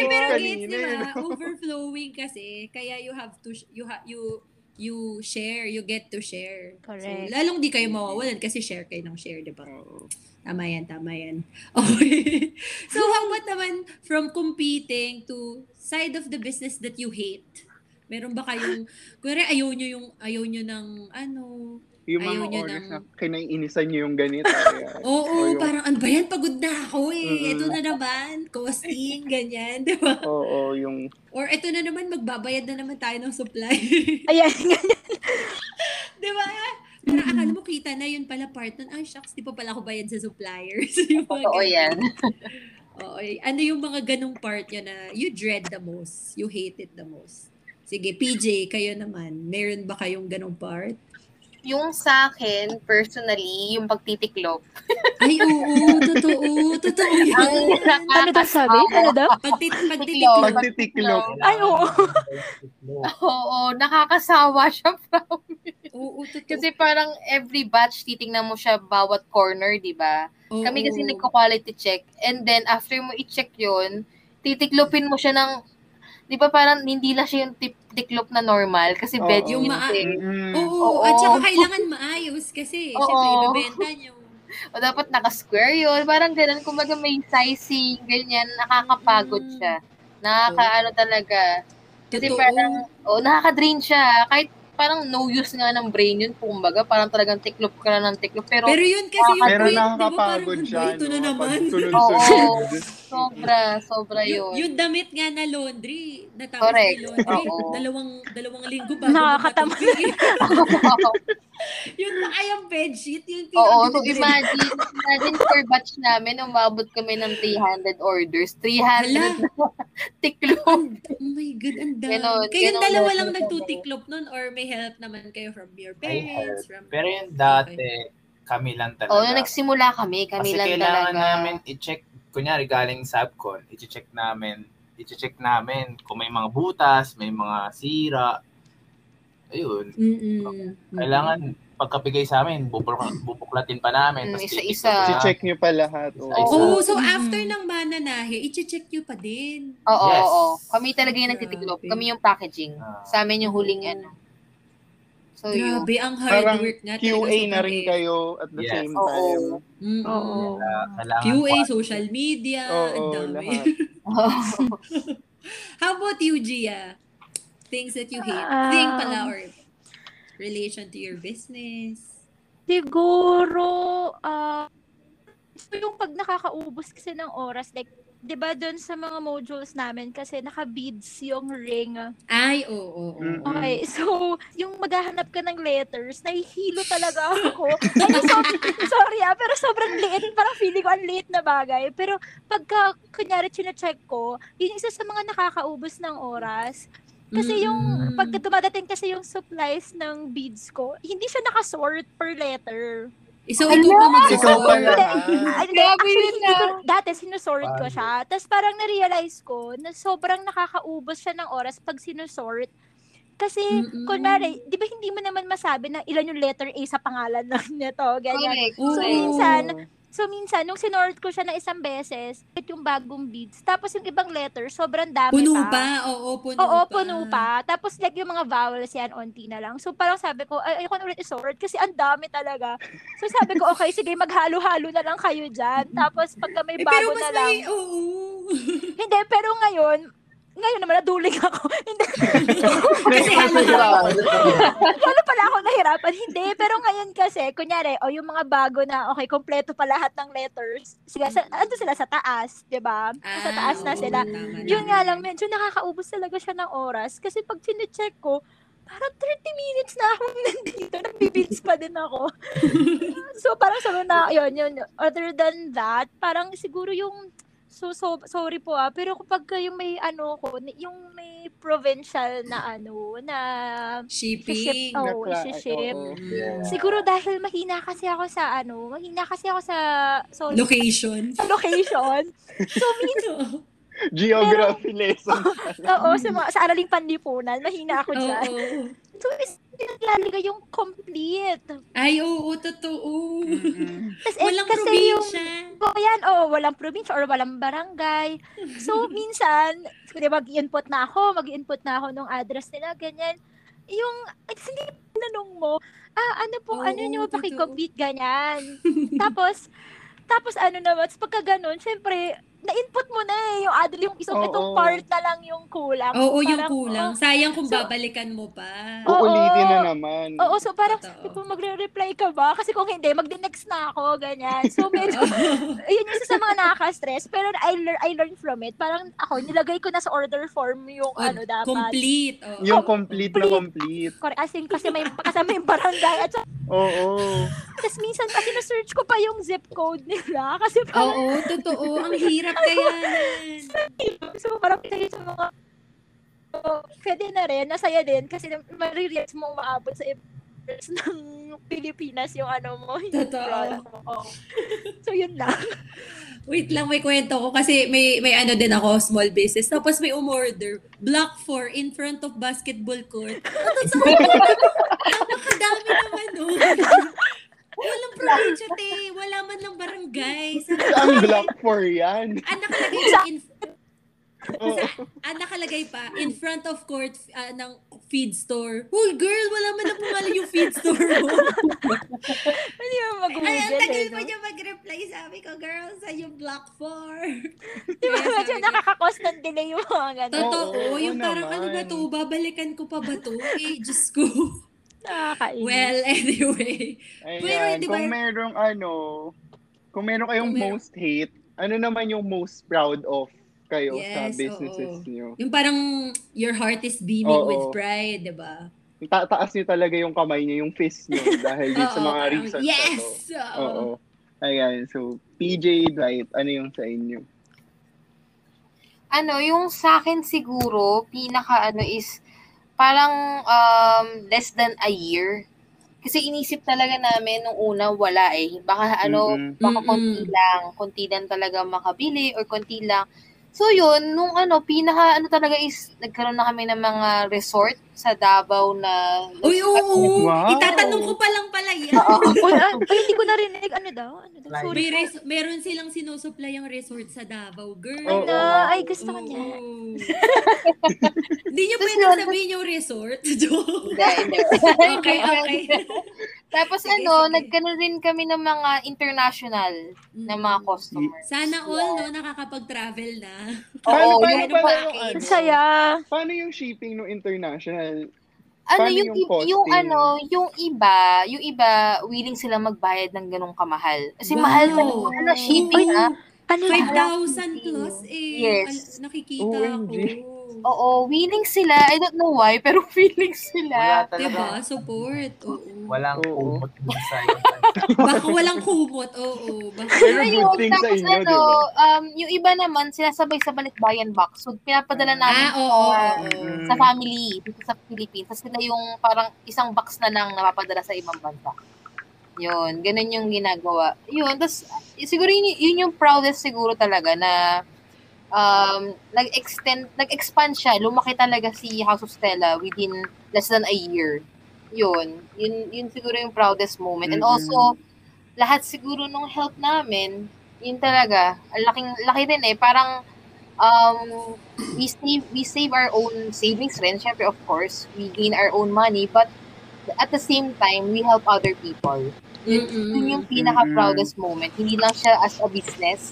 Speaker 2: di ba?
Speaker 1: eh?
Speaker 2: Overflowing kasi, kaya you have to, sh- you ha, you, you share, you get to share.
Speaker 3: Correct.
Speaker 2: So, lalong di kayo mawawalan kasi share kayo ng share, di ba? Tama yan, tama yan. Okay. so, how about naman from competing to side of the business that you hate? Meron ba kayong, kuwari ayaw nyo yung, ayaw nyo ng, ano,
Speaker 1: Yung
Speaker 2: Ayaw
Speaker 1: mga orders
Speaker 2: ng-
Speaker 1: na kinaiinisan nyo yung ganito. Kaya,
Speaker 2: oo,
Speaker 1: o yung-
Speaker 2: parang, ano ba yan, pagod na ako eh.
Speaker 1: Mm-mm.
Speaker 2: Ito na naman, costing, ganyan, di ba?
Speaker 1: Oo, yung
Speaker 2: Or ito na naman, magbabayad na naman tayo ng supply.
Speaker 3: Ayan.
Speaker 2: di ba? Parang akala mo kita na yun pala part nun. Ay, shucks, di pa pala ako bayad sa suppliers. ganun.
Speaker 4: yan.
Speaker 2: Oo, eh. ano yung mga ganong part niya na you dread the most? You hate it the most? Sige, PJ, kayo naman. Meron ba kayong ganong part?
Speaker 4: Yung sa akin, personally, yung pagtitiklop.
Speaker 2: Ay, oo, totoo. Totoo
Speaker 4: Ang
Speaker 2: yan.
Speaker 3: ano daw sabi? Ano daw?
Speaker 2: Pagtit
Speaker 4: Tiklop.
Speaker 2: pagtitiklop.
Speaker 1: pagtitiklop.
Speaker 3: Ay, oo.
Speaker 4: Oo, nakakasawa siya, promise.
Speaker 2: Oo, totoo.
Speaker 4: Kasi parang every batch, titingnan mo siya bawat corner, di ba? Kami kasi nagko-quality check. And then, after mo i-check yun, titiklopin mo siya ng, di ba parang hindi lang siya yung tip tiklop na normal kasi
Speaker 1: Oo.
Speaker 4: veg
Speaker 2: Yung
Speaker 4: yun
Speaker 2: maa-
Speaker 4: eh.
Speaker 1: Mm.
Speaker 2: Oo,
Speaker 4: Oo.
Speaker 2: at saka kailangan maayos kasi
Speaker 4: Oo.
Speaker 2: syempre ibebenta nyo.
Speaker 4: O dapat naka-square yun. Parang ganun. Kumbaga may sizing, ganyan. Nakakapagod
Speaker 2: Mm.
Speaker 4: siya. Nakakaano talaga. Kasi
Speaker 2: Totoo.
Speaker 4: parang, oh, nakaka-drain siya. Kahit parang no use nga ng brain yun. Kumbaga, parang talagang tiklop ka na ng tiklop. Pero,
Speaker 2: Pero yun kasi yung
Speaker 1: Pero
Speaker 2: point, di ba, parang,
Speaker 1: nakakapagod
Speaker 2: "Ano
Speaker 1: siya.
Speaker 2: ito na
Speaker 1: no?
Speaker 2: naman.
Speaker 1: Pag sunod-sunod.
Speaker 4: Sobra, sobra
Speaker 2: yung,
Speaker 4: yun.
Speaker 2: yung damit nga na laundry, natapos
Speaker 4: Correct.
Speaker 2: ni laundry,
Speaker 4: Oo.
Speaker 2: dalawang dalawang linggo bago
Speaker 3: Nakakatamad.
Speaker 2: matupi. yun pa kayang bedsheet, yung
Speaker 4: Oo, so
Speaker 2: pinaka-
Speaker 4: imagine, imagine per batch namin, umabot kami ng 300 orders. 300
Speaker 2: Hala.
Speaker 4: na tiklop.
Speaker 2: Oh my God, ang dami.
Speaker 4: Ganon,
Speaker 2: Kayong
Speaker 4: ganon
Speaker 2: dalawa lang nagtutiklop nun or may help naman kayo from your
Speaker 5: May
Speaker 2: parents?
Speaker 5: help.
Speaker 2: From...
Speaker 5: Pero yung dati, kami lang talaga.
Speaker 4: Oo, nung nagsimula kami, kami
Speaker 5: Kasi
Speaker 4: lang
Speaker 5: kailangan
Speaker 4: talaga.
Speaker 5: namin i-check, kunyari galing Subcon, i-check namin, i-check namin kung may mga butas, may mga sira. Ayun.
Speaker 2: Mm-mm.
Speaker 5: Kailangan pagkapigay sa amin, bubuk- bubuklatin pa namin.
Speaker 4: Mm, isa-isa.
Speaker 1: Si-check nyo pa lahat. Oo.
Speaker 5: Isa-isa.
Speaker 2: Oo, so
Speaker 3: Mm.
Speaker 2: after ng mananahe, i-check nyo pa din.
Speaker 4: Oo,
Speaker 5: Yes.
Speaker 4: oo. Kami talaga yung nagtitiklop.
Speaker 2: Grabe.
Speaker 4: Kami yung packaging.
Speaker 5: Ah.
Speaker 4: Sa amin yung huling ano. So, yun.
Speaker 2: Grabe, ang hard
Speaker 1: Parang
Speaker 2: work nga.
Speaker 1: QA na rin kayo at the
Speaker 5: Yes.
Speaker 1: same
Speaker 4: Oo.
Speaker 1: time.
Speaker 2: Mm-mm.
Speaker 3: Oo.
Speaker 2: QA,
Speaker 5: pa-
Speaker 2: social media, ang dami. How about you, Gia? Things that you hate.
Speaker 3: Um,
Speaker 2: Thing pala or relation to your business.
Speaker 3: Siguro, ah, yung pag nakakaubos kasi ng oras, like, di ba doon sa mga modules namin kasi naka-beads yung ring.
Speaker 2: Ay, oo, oo.
Speaker 1: Mm.
Speaker 3: Okay, so, yung maghahanap ka ng letters, nahihilo talaga ako. Ay, so, sorry ah, pero sobrang liit. Parang feeling ko ang liit na bagay. Pero pagka, kunyari, chinecheck ko, yun yung isa sa mga nakakaubos ng oras. Kasi yung,
Speaker 2: Mm-mm.
Speaker 3: pagka dumadating kasi yung supplies ng beads ko, hindi siya nakasort per letter.
Speaker 2: So, pa
Speaker 1: Ikaw
Speaker 2: mag-sort.
Speaker 4: Grabe
Speaker 3: actually,
Speaker 4: yun
Speaker 3: ko,
Speaker 4: ah.
Speaker 3: dati sinusort ko siya. Tapos parang na-realize ko na sobrang nakakaubos siya ng oras pag sinusort. Kasi,
Speaker 2: Mm-mm.
Speaker 3: kunwari, di ba hindi mo naman masabi na ilan yung letter A sa pangalan ng nito, ganyan.
Speaker 4: Correct.
Speaker 3: So, minsan, So, minsan, nung sinort ko siya ng isang beses, yung bagong beads, tapos yung ibang letter, sobrang dami
Speaker 2: Puno
Speaker 3: pa.
Speaker 2: pa. Oo, puno
Speaker 3: Oo,
Speaker 2: pa.
Speaker 3: puno pa. Tapos like yung mga vowels yan, onti na lang. So parang sabi ko, ay, ayoko na ulit isort kasi ang dami talaga. So sabi ko, okay, sige, maghalo-halo na lang kayo dyan. Tapos pagka may
Speaker 2: Eh, pero
Speaker 3: bago
Speaker 2: mas
Speaker 3: na lang.
Speaker 2: may, oo.
Speaker 3: Hindi, pero ngayon, ngayon naman naduling ako. Hindi,
Speaker 2: Kasi halo-halo.
Speaker 3: Gano'n pala ako nahirapan. Hindi, pero ngayon kasi, kunyari, o yung mga bago na, okay, kompleto pa lahat ng letters. Sila, sa, ando sila sa taas, di ba? sa taas na
Speaker 2: Ah, oo,
Speaker 3: sila.
Speaker 2: tama
Speaker 3: Yun nga lang, medyo nakakaubos talaga siya ng oras. Kasi pag chinecheck ko, parang 30 minutes na akong nandito. Nagbibits pa din ako. so, parang sabi na, yun, yun. Other than that, parang siguro yung So, so sorry po ah, pero kapag yung may ano ko, yung may provincial na ano, na ship,
Speaker 2: Shipping.
Speaker 3: oh,
Speaker 1: Nakla-
Speaker 3: ship.
Speaker 1: oo.
Speaker 5: Yeah.
Speaker 3: Siguro dahil mahina kasi ako sa ano, mahina kasi ako sa so,
Speaker 2: Location.
Speaker 3: sa location. So, minsan,
Speaker 1: Geography lesson.
Speaker 3: oo, sa, mga, sa araling panlipunan, mahina ako dyan.
Speaker 2: Oo.
Speaker 3: So, is naglalagay yung complete.
Speaker 2: Ay, oo, totoo.
Speaker 1: Mm-mm.
Speaker 3: Tapos,
Speaker 2: Walang
Speaker 3: kasi yung,
Speaker 2: probinsya.
Speaker 3: oh, yan, oh, walang probinsya or walang barangay. So, minsan, ba, mag-input na ako, mag-input na ako ng address nila, ganyan. Yung, at hindi tinanong mo, ah, ano po,
Speaker 2: Oo,
Speaker 3: ano nyo, pakicomplete, ganyan. tapos, tapos ano naman, tapos pagka ganun, syempre, na-input mo na eh, yung address, yung isang
Speaker 1: Oo.
Speaker 3: itong part na lang yung kulang.
Speaker 2: Oo, yung
Speaker 3: Parang,
Speaker 2: kulang.
Speaker 3: oh,
Speaker 2: Sayang kung
Speaker 3: So-
Speaker 2: babalikan mo pa.
Speaker 3: Oo.
Speaker 1: Uulitin na naman.
Speaker 3: Oo, so parang sabi ko, magre-reply ka ba? Kasi kung hindi, magdi-next na ako, ganyan. So, medyo, yun yung isa sa mga nakaka-stress. Pero I, lear, I learned from it. Parang ako, nilagay ko na sa order form yung
Speaker 2: Oh,
Speaker 3: ano dapat.
Speaker 2: Complete. Oo.
Speaker 1: Yung complete na complete.
Speaker 3: Correct. As in, kasi may kasama yung barangay. At saka-
Speaker 1: Oo.
Speaker 3: tapos minsan kasi na-search ko pa yung zip code nila. Kasi parang,
Speaker 2: Oo, totoo. Ang hirap kaya yan.
Speaker 3: so parang pinagay sa mga so, pwede na rin, nasaya din kasi marirealize mo umaabot sa airports ng Pilipinas yung ano mo. yung
Speaker 2: Totoo.
Speaker 3: mo. So yun lang.
Speaker 2: Wait lang, may kwento ko kasi may may ano din ako, small business. Tapos may umorder, block 4 in front of basketball court. Sa Napakadami naman nun. Walang probinsya, te. Wala man lang barangay.
Speaker 1: Saan block 4 yan?
Speaker 2: Ah, nakalagay pa in,
Speaker 1: Oo.
Speaker 2: ah, nakalagay pa in front of court ah, ng feed store. Uy, girl, wala man lang pumalan yung feed store mo.
Speaker 3: Hindi mo mag-google.
Speaker 2: Ay, ang tagal
Speaker 3: eh,
Speaker 2: pa
Speaker 3: no?
Speaker 2: niya mag-reply. Sabi ko, girl, sa yung block 4.
Speaker 3: Di ba medyo nakakakos ng delay yung mga ganun.
Speaker 2: Totoo,
Speaker 1: Oo, oo
Speaker 2: yung parang
Speaker 1: naman.
Speaker 2: ano ba to, babalikan ko pa ba to? Eh, Diyos ko.
Speaker 3: Nakakainis.
Speaker 2: Well, anyway. Pero,
Speaker 1: Ayan,
Speaker 2: di ba-
Speaker 1: kung merong ano, kung meron kayong
Speaker 2: Kung meron-
Speaker 1: most hate, ano naman yung most proud of kayo sa
Speaker 2: Yes,
Speaker 1: businesses
Speaker 2: oo.
Speaker 1: niyo?
Speaker 2: Yung parang your heart is beaming
Speaker 1: Oo.
Speaker 2: with pride, di ba?
Speaker 1: Ta- taas niyo talaga yung kamay niyo, yung fist niyo dahil din sa mga reasons
Speaker 2: Yes!
Speaker 1: to.
Speaker 2: Oo.
Speaker 1: Oo. Ayan, so PJ Dwight, ano yung sa inyo?
Speaker 4: ano, yung sa akin siguro, pinaka ano is, parang um, less than a year. Kasi inisip talaga namin nung una, wala eh. Baka ano,
Speaker 1: Mm-mm.
Speaker 4: baka konti lang. Konti lang talaga makabili or konti lang. So yun, nung ano, pinaka ano talaga is, nagkaroon na kami ng mga resort sa Davao na...
Speaker 2: Uy, oo.
Speaker 1: Wow.
Speaker 2: Itatanong ko pa lang pala yan.
Speaker 3: Uy, ay, hindi ko narinig. Ano daw? Ano daw? Sorry.
Speaker 2: May res- meron silang sinusupply ang resort sa Davao, girl.
Speaker 1: Oo.
Speaker 3: Ano? Ay, gusto ko
Speaker 2: Oo.
Speaker 3: niya.
Speaker 2: Hindi niyo
Speaker 4: yun,
Speaker 2: sabihin yung resort. Joke.
Speaker 4: Hindi, hindi.
Speaker 2: okay, okay.
Speaker 4: Tapos
Speaker 2: Sige,
Speaker 4: ano,
Speaker 2: sige.
Speaker 4: nagkaroon rin kami ng mga international na mga customers.
Speaker 2: Sana all, no, nakakapag-travel na.
Speaker 1: Paano,
Speaker 4: Oo,
Speaker 1: paano pala
Speaker 2: package.
Speaker 1: yung ano?
Speaker 3: Saya.
Speaker 1: Paano yung shipping no international?
Speaker 4: ano
Speaker 1: Paano
Speaker 4: yung,
Speaker 1: yung
Speaker 4: yung, ano, yung iba, yung iba willing sila magbayad ng ganong kamahal. Kasi
Speaker 2: Wow.
Speaker 4: mahal talaga na shipping
Speaker 3: Ay,
Speaker 4: ah.
Speaker 3: Ano
Speaker 2: 5,000 plus eh.
Speaker 4: Yes.
Speaker 2: Al- nakikita
Speaker 1: OMG.
Speaker 2: ko.
Speaker 4: Oo, willing sila. I don't know why, pero willing
Speaker 5: Wala
Speaker 4: sila.
Speaker 5: talaga.
Speaker 2: Diba? Support. Oo.
Speaker 5: Walang
Speaker 1: Oo.
Speaker 5: kumot
Speaker 2: Baka walang kumot. Oo. Baka
Speaker 1: Pero sa
Speaker 4: tapos
Speaker 1: inyo,
Speaker 4: ano,
Speaker 1: di ba?
Speaker 4: um, yung iba naman, sinasabay sa balikbayan box. So, pinapadala namin
Speaker 2: Ah, oo, oo,
Speaker 4: sa-
Speaker 2: oo.
Speaker 4: Sa family dito sa Philippines. Tapos sila yung parang isang box na lang napapadala sa ibang bansa. Yun, ganun yung ginagawa. Yun, tapos siguro yun, yun yung proudest siguro talaga na um, nag-extend, nag-expand siya. Lumaki talaga si House of Stella within less than a year. Yun, yun, yun siguro yung proudest moment. And
Speaker 1: Mm-mm.
Speaker 4: also, lahat siguro nung help namin, yun talaga, ang laking, laki din eh. Parang, um, we save, we save our own savings rin, syempre of course, we gain our own money, but at the same time, we help other people. Yun,
Speaker 2: Mm-mm.
Speaker 4: yun yung pinaka-proudest moment. Hindi lang siya as a business.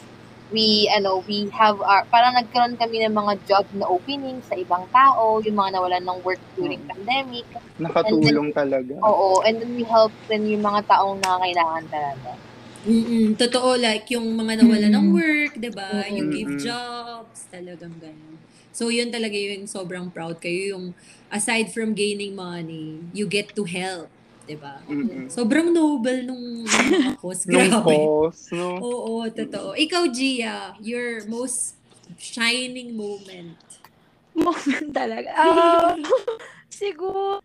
Speaker 4: We, ano, we have our, parang nagkaroon kami ng mga job na opening sa ibang tao, yung mga nawalan ng work during pandemic.
Speaker 1: Nakatulong talaga.
Speaker 4: Oo, and then we help din yung mga taong nangangailangan talaga.
Speaker 2: Mm-mm. Totoo, like yung mga nawala ng
Speaker 3: Mm.
Speaker 2: work, di ba? You
Speaker 1: Mm-mm.
Speaker 2: give jobs, talagang ganun. So, yun talaga yung sobrang proud kayo. Yung aside from gaining money, you get to help. Di ba? Sobrang noble nung. Nung Grabe.
Speaker 1: cause, no?
Speaker 2: Oo, totoo. Ikaw, Gia, your most shining moment.
Speaker 3: Moment talaga. Um, siguro,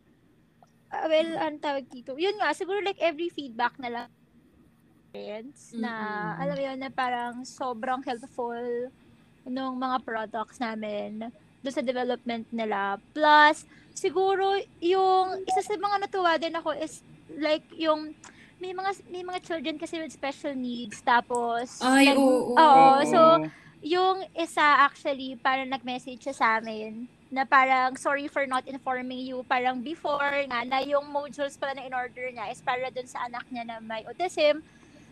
Speaker 3: well, ang tawag dito. Yun nga, siguro like every feedback na lang friends na,
Speaker 2: Mm-mm.
Speaker 3: alam mo yun, na parang sobrang helpful nung mga products namin doon sa development nila. Plus, siguro, yung, isa sa mga natuwa din ako is, like, yung, may mga may mga children kasi with special needs tapos
Speaker 2: Ay,
Speaker 3: like,
Speaker 2: oo.
Speaker 3: oo, so yung isa actually, parang nag-message siya sa amin na parang sorry for not informing you. Parang before nga na yung modules pala na in-order niya is para dun sa anak niya na may autism.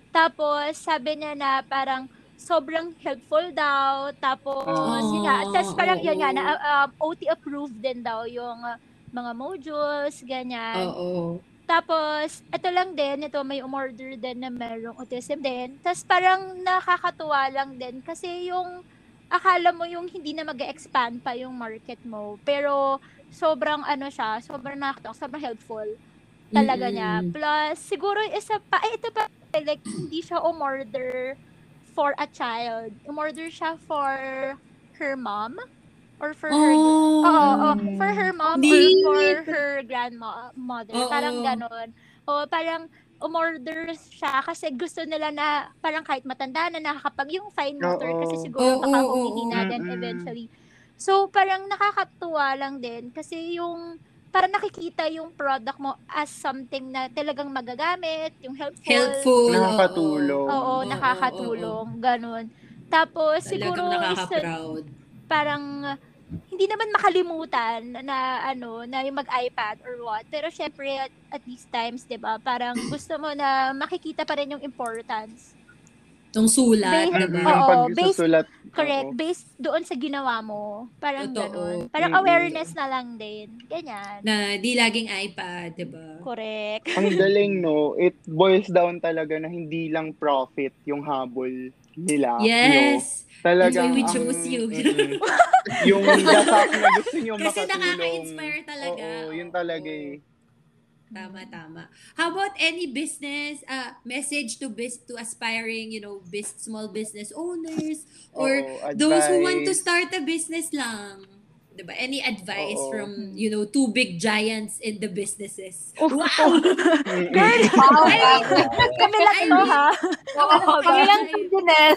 Speaker 3: Tapos sabi niya na parang sobrang helpful daw. Tapos
Speaker 1: Oh.
Speaker 3: yun nga. Tapos parang yun nga, na, um, OT approved din daw yung uh, mga modules, ganyan.
Speaker 2: Oo.
Speaker 3: Tapos, ito lang din, ito may umorder din na merong autism din. Tapos parang nakakatuwa lang din kasi yung akala mo yung hindi na mag expand pa yung market mo. Pero sobrang ano siya, sobrang nakakatawa, sobrang helpful talaga niya.
Speaker 2: Mm-mm.
Speaker 3: Plus, siguro isa pa, ay ito pa, like, hindi siya umorder for a child. Umorder siya for her mom or for her
Speaker 2: Oh.
Speaker 3: Oo. For her mom
Speaker 2: Neat.
Speaker 3: or for her grandmother.
Speaker 2: Oo.
Speaker 3: Parang ganon. O parang umorder siya kasi gusto nila na parang kahit matanda na nakakapag yung fine motor
Speaker 1: Oo.
Speaker 3: kasi siguro
Speaker 2: Oo,
Speaker 3: baka
Speaker 2: oo,
Speaker 3: humihina
Speaker 2: oo.
Speaker 3: din eventually. So parang nakakatuwa lang din kasi yung parang nakikita yung product mo as something na talagang magagamit, yung helpful.
Speaker 2: Helpful.
Speaker 1: Nakakatulong.
Speaker 3: Oo,
Speaker 2: Oo,
Speaker 3: nakakatulong. Ganon. Tapos siguro
Speaker 2: Talagang
Speaker 3: isa,
Speaker 2: nakaka-proud.
Speaker 3: parang uh, hindi naman makalimutan na ano na yung mag-iPad or what pero syempre at, at these times 'di ba parang gusto mo na makikita pa rin yung importance
Speaker 2: Yung sulat,
Speaker 3: Based-
Speaker 2: diba?
Speaker 3: Oo,
Speaker 1: Pag
Speaker 3: based-
Speaker 1: susulat.
Speaker 3: correct
Speaker 1: oo.
Speaker 3: based doon sa ginawa mo parang
Speaker 2: Totoo.
Speaker 3: ganun parang
Speaker 1: Mm-mm.
Speaker 3: awareness na lang din ganyan
Speaker 2: Na di laging iPad, diba?
Speaker 3: correct
Speaker 1: Ang galing, no? It boils down talaga na hindi lang profit yung habol nila. No?
Speaker 2: Yes. That's why we
Speaker 1: ang-
Speaker 2: chose you.
Speaker 1: mm-mm. yung gasak na gusto nyo
Speaker 2: Kasi
Speaker 1: makatulong.
Speaker 2: nakaka-inspire talaga.
Speaker 1: Oo, yun talaga eh.
Speaker 2: Tama, tama. How about any business uh, message to bis to aspiring, you know, bis- small business owners or
Speaker 1: Oo,
Speaker 2: those who want to start a business lang? Diba? Any advice
Speaker 1: Oo.
Speaker 2: from, you know, two big giants in the businesses?
Speaker 3: Oh,
Speaker 2: Wow!
Speaker 1: Mm-mm.
Speaker 4: Wow,
Speaker 3: kami lang
Speaker 2: I
Speaker 3: to ha
Speaker 4: Oo, kami lang eh.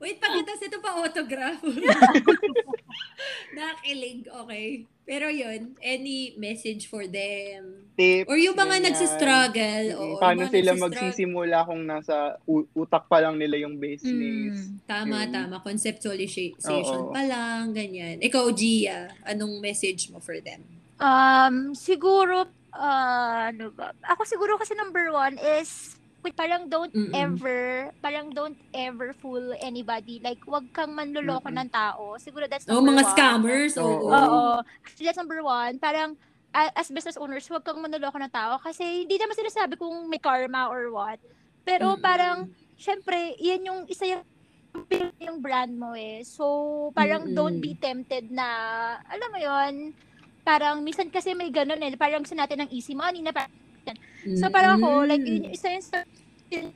Speaker 2: Wait, pakita sa ito pa autograph. Nakilig, okay. Pero yun, any message for them?
Speaker 1: Tips,
Speaker 2: Or yung mga
Speaker 1: ganyan.
Speaker 2: nagsistruggle.
Speaker 1: Mm,
Speaker 2: oo,
Speaker 1: Paano sila
Speaker 2: nagsistruggle.
Speaker 1: magsisimula kung nasa utak pa lang nila yung business.
Speaker 2: Mm, tama,
Speaker 1: Yun.
Speaker 2: tama. Conceptualization
Speaker 1: Oo.
Speaker 2: pa lang, ganyan. Ikaw, Gia, anong message mo for them?
Speaker 3: Um, siguro, uh, ano ba? Ako siguro kasi number one is, parang don't
Speaker 2: Mm-mm.
Speaker 3: ever, parang don't ever fool anybody. Like, wag kang manloloko
Speaker 1: Mm-mm.
Speaker 3: ng tao. Siguro that's
Speaker 2: Oh,
Speaker 3: number
Speaker 2: mga
Speaker 3: one.
Speaker 2: scammers, oo.
Speaker 1: Oo.
Speaker 3: Oo. Actually, that's number one. Parang, as business owners, huwag kang manloloko ng tao kasi hindi naman sinasabi kung may karma or what. Pero
Speaker 2: Mm-mm.
Speaker 3: parang, syempre, yan yung isa yung yung brand mo eh. So, parang
Speaker 2: Mm-mm.
Speaker 3: don't be tempted na, alam mo yon parang minsan kasi may ganun eh, parang gusto natin ng easy money na parang, so parang ako, like, yun, isa yung sa yun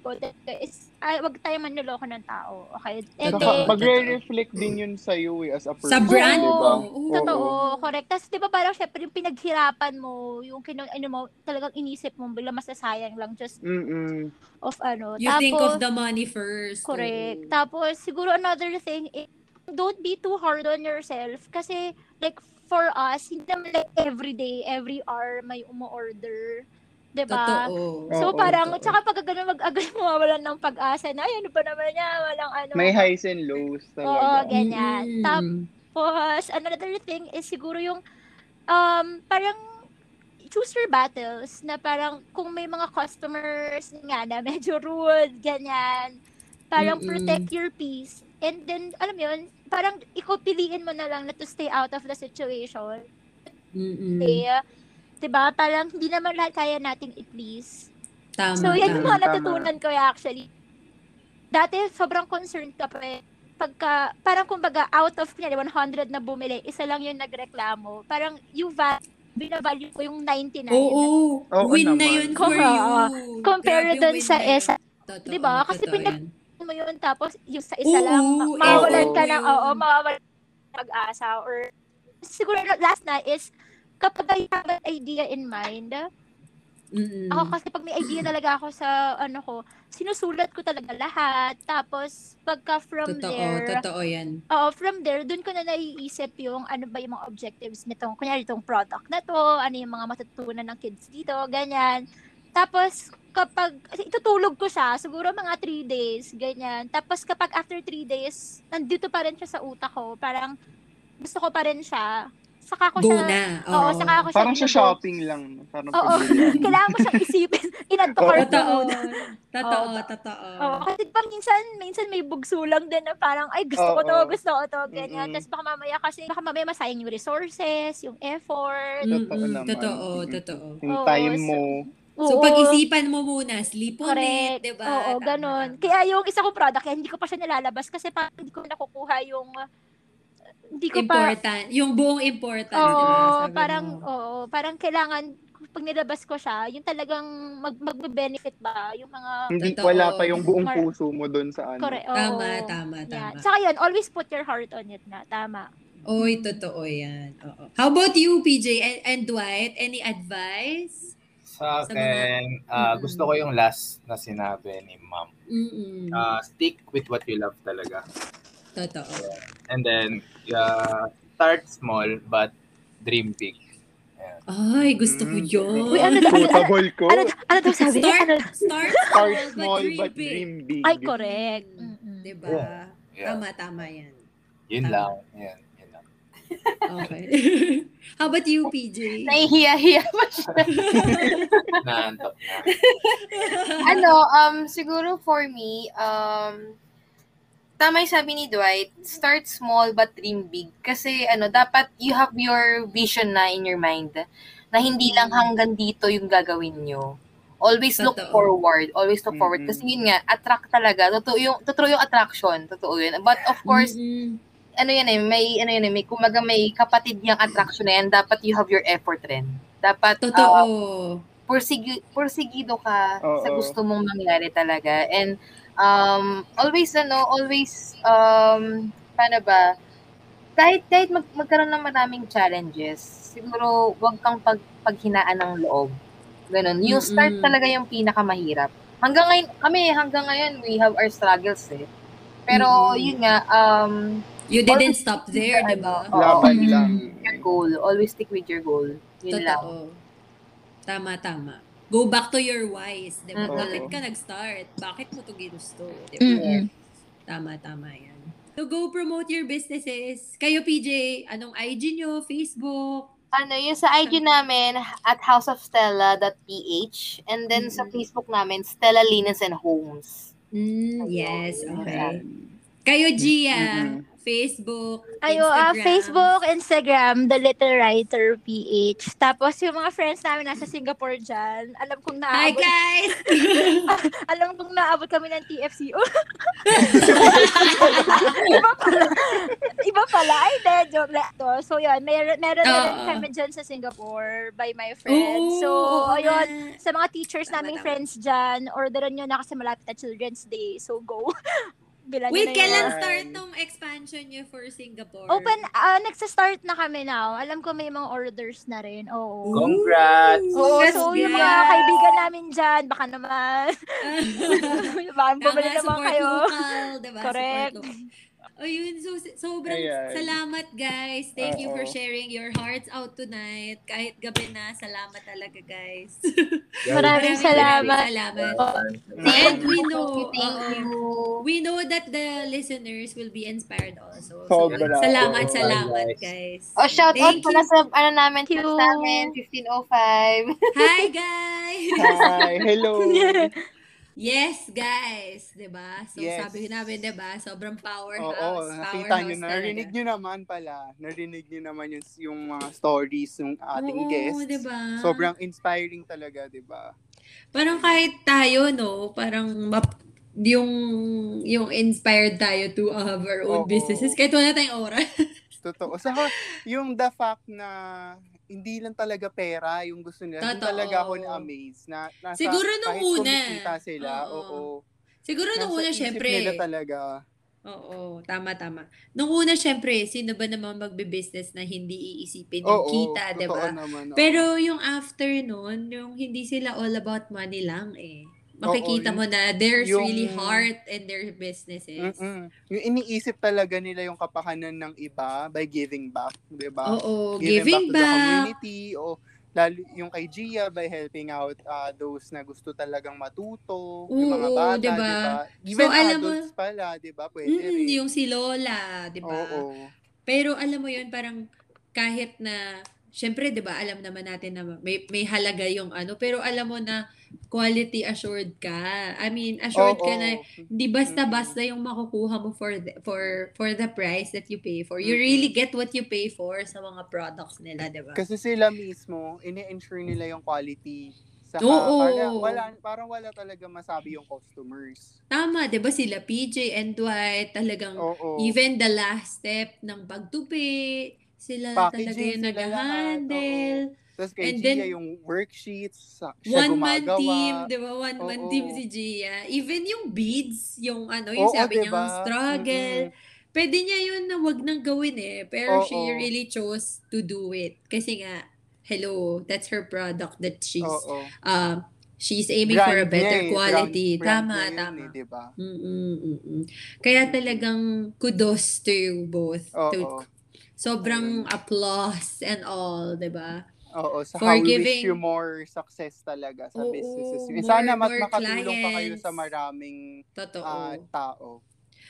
Speaker 3: ko, talaga is, ay, wag tayo manloloko ng tao, okay? And then,
Speaker 1: magre-reflect din yun sa iyo eh, as a person.
Speaker 2: Sa brand
Speaker 1: di
Speaker 2: mo.
Speaker 1: ba?
Speaker 2: Oo.
Speaker 3: Totoo, correct. Tapos, di ba parang syempre yung pinaghirapan mo, yung kinong, ano mo, talagang inisip mo, bigla masasayang lang just
Speaker 1: Mm-mm.
Speaker 3: of ano.
Speaker 2: You
Speaker 3: Tapos,
Speaker 2: think of the money first.
Speaker 3: correct.
Speaker 2: oo.
Speaker 3: Tapos, siguro another thing, is, don't be too hard on yourself. Kasi, like, for us, hindi naman like every day, every hour may umu-order. Di ba?
Speaker 2: Totoo.
Speaker 3: So,
Speaker 1: Oo,
Speaker 3: parang,
Speaker 2: totoo.
Speaker 3: tsaka pag gano'n mag-agay mo, walang ng pag-asa na, ay, ano pa naman niya, walang ano.
Speaker 1: May highs and lows
Speaker 3: Oo,
Speaker 1: talaga.
Speaker 3: ganyan.
Speaker 2: Mm-mm.
Speaker 3: Tapos, another thing is siguro yung, um, parang, choose your battles na parang kung may mga customers nga na medyo rude, ganyan, parang
Speaker 2: Mm-mm.
Speaker 3: protect your peace. And then, alam mo yun, parang ikaw piliin mo na lang na to stay out of the situation.
Speaker 2: Mm-mm.
Speaker 3: Okay? Diba? Parang hindi naman lahat kaya nating i-please.
Speaker 2: Tama.
Speaker 3: So, yan yung mga natutunan ko actually. Dati, sobrang concerned ka pa eh. Pagka, parang kumbaga, out of niya, 100 na bumili, isa lang yung nagreklamo. Parang, you value binavalue ko yung 99.
Speaker 2: Oo.
Speaker 1: Oo
Speaker 2: win na yun for you.
Speaker 3: Compare
Speaker 2: win
Speaker 3: sa. ESA.
Speaker 2: Totoo,
Speaker 3: Diba? Kasi pinag- mo yun, tapos yung sa isa
Speaker 2: Oo,
Speaker 3: lang,
Speaker 2: eh,
Speaker 3: mawawalan ka ng, oo, mawawalan pag-asa. Or, siguro last na is, kapag I have an idea in mind,
Speaker 2: Mm-mm.
Speaker 3: ako kasi pag may idea talaga ako sa, ano ko, sinusulat ko talaga lahat. Tapos, pagka from
Speaker 2: Totoo,
Speaker 3: there,
Speaker 2: totoo yan.
Speaker 3: Oo, from there, dun ko na naiisip yung ano ba yung mga objectives nitong, kunyari itong product na to, ano yung mga matutunan ng kids dito, ganyan. Tapos, kapag, itutulog ko siya, siguro mga 3 days, ganyan. Tapos, kapag after 3 days, nandito pa rin siya sa utak ko, parang gusto ko pa rin siya, saka ko
Speaker 2: Go
Speaker 3: siya,
Speaker 2: na.
Speaker 3: oo,
Speaker 2: Oo.
Speaker 3: saka ako siya,
Speaker 1: Parang sa
Speaker 3: ino-
Speaker 1: shopping lang. Parang
Speaker 3: Oo,
Speaker 1: pabili.
Speaker 3: kailangan mo siyang isipin, inad to
Speaker 1: Oo.
Speaker 3: cart
Speaker 2: Totoo. Totoo,
Speaker 3: Oo.
Speaker 2: totoo.
Speaker 3: Oo, kasi pa minsan, minsan may bugso lang din na parang, ay, gusto ko to,
Speaker 1: Oo.
Speaker 3: gusto ko to, ganyan.
Speaker 1: Mm-mm.
Speaker 3: Tapos baka mamaya kasi, baka mamaya masayang yung resources, yung effort.
Speaker 1: Totoo
Speaker 2: Mm-mm,
Speaker 1: naman.
Speaker 2: Totoo, totoo.
Speaker 1: Yung time
Speaker 3: so-
Speaker 1: mo.
Speaker 2: So,
Speaker 3: Oo.
Speaker 2: pag-isipan mo muna, sleep on
Speaker 3: Correct.
Speaker 2: it, di ba?
Speaker 3: Oo,
Speaker 2: Tama,
Speaker 3: ganun. Kaya yung isa kong product, kaya hindi ko pa siya nilalabas kasi parang hindi ko nakukuha yung, hindi ko pa,
Speaker 2: important. Yung buong important,
Speaker 3: oo,
Speaker 2: di ba? Sabi
Speaker 3: parang,
Speaker 2: mo.
Speaker 3: oo, parang kailangan, pag nilabas ko siya, yung talagang mag, mag-benefit ba, yung mga,
Speaker 1: Hindi
Speaker 2: Totoo.
Speaker 1: wala pa yung buong puso mo doon sa ano.
Speaker 3: correct, oo.
Speaker 2: Tama, tama, tama.
Speaker 3: Saka yun, always put your heart on it na, tama.
Speaker 2: Oy, totoo yan. Oo. How about you, PJ and, and Dwight? Any advice?
Speaker 5: Sa
Speaker 2: Sa
Speaker 5: akin,
Speaker 2: mga-
Speaker 5: ah,
Speaker 2: Mm-mm.
Speaker 5: gusto ko yung last na sinabi ni ma'am.
Speaker 2: Mm-mm.
Speaker 5: Ah, stick with what you love talaga.
Speaker 2: totoo.
Speaker 5: And then, yeah, start small but dream big.
Speaker 2: Ay, gusto ko
Speaker 1: Mm.
Speaker 2: yun.
Speaker 3: Uy, ano daw-
Speaker 1: Suitable ko.
Speaker 3: Ano, ano daw sabi?
Speaker 2: Start,
Speaker 3: Ano?
Speaker 2: start,
Speaker 1: Start
Speaker 2: small,
Speaker 1: small
Speaker 2: but
Speaker 1: but
Speaker 2: dream
Speaker 1: big.
Speaker 3: Ay, correct. Mm-mm.
Speaker 2: Diba?
Speaker 5: Yeah.
Speaker 2: Tama, tama yan.
Speaker 5: Yun
Speaker 2: Tama.
Speaker 5: lang. Yan, yun lang.
Speaker 2: Okay. How about you, PJ?
Speaker 4: Nahihiya-hiya pa siya.
Speaker 5: Naantok na.
Speaker 4: ano, um, siguro for me, um, tama yung sabi ni Dwight, start small but dream big. Kasi, ano, dapat you have your vision na in your mind na hindi lang
Speaker 2: Mm.
Speaker 4: hanggang dito yung gagawin nyo. Always look
Speaker 2: Totoo.
Speaker 4: forward. Always look forward.
Speaker 1: Mm-mm.
Speaker 4: Kasi yun nga, attract talaga. Totoo yung, totoo yung attraction. Totoo yun. But of course,
Speaker 2: Mm-mm.
Speaker 4: ano yan eh, may, ano yan eh, may, kumaga may kapatid yung attraction na yan, dapat you have your effort rin. Dapat,
Speaker 2: Totoo.
Speaker 4: uh, pursigi, pursigido ka sa
Speaker 1: Oo.
Speaker 4: gusto mong mangyari talaga. And, um, always, ano, always, um, paano ba, kahit, kahit mag, magkaroon ng maraming challenges, siguro, wag kang pag, paghinaan ng loob. Ganun. Yung start
Speaker 2: Mm-mm.
Speaker 4: talaga yung pinakamahirap. Hanggang ngayon, kami, hanggang ngayon, we have our struggles eh. Pero,
Speaker 2: Mm-mm.
Speaker 4: yun nga, um,
Speaker 2: You didn't stop there, di ba?
Speaker 4: Oo.
Speaker 1: Laban
Speaker 3: Mm.
Speaker 1: lang.
Speaker 4: your goal. Always stick with your goal. Yun lang.
Speaker 2: Totoo. Tama, tama. Go back to your whys, di ba?
Speaker 4: Mm-mm.
Speaker 2: Bakit ka nag-start? Bakit mo to ginusto? Di ba?
Speaker 3: Mm-mm.
Speaker 2: Tama, tama yan. So, go promote your businesses. Kayo, PJ, anong IG nyo? Facebook?
Speaker 4: Ano, yung sa IG namin, at houseofstella.ph. And then sa
Speaker 2: Mhm.
Speaker 4: Facebook namin, Stella Linens and Homes.
Speaker 2: Mm, yes, okay. Kayo, Gia,
Speaker 1: Mhm.
Speaker 2: Facebook,
Speaker 3: Ayo, ah,
Speaker 2: Instagram.
Speaker 3: Facebook, Instagram, The Little Writer PH. Tapos yung mga friends namin nasa Singapore dyan, alam kong
Speaker 2: Hi,
Speaker 3: naabot,
Speaker 2: guys!
Speaker 3: alam kong naabot kami ng TFCO. iba pala. Iba pala. Ay, de, joke lang to. So, yun, meron, meron na rin kami dyan sa Singapore by my friends. So, ayun, sa mga teachers naming friends dyan, orderan nyo na kasi malapit na Children's Day. So, go. Bilan
Speaker 2: Wait,
Speaker 3: na yun.
Speaker 2: kailan
Speaker 1: Yan.
Speaker 2: start nung expansion nyo for Singapore?
Speaker 3: Open, ah nagsa-start na kami now. Alam ko may mga orders na rin. Oo.
Speaker 5: Congrats!
Speaker 3: Oo,
Speaker 2: Congrats,
Speaker 3: so yung mga kaibigan namin dyan, baka naman, baka bumili naman kayo.
Speaker 2: local, diba?
Speaker 3: Correct.
Speaker 2: Support local. Ayun, so sobrang
Speaker 1: Ayan.
Speaker 2: salamat guys. Thank you for sharing your hearts out tonight. Kahit gabi na, salamat talaga guys.
Speaker 3: Maraming salamat.
Speaker 2: salamat.
Speaker 1: Mm.
Speaker 2: And we
Speaker 4: Thank
Speaker 2: know,
Speaker 4: you, thank you.
Speaker 2: we know that the listeners will be inspired also. So,
Speaker 1: Sobra.
Speaker 2: salamat,
Speaker 5: Oo,
Speaker 2: salamat
Speaker 5: guys.
Speaker 2: guys.
Speaker 4: Oh, shout out
Speaker 2: Thank
Speaker 4: pala
Speaker 2: you.
Speaker 4: sa, ano namin,
Speaker 3: Thank you.
Speaker 4: text namin, 1505.
Speaker 2: Hi guys!
Speaker 1: Hi, hello.
Speaker 2: Yes, guys, 'di ba? So
Speaker 1: Yes.
Speaker 2: sabi namin 'di ba, sobrang
Speaker 1: Oo,
Speaker 2: powerhouse.
Speaker 1: nakita
Speaker 2: powerhouse
Speaker 1: nyo,
Speaker 2: talaga.
Speaker 1: narinig nyo naman pala. Narinig nyo naman yung, yung mga stories ng ating
Speaker 2: Oo,
Speaker 1: guests.
Speaker 2: 'di ba?
Speaker 1: Sobrang inspiring talaga, di ba?
Speaker 2: Parang kahit tayo no, parang map, yung yung inspired tayo to have our own
Speaker 1: Oo.
Speaker 2: businesses kahit wala tayong oras.
Speaker 1: Totoo. Saka, yung the fact na hindi lang talaga pera yung gusto nila.
Speaker 2: Totoo.
Speaker 1: talaga ako na-amaze na nasa,
Speaker 2: Siguro nung
Speaker 1: kahit
Speaker 2: una.
Speaker 1: sila,
Speaker 2: Oo.
Speaker 1: oo.
Speaker 2: Siguro nung una, syempre.
Speaker 1: nila talaga.
Speaker 2: Oo, tama, tama. Nung una, syempre, sino ba naman magbe-business na hindi iisipin yung
Speaker 1: Oo,
Speaker 2: kita, di ba? Pero yung after nun, yung hindi sila all about money lang eh. Makikita
Speaker 1: yung-
Speaker 2: mo na there's
Speaker 1: yung-
Speaker 2: really heart in their businesses.
Speaker 1: Mm-mm. Yung iniisip talaga nila yung kapakanan ng iba by giving back, di ba?
Speaker 2: Oo,
Speaker 1: giving,
Speaker 2: giving
Speaker 1: back to the
Speaker 2: back.
Speaker 1: community o lalo yung kay Gia by helping out uh, those na gusto talagang matuto, yung mga
Speaker 2: Oo,
Speaker 1: bata, di
Speaker 2: diba?
Speaker 1: ba? Even
Speaker 2: alam mo-
Speaker 1: pala, di ba? Pwede
Speaker 2: Mm,
Speaker 1: rin.
Speaker 2: yung si Lola, di ba?
Speaker 1: Oo.
Speaker 2: Pero alam mo yun, parang kahit na, syempre, di ba, alam naman natin na may, may halaga yung ano, pero alam mo na quality assured ka. I mean, assured ka
Speaker 1: Oo.
Speaker 2: na Di basta-basta yung makukuha mo for the, for for the price that you pay for. You really get what you pay for sa mga products nila, 'di ba?
Speaker 1: Kasi sila mismo, ini-ensure nila yung quality. Sa
Speaker 2: Oo.
Speaker 1: parang wala, parang wala talaga masabi yung customers.
Speaker 2: Tama, 'di ba sila PJ and Dwight talagang
Speaker 1: Oo.
Speaker 2: even the last step ng pagtupi, sila talaga
Speaker 1: Packaging,
Speaker 2: yung
Speaker 1: sila lahat,
Speaker 2: nag-handle.
Speaker 1: Tapos kay
Speaker 2: And
Speaker 1: Gia,
Speaker 2: then,
Speaker 1: yung worksheets, siya
Speaker 2: One man
Speaker 1: gumagawa.
Speaker 2: team, 'di ba? One man
Speaker 1: Oo.
Speaker 2: team si Gia. Even yung beads, yung ano, yung
Speaker 1: Oo,
Speaker 2: sabi niya,
Speaker 1: diba?
Speaker 2: yung struggle.
Speaker 1: Mm-mm.
Speaker 2: Pwede niya yun na wag nang gawin eh. Pero
Speaker 1: Oo.
Speaker 2: she really chose to do it. Kasi nga, hello, that's her product that she's
Speaker 1: Oo.
Speaker 2: uh, she's aiming for a
Speaker 1: Brand
Speaker 2: better
Speaker 1: niya eh,
Speaker 2: quality.
Speaker 1: brand- brand
Speaker 2: tama,
Speaker 1: yun
Speaker 2: tama.
Speaker 1: Eh, diba?
Speaker 2: Kaya talagang kudos to you both.
Speaker 1: Oo.
Speaker 2: To, sobrang applause and all, 'di ba?
Speaker 1: Oo, sa
Speaker 2: For
Speaker 1: how we
Speaker 2: giving-
Speaker 1: wish you more success talaga sa
Speaker 2: Oo,
Speaker 1: businesses.
Speaker 2: more-
Speaker 1: Sana
Speaker 2: more
Speaker 1: makatulong pa kayo sa
Speaker 2: clients.
Speaker 1: maraming
Speaker 2: Totoo.
Speaker 1: ah, tao.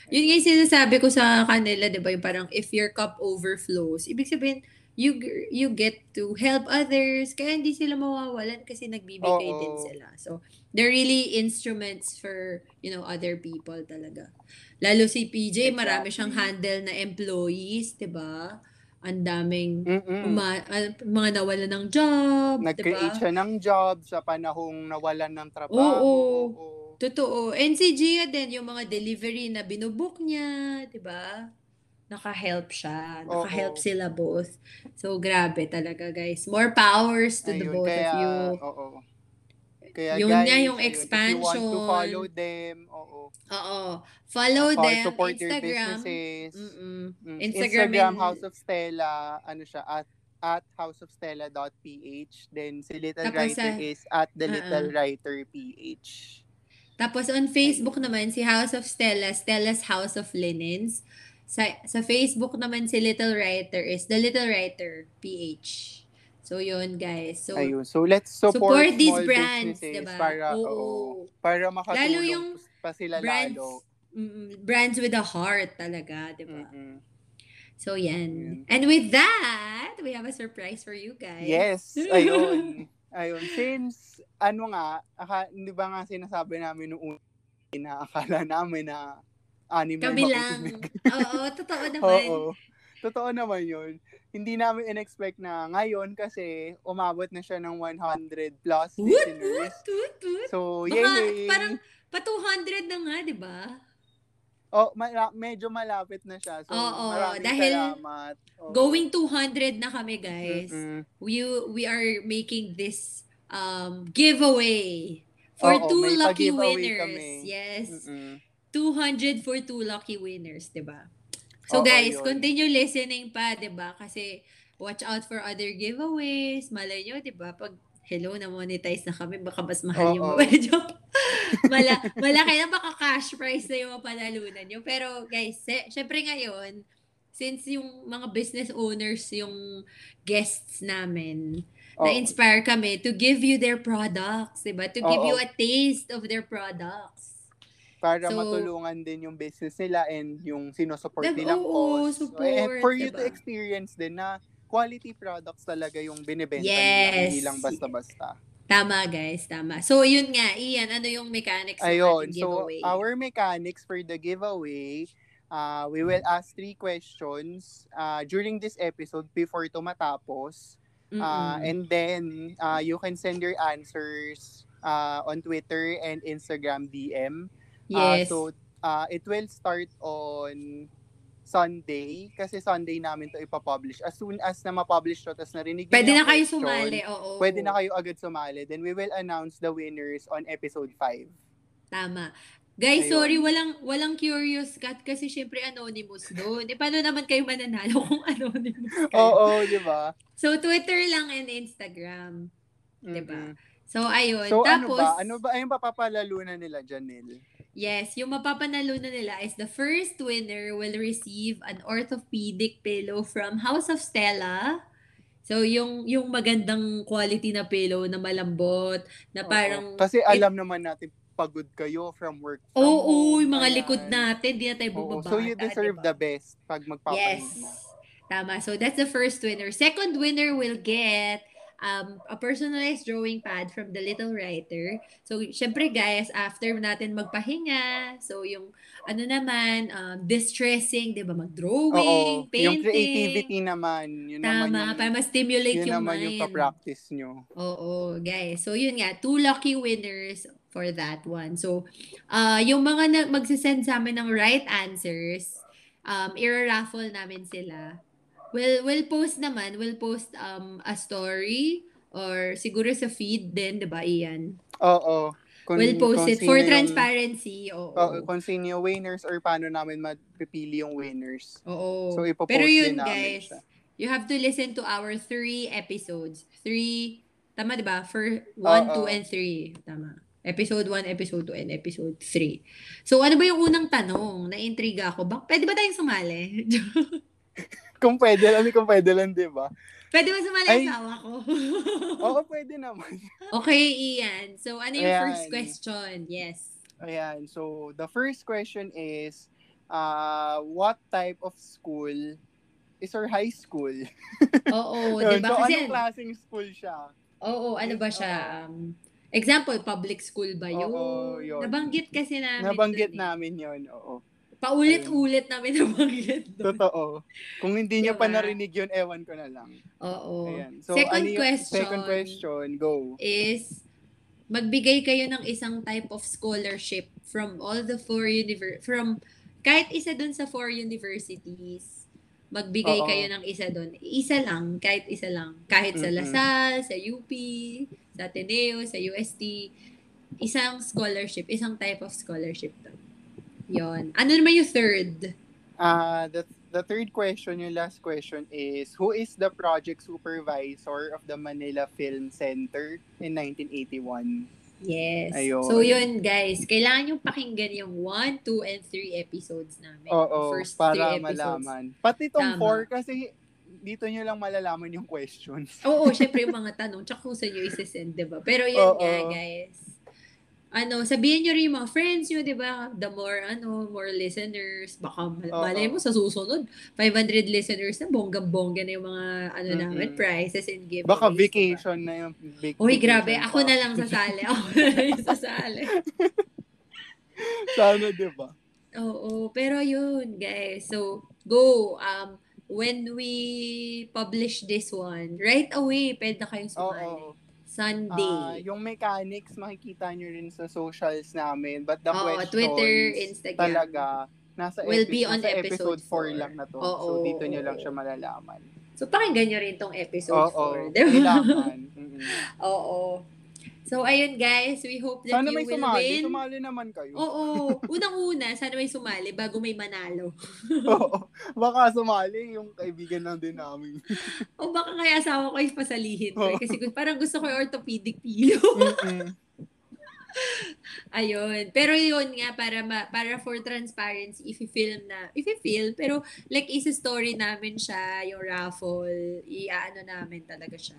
Speaker 2: Yun nga yung sinasabi ko sa kanila, 'di ba? Yung parang if your cup overflows, ibig sabihin you you get to help others kaya hindi sila mawawalan kasi nagbibigay
Speaker 1: Oo.
Speaker 2: din sila. So, they're really instruments for, you know, other people talaga. Lalo si PJ, marami siyang handle na employees, 'di ba? Ang daming
Speaker 1: Mm-mm.
Speaker 2: uma- ah, mga nawalan ng job?
Speaker 1: Nag-create siya ng job sa panahong nawalan ng trabaho.
Speaker 2: Oo.
Speaker 1: Oo.
Speaker 2: Totoo. And si Gia din, yung mga delivery na binubook niya, di ba? Naka-help siya. Naka-help
Speaker 1: Oo.
Speaker 2: sila both. So, grabe talaga, guys. More powers to the
Speaker 1: Ayun,
Speaker 2: both
Speaker 1: kaya,
Speaker 2: of you.
Speaker 1: Oo. Kaya
Speaker 2: Yun
Speaker 1: guys,
Speaker 2: nga yung
Speaker 1: ayun, If you want to
Speaker 2: expansion.
Speaker 1: follow them, oo.
Speaker 2: Oo. Follow
Speaker 1: Follow,
Speaker 2: them.
Speaker 1: support their
Speaker 2: Instagram.
Speaker 1: businesses.
Speaker 2: Mm-mm.
Speaker 1: Mm,
Speaker 2: Instagram
Speaker 1: Instagram,
Speaker 2: and-
Speaker 1: House of Stella, ano siya, at at houseofstella.ph. Then si Little
Speaker 2: Tapos
Speaker 1: Writer
Speaker 2: sa-
Speaker 1: is at the Little
Speaker 2: ah.
Speaker 1: Writer PH.
Speaker 2: Tapos on Facebook naman, si House of Stella, Stella's House of Linens. Sa, sa Facebook naman si Little Writer is The Little Writer PH. So, yun, guys. So,
Speaker 1: Ayun. So let's support,
Speaker 2: support these
Speaker 1: small
Speaker 2: brands,
Speaker 1: businesses
Speaker 2: diba?
Speaker 1: para
Speaker 2: Oo.
Speaker 1: oo, para makatulong
Speaker 2: Lalo yung
Speaker 1: pa sila
Speaker 2: brands,
Speaker 1: lalo.
Speaker 2: mm, brands with a heart talaga, di ba?
Speaker 1: Mm-mm.
Speaker 2: So, yan.
Speaker 1: Ayun.
Speaker 2: And with that, we have a surprise for you guys.
Speaker 1: Yes, ayun. ayun. Since, ano nga, aka, di ba nga sinasabi namin noong na akala namin na anime
Speaker 2: Kami lang. Oo, totoo naman.
Speaker 1: Oo. Totoo naman yun. Hindi namin in-expect na ngayon kasi umabot na siya ng 100 plus
Speaker 2: Woot,
Speaker 1: listeners.
Speaker 2: woot, woot, woot.
Speaker 1: So,
Speaker 2: Baka
Speaker 1: yay!
Speaker 2: parang pa 200 na nga, di ba?
Speaker 1: oh, mala- medyo malapit na siya. So,
Speaker 2: Oo,
Speaker 1: maraming
Speaker 2: dahil
Speaker 1: salamat. Oo.
Speaker 2: Going 200 na kami, guys.
Speaker 1: Mm-mm.
Speaker 2: We we are making this um giveaway for
Speaker 1: Oo,
Speaker 2: two lucky winners.
Speaker 1: kami.
Speaker 2: Yes.
Speaker 1: Mm-mm.
Speaker 2: 200 for two lucky winners, 'di ba? So
Speaker 1: Oo,
Speaker 2: guys,
Speaker 1: yun.
Speaker 2: continue listening pa, 'di ba? Kasi watch out for other giveaways. Malay nyo, 'di ba? Pag hello na monetize na kami, baka mas mahal yung
Speaker 1: Oo.
Speaker 2: medyo mala, malaki na baka cash prize na yung mapanalunan nyo. Pero guys, se- syempre ngayon, since yung mga business owners yung guests namin,
Speaker 1: Oo.
Speaker 2: na-inspire kami to give you their products, 'di ba? To give
Speaker 1: Oo.
Speaker 2: you a taste of their products.
Speaker 1: Para
Speaker 2: So,
Speaker 1: matulungan din yung business nila and yung sinusupport
Speaker 2: Dab-
Speaker 1: nilang
Speaker 2: oo,
Speaker 1: cause.
Speaker 2: support,
Speaker 1: and for you to
Speaker 2: diba?
Speaker 1: experience din na quality products talaga yung binibenta nila,
Speaker 2: Yes.
Speaker 1: hindi lang basta-basta.
Speaker 2: Tama guys, tama. So yun nga, Ian, ano yung mechanics ng
Speaker 1: Ayun, so
Speaker 2: giveaway?
Speaker 1: our mechanics for the giveaway, uh, we will ask three questions uh, during this episode before ito matapos. Uh, and then, uh, you can send your answers uh, on Twitter and Instagram DM. Uh,
Speaker 2: yes.
Speaker 1: so, uh, it will start on Sunday kasi Sunday namin to ipapublish. As soon as na ma-publish to, tapos narinig
Speaker 2: Pwede na kayo
Speaker 1: question,
Speaker 2: sumali, oo.
Speaker 1: Pwede na kayo agad sumali. Then we will announce the winners on episode 5.
Speaker 2: Tama. Guys,
Speaker 1: Ayun.
Speaker 2: sorry, walang walang curious cat kasi syempre anonymous doon. Eh, paano naman kayo mananalo kung anonymous kayo?
Speaker 1: Oo, di ba?
Speaker 2: So, Twitter lang and Instagram. Diba?
Speaker 1: Mm-mm.
Speaker 2: So, ayun.
Speaker 1: So
Speaker 2: Tapos,
Speaker 1: ano ba? Ano ba ayun papapalalunan nila, Janelle?
Speaker 2: Yes, yung mapapanalo na nila is the first winner will receive an orthopedic pillow from House of Stella. So, yung yung magandang quality na pillow na malambot, na parang...
Speaker 1: Oo. Kasi alam naman natin pagod kayo from work. from
Speaker 2: Oo,
Speaker 1: home.
Speaker 2: yung mga
Speaker 1: Ayan.
Speaker 2: likod natin, di na tayo bumabata.
Speaker 1: So you deserve
Speaker 2: diba?
Speaker 1: the best pag magpapahinga.
Speaker 2: Yes. Tama. So that's the first winner. Second winner will get um, a personalized drawing pad from the Little Writer. So, syempre guys, after natin magpahinga, so yung ano naman, um, distressing, di ba, mag-drawing,
Speaker 1: Oo.
Speaker 2: painting.
Speaker 1: Yung creativity naman, yun naman
Speaker 2: Tama,
Speaker 1: yung,
Speaker 2: para ma-stimulate
Speaker 1: yun
Speaker 2: yung
Speaker 1: naman
Speaker 2: mind.
Speaker 1: yung pa-practice nyo.
Speaker 2: Oo, guys. So, yun nga, two lucky winners for that one. So, uh, yung mga na- magsisend sa amin ng right answers, um, i-raffle namin sila. We'll, we'll post naman, we'll post um, a story or siguro sa feed din, di ba, Ian?
Speaker 1: Oo. Kung,
Speaker 2: we'll post it for
Speaker 1: yung-
Speaker 2: transparency. Oo.
Speaker 1: Oo, kung sino yung winners or paano namin mapipili yung winners.
Speaker 2: Oo.
Speaker 1: So, ipopost
Speaker 2: Pero yun,
Speaker 1: din namin
Speaker 2: guys,
Speaker 1: siya.
Speaker 2: you have to listen to our three episodes. Three, tama di ba? For one,
Speaker 1: Oo.
Speaker 2: two, and three. Tama. Episode 1, episode 2, and episode 3. So, ano ba yung unang tanong? Na-intriga ako. Ba, pwede ba tayong sumali?
Speaker 1: Kung pwede lang, kung pwede lang, di ba?
Speaker 2: pwede ba sumali
Speaker 1: Ay.
Speaker 2: asawa ko?
Speaker 1: Oo, pwede naman.
Speaker 2: okay, Ian. So, ano yung
Speaker 1: Ayan.
Speaker 2: first question? Yes.
Speaker 1: Ayan, so the first question is, uh, what type of school is your high school?
Speaker 2: Oo,
Speaker 1: Yun,
Speaker 2: di ba?
Speaker 1: so,
Speaker 2: Kasi,
Speaker 1: anong klaseng school siya?
Speaker 2: oo, ano ba siya? Um, example, public school ba yun?
Speaker 1: Oo, yun.
Speaker 2: Nabanggit kasi namin.
Speaker 1: Nabanggit
Speaker 2: dun eh.
Speaker 1: namin yon oo.
Speaker 2: Paulit-ulit namin nabanggit doon.
Speaker 1: Totoo. Kung hindi niyo pa
Speaker 2: Diba?
Speaker 1: narinig yun, ewan ko na lang.
Speaker 2: Oo.
Speaker 1: Ayan. So,
Speaker 2: Second
Speaker 1: ano yung-
Speaker 2: question.
Speaker 1: Second question, go.
Speaker 2: is magbigay kayo ng isang type of scholarship from all the four univer from kahit isa dun sa four universities. Magbigay
Speaker 1: Oo.
Speaker 2: kayo ng isa dun. Isa lang, kahit isa lang. Kahit sa
Speaker 1: Mm-mm.
Speaker 2: Lasal, sa UP, sa Ateneo, sa UST. Isang scholarship, isang type of scholarship to. Yon. Ano naman yung third?
Speaker 1: Uh, the, the third question, yung last question is, who is the project supervisor of the Manila Film Center in 1981?
Speaker 2: Yes.
Speaker 1: Ayun.
Speaker 2: So yun guys, kailangan yung pakinggan yung 1, 2, and 3 episodes namin.
Speaker 1: Oo,
Speaker 2: First
Speaker 1: para
Speaker 2: three episodes.
Speaker 1: malaman. Pati itong
Speaker 2: Tama.
Speaker 1: four, kasi dito nyo lang malalaman yung questions.
Speaker 2: Oo, syempre yung mga tanong, tsaka kung saan nyo isesend, di ba? Pero yun
Speaker 1: Oo.
Speaker 2: nga, guys. Ano, sabihin nyo rin yung mga friends nyo, di ba? The more, ano, more listeners. Baka
Speaker 1: Oo.
Speaker 2: malay mo sa susunod, 500 listeners na, bonggang-bongga na yung mga, ano
Speaker 1: Mm-mm.
Speaker 2: namin, prizes and giveaways.
Speaker 1: Baka vacation na yung big
Speaker 2: Uy, grabe. Ako na lang sasali. Ako na lang sasali.
Speaker 1: Sana, di ba?
Speaker 2: Oo, pero yun, guys. So, go. Um, when we publish this one, right away, pwede na kayong sumali.
Speaker 1: Oo.
Speaker 2: Sunday.
Speaker 1: Ah, yung mechanics, makikita nyo rin sa socials namin. But the
Speaker 2: Oo,
Speaker 1: questions,
Speaker 2: Twitter, Instagram.
Speaker 1: talaga, nasa,
Speaker 2: Will
Speaker 1: epi-
Speaker 2: be on episode
Speaker 1: episode 4
Speaker 2: four.
Speaker 1: lang na to.
Speaker 2: Oo,
Speaker 1: so, dito nyo
Speaker 2: oo.
Speaker 1: lang siya malalaman.
Speaker 2: So, pakinggan nyo rin tong episode
Speaker 1: Oo,
Speaker 2: 4. Diba?
Speaker 1: kailangan. Mm-mm.
Speaker 2: Oo. So, ayun guys, we hope that
Speaker 1: Sana
Speaker 2: you
Speaker 1: may
Speaker 2: will
Speaker 1: sumali.
Speaker 2: win.
Speaker 1: Sumali naman kayo.
Speaker 2: Oo. Unang-una, sana may sumali bago may manalo.
Speaker 1: Oo. Baka sumali yung kaibigan lang din namin.
Speaker 2: O baka kaya asawa ko yung pasalihin ko. eh. Kasi parang gusto ko yung orthopedic pillow.
Speaker 1: Mm-mm.
Speaker 2: Ayun. Pero yun nga, para ma, para for transparency, if film na, if film, pero like isa story namin siya, yung raffle, i-ano namin talaga siya.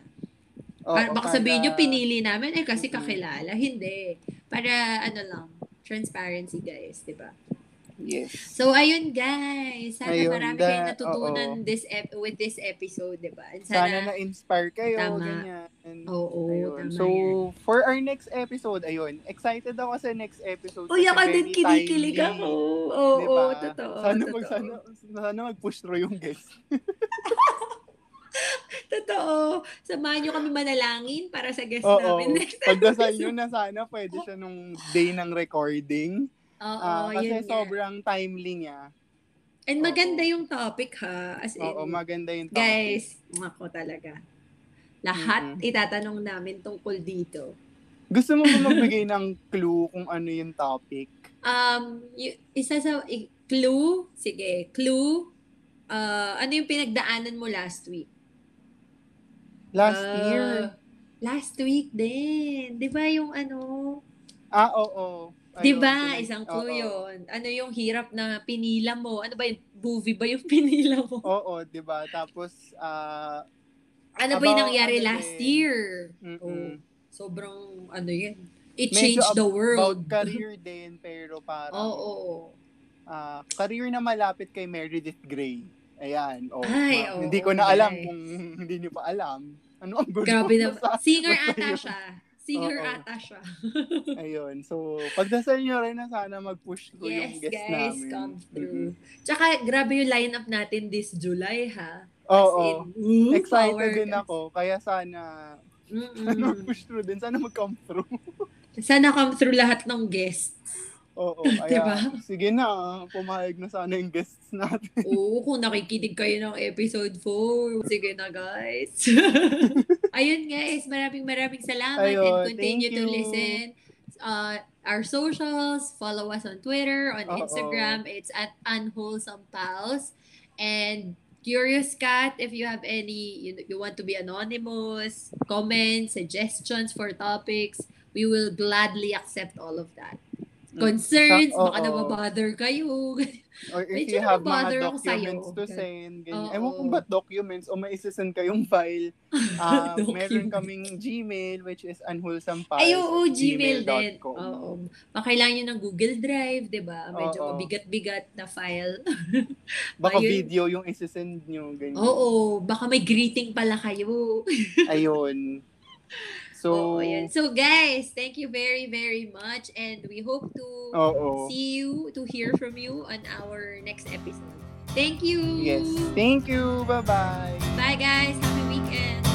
Speaker 1: Oo,
Speaker 2: Para, baka sabihin nyo,
Speaker 1: para-
Speaker 2: pinili namin, eh kasi kakilala. Hindi. Para ano lang, transparency guys, di ba?
Speaker 1: Yes.
Speaker 2: So, ayun guys. Sana
Speaker 1: Ayun,
Speaker 2: marami
Speaker 1: da-
Speaker 2: kayong natutunan
Speaker 1: oo.
Speaker 2: this ep- with this episode, di ba?
Speaker 1: Sana
Speaker 2: sana,
Speaker 1: na-inspire kayo.
Speaker 2: Tama.
Speaker 1: Ganyan.
Speaker 2: oo,
Speaker 1: Ayun.
Speaker 2: tama
Speaker 1: So,
Speaker 2: yan.
Speaker 1: for our next episode, ayun, excited ako sa next episode.
Speaker 2: Uy, ako din kinikilig ako. Oo,
Speaker 1: Diba?
Speaker 2: totoo.
Speaker 1: Sana,
Speaker 2: totoo.
Speaker 1: mag, sana, sana mag-push through yung guest.
Speaker 2: Totoo. Samahan nyo kami manalangin para sa guest
Speaker 1: Oo.
Speaker 2: namin next
Speaker 1: Pagdasal nyo na sana pwede siya nung day ng recording.
Speaker 2: Oo,
Speaker 1: Ah, kasi
Speaker 2: yun nga.
Speaker 1: sobrang timely niya.
Speaker 2: And
Speaker 1: Oo.
Speaker 2: maganda yung topic ha. As in,
Speaker 1: Oo, maganda yung topic.
Speaker 2: guys, ako talaga. Lahat
Speaker 1: Mm-mm.
Speaker 2: itatanong namin tungkol dito.
Speaker 1: Gusto mo ba magbigay ng clue kung ano yung topic?
Speaker 2: Um, y- isa sa i- clue, sige, clue. Uh, ano yung pinagdaanan mo last week?
Speaker 1: Last
Speaker 2: Ah,
Speaker 1: year.
Speaker 2: Last week din. 'Di ba yung ano?
Speaker 1: Ah, oo.
Speaker 2: 'Di
Speaker 1: Ayun,
Speaker 2: ba?
Speaker 1: pinag-
Speaker 2: Isang clue
Speaker 1: oo.
Speaker 2: 'yon. Ano yung hirap na pinila mo? Ano ba yung movie ba yung pinila mo?
Speaker 1: Oo, 'di ba? Tapos ah
Speaker 2: Ano ba yung
Speaker 1: About
Speaker 2: nangyari
Speaker 1: ano
Speaker 2: last
Speaker 1: din.
Speaker 2: year?
Speaker 1: mm-mm.
Speaker 2: Oh, sobrang ano yan. It
Speaker 1: Medyo
Speaker 2: changed the
Speaker 1: about
Speaker 2: world.
Speaker 1: career din pero parang
Speaker 2: Oo.
Speaker 1: ah, career na malapit kay Meredith Grey. Ayan. Oh,
Speaker 2: Ay, oo,
Speaker 1: hindi ko na alam
Speaker 2: guys.
Speaker 1: kung hindi niyo pa alam. Ano ang gulo?
Speaker 2: Grabe na.
Speaker 1: Basta-
Speaker 2: Singer
Speaker 1: basta
Speaker 2: ata
Speaker 1: yun.
Speaker 2: siya. Singer
Speaker 1: Oo.
Speaker 2: ata siya.
Speaker 1: Ayun. So, pagdasal nyo rin na sana mag-push yung
Speaker 2: yes,
Speaker 1: guest
Speaker 2: guys,
Speaker 1: namin.
Speaker 2: come
Speaker 1: Mm-mm.
Speaker 2: through. Tsaka, grabe yung lineup natin this July, ha?
Speaker 1: Oo.
Speaker 2: In, ooh,
Speaker 1: Excited
Speaker 2: power,
Speaker 1: din
Speaker 2: guys.
Speaker 1: ako. Kaya sana, sana
Speaker 2: Mm-mm.
Speaker 1: mag-push through din. Sana mag-come through.
Speaker 2: Sana come through lahat ng guests.
Speaker 1: Oo. Ayan.
Speaker 2: Diba?
Speaker 1: Sige na. Pumayag na sana yung guests natin.
Speaker 2: Oo, kung nakikinig kayo ng episode 4. Sige na, guys. Ayun, guys. Maraming maraming salamat
Speaker 1: Ayun,
Speaker 2: and continue to listen. Uh, our socials, follow us on Twitter, on
Speaker 1: Oo.
Speaker 2: Instagram. It's at Unwholesome Pals. And Curious Cat, if you have any, you, you want to be anonymous, comments, suggestions for topics, we will gladly accept all of that. Concerns,
Speaker 1: Sa-
Speaker 2: baka
Speaker 1: oo.
Speaker 2: nababother kayo.
Speaker 1: Or if
Speaker 2: Medyo
Speaker 1: you have mga documents to send, ganyan.
Speaker 2: Oo.
Speaker 1: Ewan kung ba't documents o may isasend kayong file.
Speaker 2: Document.
Speaker 1: meron kaming Gmail, which is unwholesomepals
Speaker 2: Ay, oo,
Speaker 1: at
Speaker 2: Gmail din.
Speaker 1: gmail.com.
Speaker 2: Oo. Nyo ng Google Drive, di ba? Medyo
Speaker 1: Oo.
Speaker 2: mabigat-bigat na file.
Speaker 1: Baka
Speaker 2: Ayun.
Speaker 1: video yung isasend nyo, ganyan.
Speaker 2: Oo, baka may greeting pala kayo.
Speaker 1: Ayun. So,
Speaker 2: Oo, ayan. So guys, thank you very, very much. And we hope to
Speaker 1: oo.
Speaker 2: see you, to hear from you on our next episode. Thank you.
Speaker 1: Yes. Thank you. Bye-bye.
Speaker 2: Bye guys. Happy weekend.